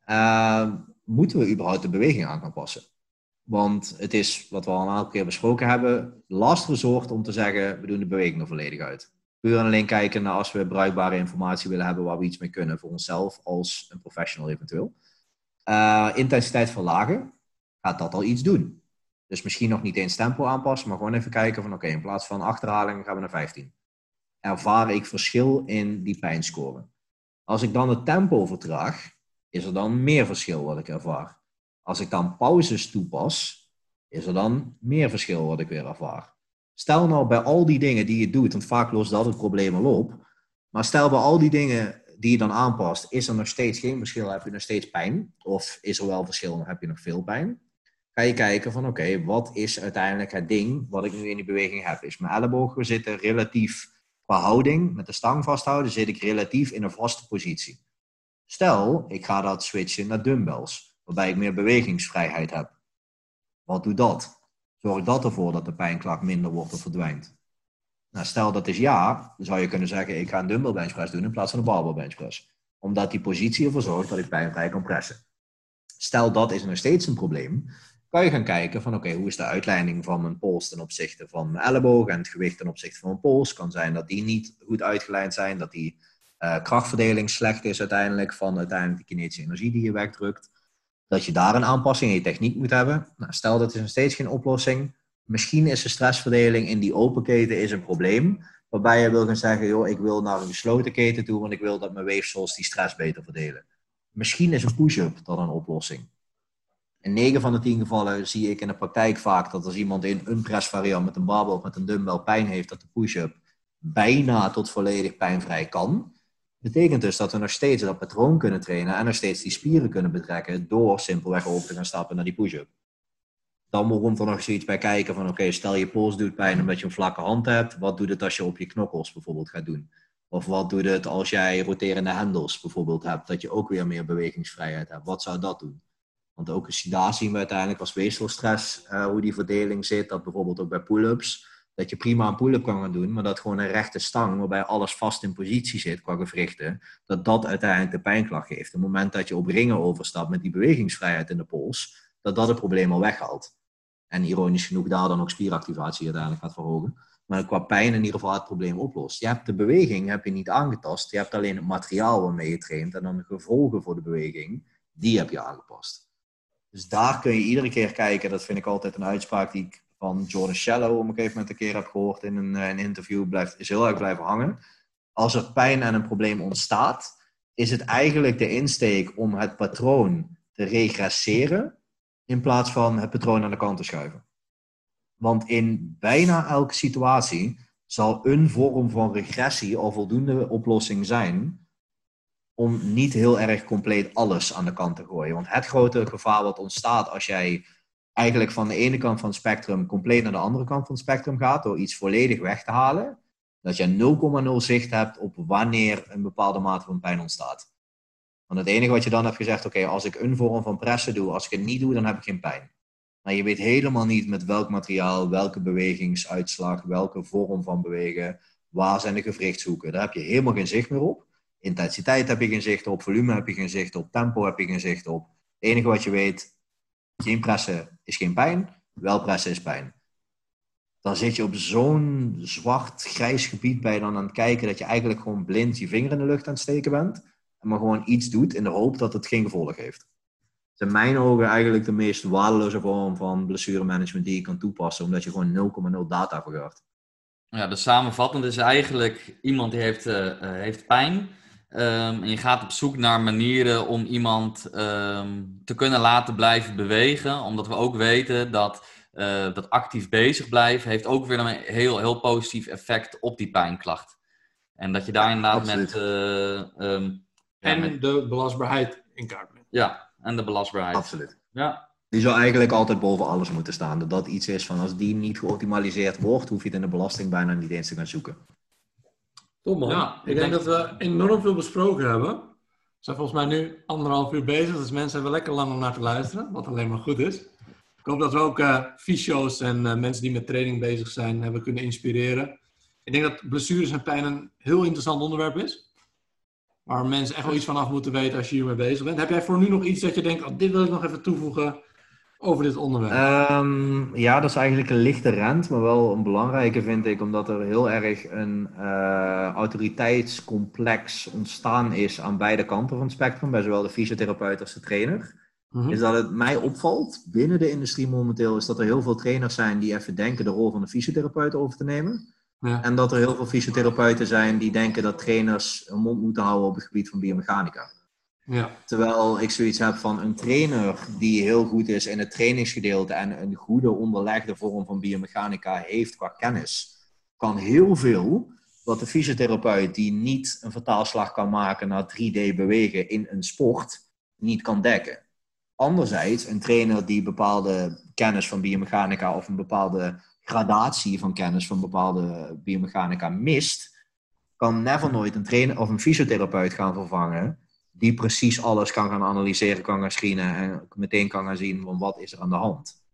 Uh, moeten we überhaupt de beweging aan gaan passen? Want het is, wat we al een aantal keer besproken hebben, last resort om te zeggen, we doen de beweging er volledig uit. Puur en alleen kijken naar als we bruikbare informatie willen hebben waar we iets mee kunnen voor onszelf als een professional eventueel. Uh, intensiteit verlagen, gaat dat al iets doen. Dus misschien nog niet eens tempo aanpassen, maar gewoon even kijken van oké, in plaats van achterhaling gaan we naar 15. Ervaar ik verschil in die pijnscore. Als ik dan het tempo vertraag, is er dan meer verschil wat ik ervaar. Als ik dan pauzes toepas, is er dan meer verschil wat ik weer ervaar. Stel nou bij al die dingen die je doet, want vaak lost dat het probleem al op. Maar stel bij al die dingen die je dan aanpast, is er nog steeds geen verschil, heb je nog steeds pijn? Of is er wel verschil, dan heb je nog veel pijn? Ga je kijken van oké, wat is uiteindelijk het ding wat ik nu in die beweging heb? Is mijn ellebogen zitten relatief qua houding, met de stang vasthouden, zit ik relatief in een vaste positie. Stel, ik ga dat switchen naar dumbbells, waarbij ik meer bewegingsvrijheid heb. Wat doet dat? Zorgt dat ervoor dat de pijnklacht minder wordt of verdwijnt? Nou, stel dat is ja, dan zou je kunnen zeggen, ik ga een dumbbell benchpress doen in plaats van een barbell benchpress. Omdat die positie ervoor zorgt dat ik pijnvrij kan pressen. Stel dat is nog steeds een probleem, kan je gaan kijken van oké, hoe is de uitleiding van mijn pols ten opzichte van mijn elleboog en het gewicht ten opzichte van mijn pols. Kan zijn dat die niet goed uitgelijnd zijn, dat die uh, krachtverdeling slecht is uiteindelijk van uiteindelijk de kinetische energie die je wegdrukt. Dat je daar een aanpassing in je techniek moet hebben. Nou, stel dat is nog steeds geen oplossing. Misschien is de stressverdeling in die open keten is een probleem. Waarbij je wil gaan zeggen, joh, ik wil naar een gesloten keten toe, want ik wil dat mijn weefsels die stress beter verdelen. Misschien is een push-up dan een oplossing. In 9 van de 10 gevallen zie ik in de praktijk vaak dat als iemand in een pressvariant met een barbel of met een dumbbell pijn heeft, dat de push-up bijna tot volledig pijnvrij kan. Betekent dus dat we nog steeds dat patroon kunnen trainen en nog steeds die spieren kunnen betrekken door simpelweg over te gaan stappen naar die push-up. Dan komt er nog zoiets bij kijken van oké, stel je pols doet pijn omdat je een vlakke hand hebt. Wat doet het als je op je knokkels bijvoorbeeld gaat doen? Of wat doet het als jij roterende hendels bijvoorbeeld hebt, dat je ook weer meer bewegingsvrijheid hebt? Wat zou dat doen? Want ook daar zien we uiteindelijk als weefselstress uh, hoe die verdeling zit. Dat bijvoorbeeld ook bij pull-ups, dat je prima een pull-up kan gaan doen, maar dat gewoon een rechte stang waarbij alles vast in positie zit qua gewrichten, dat dat uiteindelijk de pijnklacht geeft. Op het moment dat je op ringen overstapt met die bewegingsvrijheid in de pols, dat dat het probleem al weghaalt. En ironisch genoeg daar dan ook spieractivatie uiteindelijk gaat verhogen. Maar qua pijn in ieder geval het probleem oplost. Je hebt de beweging heb je niet aangetast, je hebt alleen het materiaal waarmee je traint en dan de gevolgen voor de beweging, die heb je aangepast. Dus daar kun je iedere keer kijken. Dat vind ik altijd een uitspraak die ik van Jordan Shallow op een gegeven moment een keer heb gehoord in een, eh, een interview. Blijft, is heel erg blijven hangen. Als er pijn en een probleem ontstaat, is het eigenlijk de insteek om het patroon te regresseren in plaats van het patroon aan de kant te schuiven. Want in bijna elke situatie zal een vorm van regressie al voldoende oplossing zijn om niet heel erg compleet alles aan de kant te gooien. Want het grote gevaar wat ontstaat als jij eigenlijk van de ene kant van het spectrum compleet naar de andere kant van het spectrum gaat, door iets volledig weg te halen, dat je 0,0 zicht hebt op wanneer een bepaalde mate van pijn ontstaat. Want het enige wat je dan hebt gezegd, oké, als ik een vorm van pressen doe, als ik het niet doe, dan heb ik geen pijn. Maar je weet helemaal niet met welk materiaal, welke bewegingsuitslag, welke vorm van bewegen, waar zijn de gewrichtshoeken. Daar heb je helemaal geen zicht meer op. Intensiteit heb je geen zicht op, volume heb je geen zicht op, tempo heb je geen zicht op. Het enige wat je weet, geen pressen is geen pijn, wel pressen is pijn. Dan zit je op zo'n zwart, grijs gebied bij dan aan het kijken dat je eigenlijk gewoon blind je vinger in de lucht aan het steken bent. En maar gewoon iets doet in de hoop dat het geen gevolg heeft. in mijn ogen eigenlijk de meest waardeloze vorm van blessuremanagement die je kan toepassen, omdat je gewoon 0,0 data vergaart. Ja, dus samenvattend is eigenlijk iemand die heeft, uh, heeft pijn. Um, en je gaat op zoek naar manieren om iemand um, te kunnen laten blijven bewegen. Omdat we ook weten dat uh, dat actief bezig blijven heeft ook weer een heel, heel positief effect op die pijnklacht. En dat je daar inderdaad met, uh, um, en met... de belastbaarheid in kaart brengt. Ja, en de belastbaarheid. Absoluut. Ja. Die zou eigenlijk altijd boven alles moeten staan. Dat dat iets is van als die niet geoptimaliseerd wordt, hoef je het in de belasting bijna niet eens te gaan zoeken. Man. Ja, ik, denk, dat we enorm veel besproken hebben. We zijn volgens mij nu anderhalf uur bezig, dus mensen hebben lekker lang om naar te luisteren, wat alleen maar goed is. Ik hoop dat we ook uh, fysio's en uh, mensen die met training bezig zijn hebben kunnen inspireren. Ik denk dat blessures en pijn een heel interessant onderwerp is. Waar mensen echt wel iets van af moeten weten als je hiermee bezig bent. Heb jij voor nu nog iets dat je denkt, oh, dit wil ik nog even toevoegen over dit onderwerp? Um, ja, dat is eigenlijk een lichte rand, maar wel een belangrijke vind ik, omdat er heel erg een uh, autoriteitscomplex ontstaan is aan beide kanten van het spectrum, bij zowel de fysiotherapeut als de trainer. Mhm. Is dat het mij opvalt binnen de industrie momenteel, is dat er heel veel trainers zijn die even denken de rol van de fysiotherapeut over te nemen. Ja. En dat er heel veel fysiotherapeuten zijn die denken dat trainers een mond moeten houden op het gebied van biomechanica. Ja. Terwijl ik zoiets heb van een trainer die heel goed is in het trainingsgedeelte en een goede onderlegde vorm van biomechanica heeft qua kennis, kan heel veel wat de fysiotherapeut die niet een vertaalslag kan maken naar 3D bewegen in een sport, niet kan dekken. Anderzijds, een trainer die bepaalde kennis van biomechanica of een bepaalde gradatie van kennis van bepaalde biomechanica mist, kan never nooit een trainer of een fysiotherapeut gaan vervangen die precies alles kan gaan analyseren, kan gaan screenen en meteen kan gaan zien van wat is er aan de hand.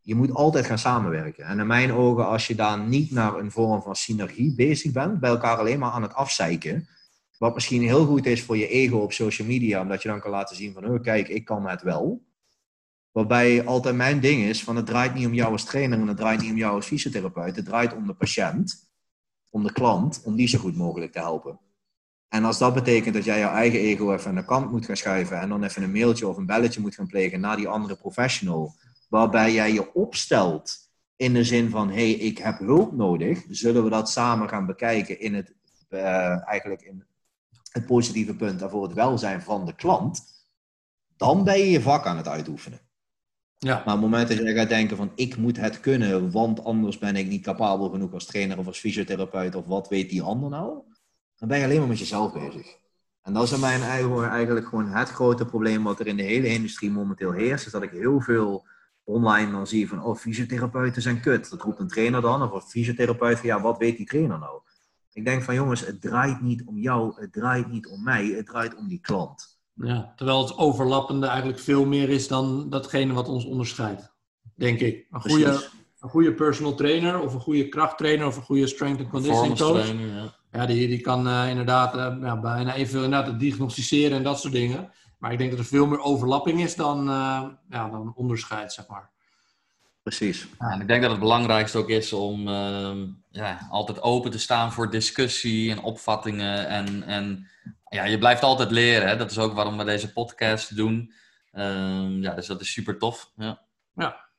Je moet altijd gaan samenwerken. En in mijn ogen, als je daar niet naar een vorm van synergie bezig bent, bij elkaar alleen maar aan het afzeiken, wat misschien heel goed is voor je ego op social media, omdat je dan kan laten zien van, oh, kijk, ik kan het wel. Waarbij altijd mijn ding is van, het draait niet om jou als trainer en het draait niet om jou als fysiotherapeut. Het draait om de patiënt, om de klant, om die zo goed mogelijk te helpen. En als dat betekent dat jij jouw eigen ego even aan de kant moet gaan schuiven en dan even een mailtje of een belletje moet gaan plegen naar die andere professional, waarbij jij je opstelt in de zin van, hé, hey, ik heb hulp nodig, zullen we dat samen gaan bekijken in het, uh, eigenlijk in het positieve punt daarvoor het welzijn van de klant, dan ben je je vak aan het uitoefenen. Ja. Maar op het moment dat je gaat denken van ik moet het kunnen, want anders ben ik niet capabel genoeg als trainer of als fysiotherapeut of wat weet die ander nou, dan ben je alleen maar met jezelf bezig. En dat is in mijn eigen eigenlijk gewoon het grote probleem wat er in de hele industrie momenteel heerst, is dat ik heel veel online dan zie van oh fysiotherapeuten zijn kut. Dat roept een trainer dan, of een fysiotherapeut van ja wat weet die trainer nou? Ik denk van jongens, het draait niet om jou, het draait niet om mij, het draait om die klant. Ja, terwijl het overlappende eigenlijk veel meer is dan datgene wat ons onderscheidt, denk ik. Een goede, een goede personal trainer of een goede krachttrainer of een goede strength and conditioning coach. ja. Ja. die, die kan uh, inderdaad uh, ja, bijna even inderdaad diagnosticeren en dat soort dingen. Maar ik denk dat er veel meer overlapping is dan, uh, ja, dan onderscheid, zeg maar. Precies. en ik denk dat het belangrijkste ook is om ehm, ja, altijd open te staan voor discussie en opvattingen. En, en ja, je blijft altijd leren. Hè? Dat is ook waarom we deze podcast doen. Um, ja, dus dat is super tof. Ja. ja.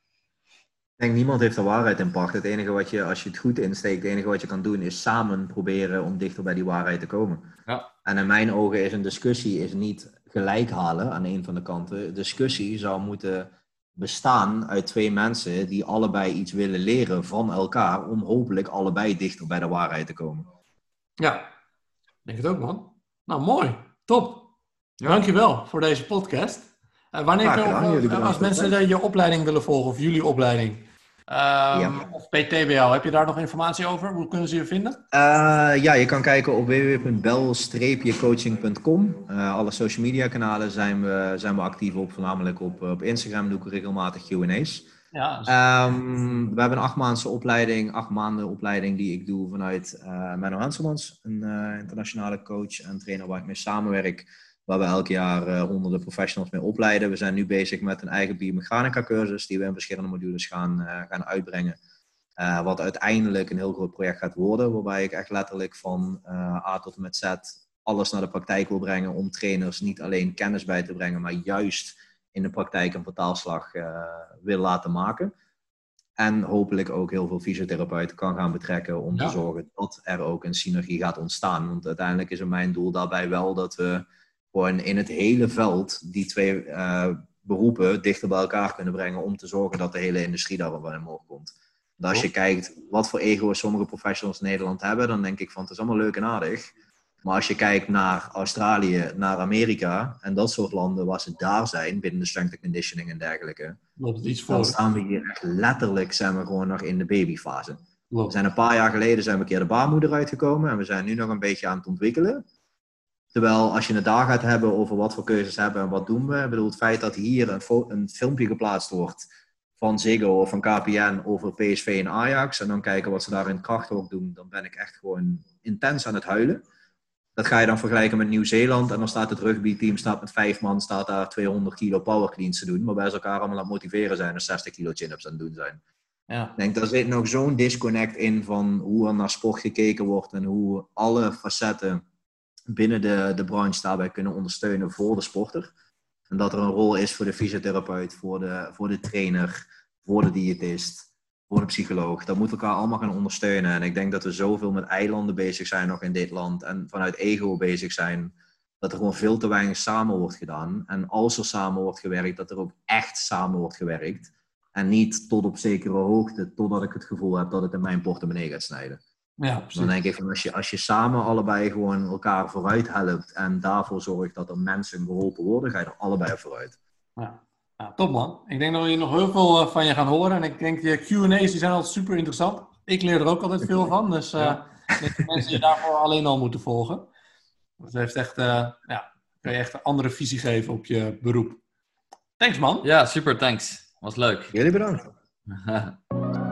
Ik denk niemand heeft de waarheid in pacht. Het enige wat je, als je het goed insteekt, het enige wat je kan doen is samen proberen om dichter bij die waarheid te komen. Ja. En in mijn ogen is een discussie is niet gelijk halen aan een van de kanten. Discussie zou moeten bestaan uit twee mensen die allebei iets willen leren van elkaar om hopelijk allebei dichter bij de waarheid te komen. Ja, denk het ook man. Nou, mooi. Top. Ja. Dankjewel voor deze podcast. Uh, wanneer ja, als mensen je opleiding willen volgen of jullie opleiding, ja. Of PTBL, heb je daar nog informatie over? Hoe kunnen ze je vinden? Uh, ja, je kan kijken op www.bel-coaching.com. Uh, alle social media kanalen zijn we, zijn we actief op, voornamelijk op, op Instagram doe ik regelmatig Q&A's. Ja, um, we hebben een acht maanden opleiding, acht maanden opleiding die ik doe vanuit uh, Menno Hanselmans, een internationale coach en trainer waar ik mee samenwerk waar we elk jaar honderden professionals mee opleiden. We zijn nu bezig met een eigen biomechanica cursus die we in verschillende modules gaan, uh, gaan uitbrengen. Uh, wat uiteindelijk een heel groot project gaat worden, waarbij ik echt letterlijk van A tot en met Z alles naar de praktijk wil brengen om trainers niet alleen kennis bij te brengen, maar juist in de praktijk een vertaalslag uh, wil laten maken. En hopelijk ook heel veel fysiotherapeuten kan gaan betrekken om te zorgen dat er ook een synergie gaat ontstaan. Want uiteindelijk is mijn doel daarbij wel dat we gewoon in het hele veld die twee uh, beroepen dichter bij elkaar kunnen brengen om te zorgen dat de hele industrie daar wel omhoog komt. Want als je kijkt wat voor ego's sommige professionals in Nederland hebben, dan denk ik van het is allemaal leuk en aardig. Maar als je kijkt naar Australië, naar Amerika en dat soort landen waar ze daar zijn, binnen de strength and conditioning en dergelijke, iets dan staan we hier echt letterlijk zijn we gewoon nog in de babyfase. We zijn een paar jaar geleden zijn we een keer de baarmoeder uitgekomen en we zijn nu nog een beetje aan het ontwikkelen. Terwijl als je het daar gaat hebben over wat voor keuzes hebben en wat doen we. Ik bedoel, het feit dat hier een, een filmpje geplaatst wordt van Ziggo of van KPN over PSV en Ajax. En dan kijken wat ze daar in kracht ook doen. Dan ben ik echt gewoon intens aan het huilen. Dat ga je dan vergelijken met Nieuw-Zeeland. En dan staat het rugbyteam staat met vijf man, staat daar 200 kilo power cleans te doen. Waarbij ze elkaar allemaal aan het motiveren zijn en 60 kilo chin-ups aan het doen zijn. Ja. Ik denk, daar zit nog zo'n disconnect in van hoe er naar sport gekeken wordt. En hoe alle facetten binnen de, de branche daarbij kunnen ondersteunen voor de sporter. En dat er een rol is voor de fysiotherapeut, voor de, voor de trainer, voor de diëtist, voor de psycholoog. Dat moet elkaar allemaal gaan ondersteunen. En ik denk dat we zoveel met eilanden bezig zijn nog in dit land en vanuit ego bezig zijn. Dat er gewoon veel te weinig samen wordt gedaan. En als er samen wordt gewerkt, dat er ook echt samen wordt gewerkt. En niet tot op zekere hoogte, totdat ik het gevoel heb dat het in mijn portemonnee gaat snijden. Ja, Dan denk ik van als je, als je samen allebei gewoon elkaar vooruit helpt en daarvoor zorgt dat er mensen geholpen worden, ga je er allebei vooruit. Ja. ja top man. Ik denk dat we hier nog heel veel eh, van je gaan horen. En ik denk die Q&A's die zijn altijd super interessant. Ik leer er ook altijd veel van. Dus uh, ja. ik mensen je daarvoor alleen al moeten volgen. Dat heeft echt, uh, ja, kan je echt een andere visie geven op je beroep. Thanks man. Ja, super thanks. Was leuk. Jullie bedankt.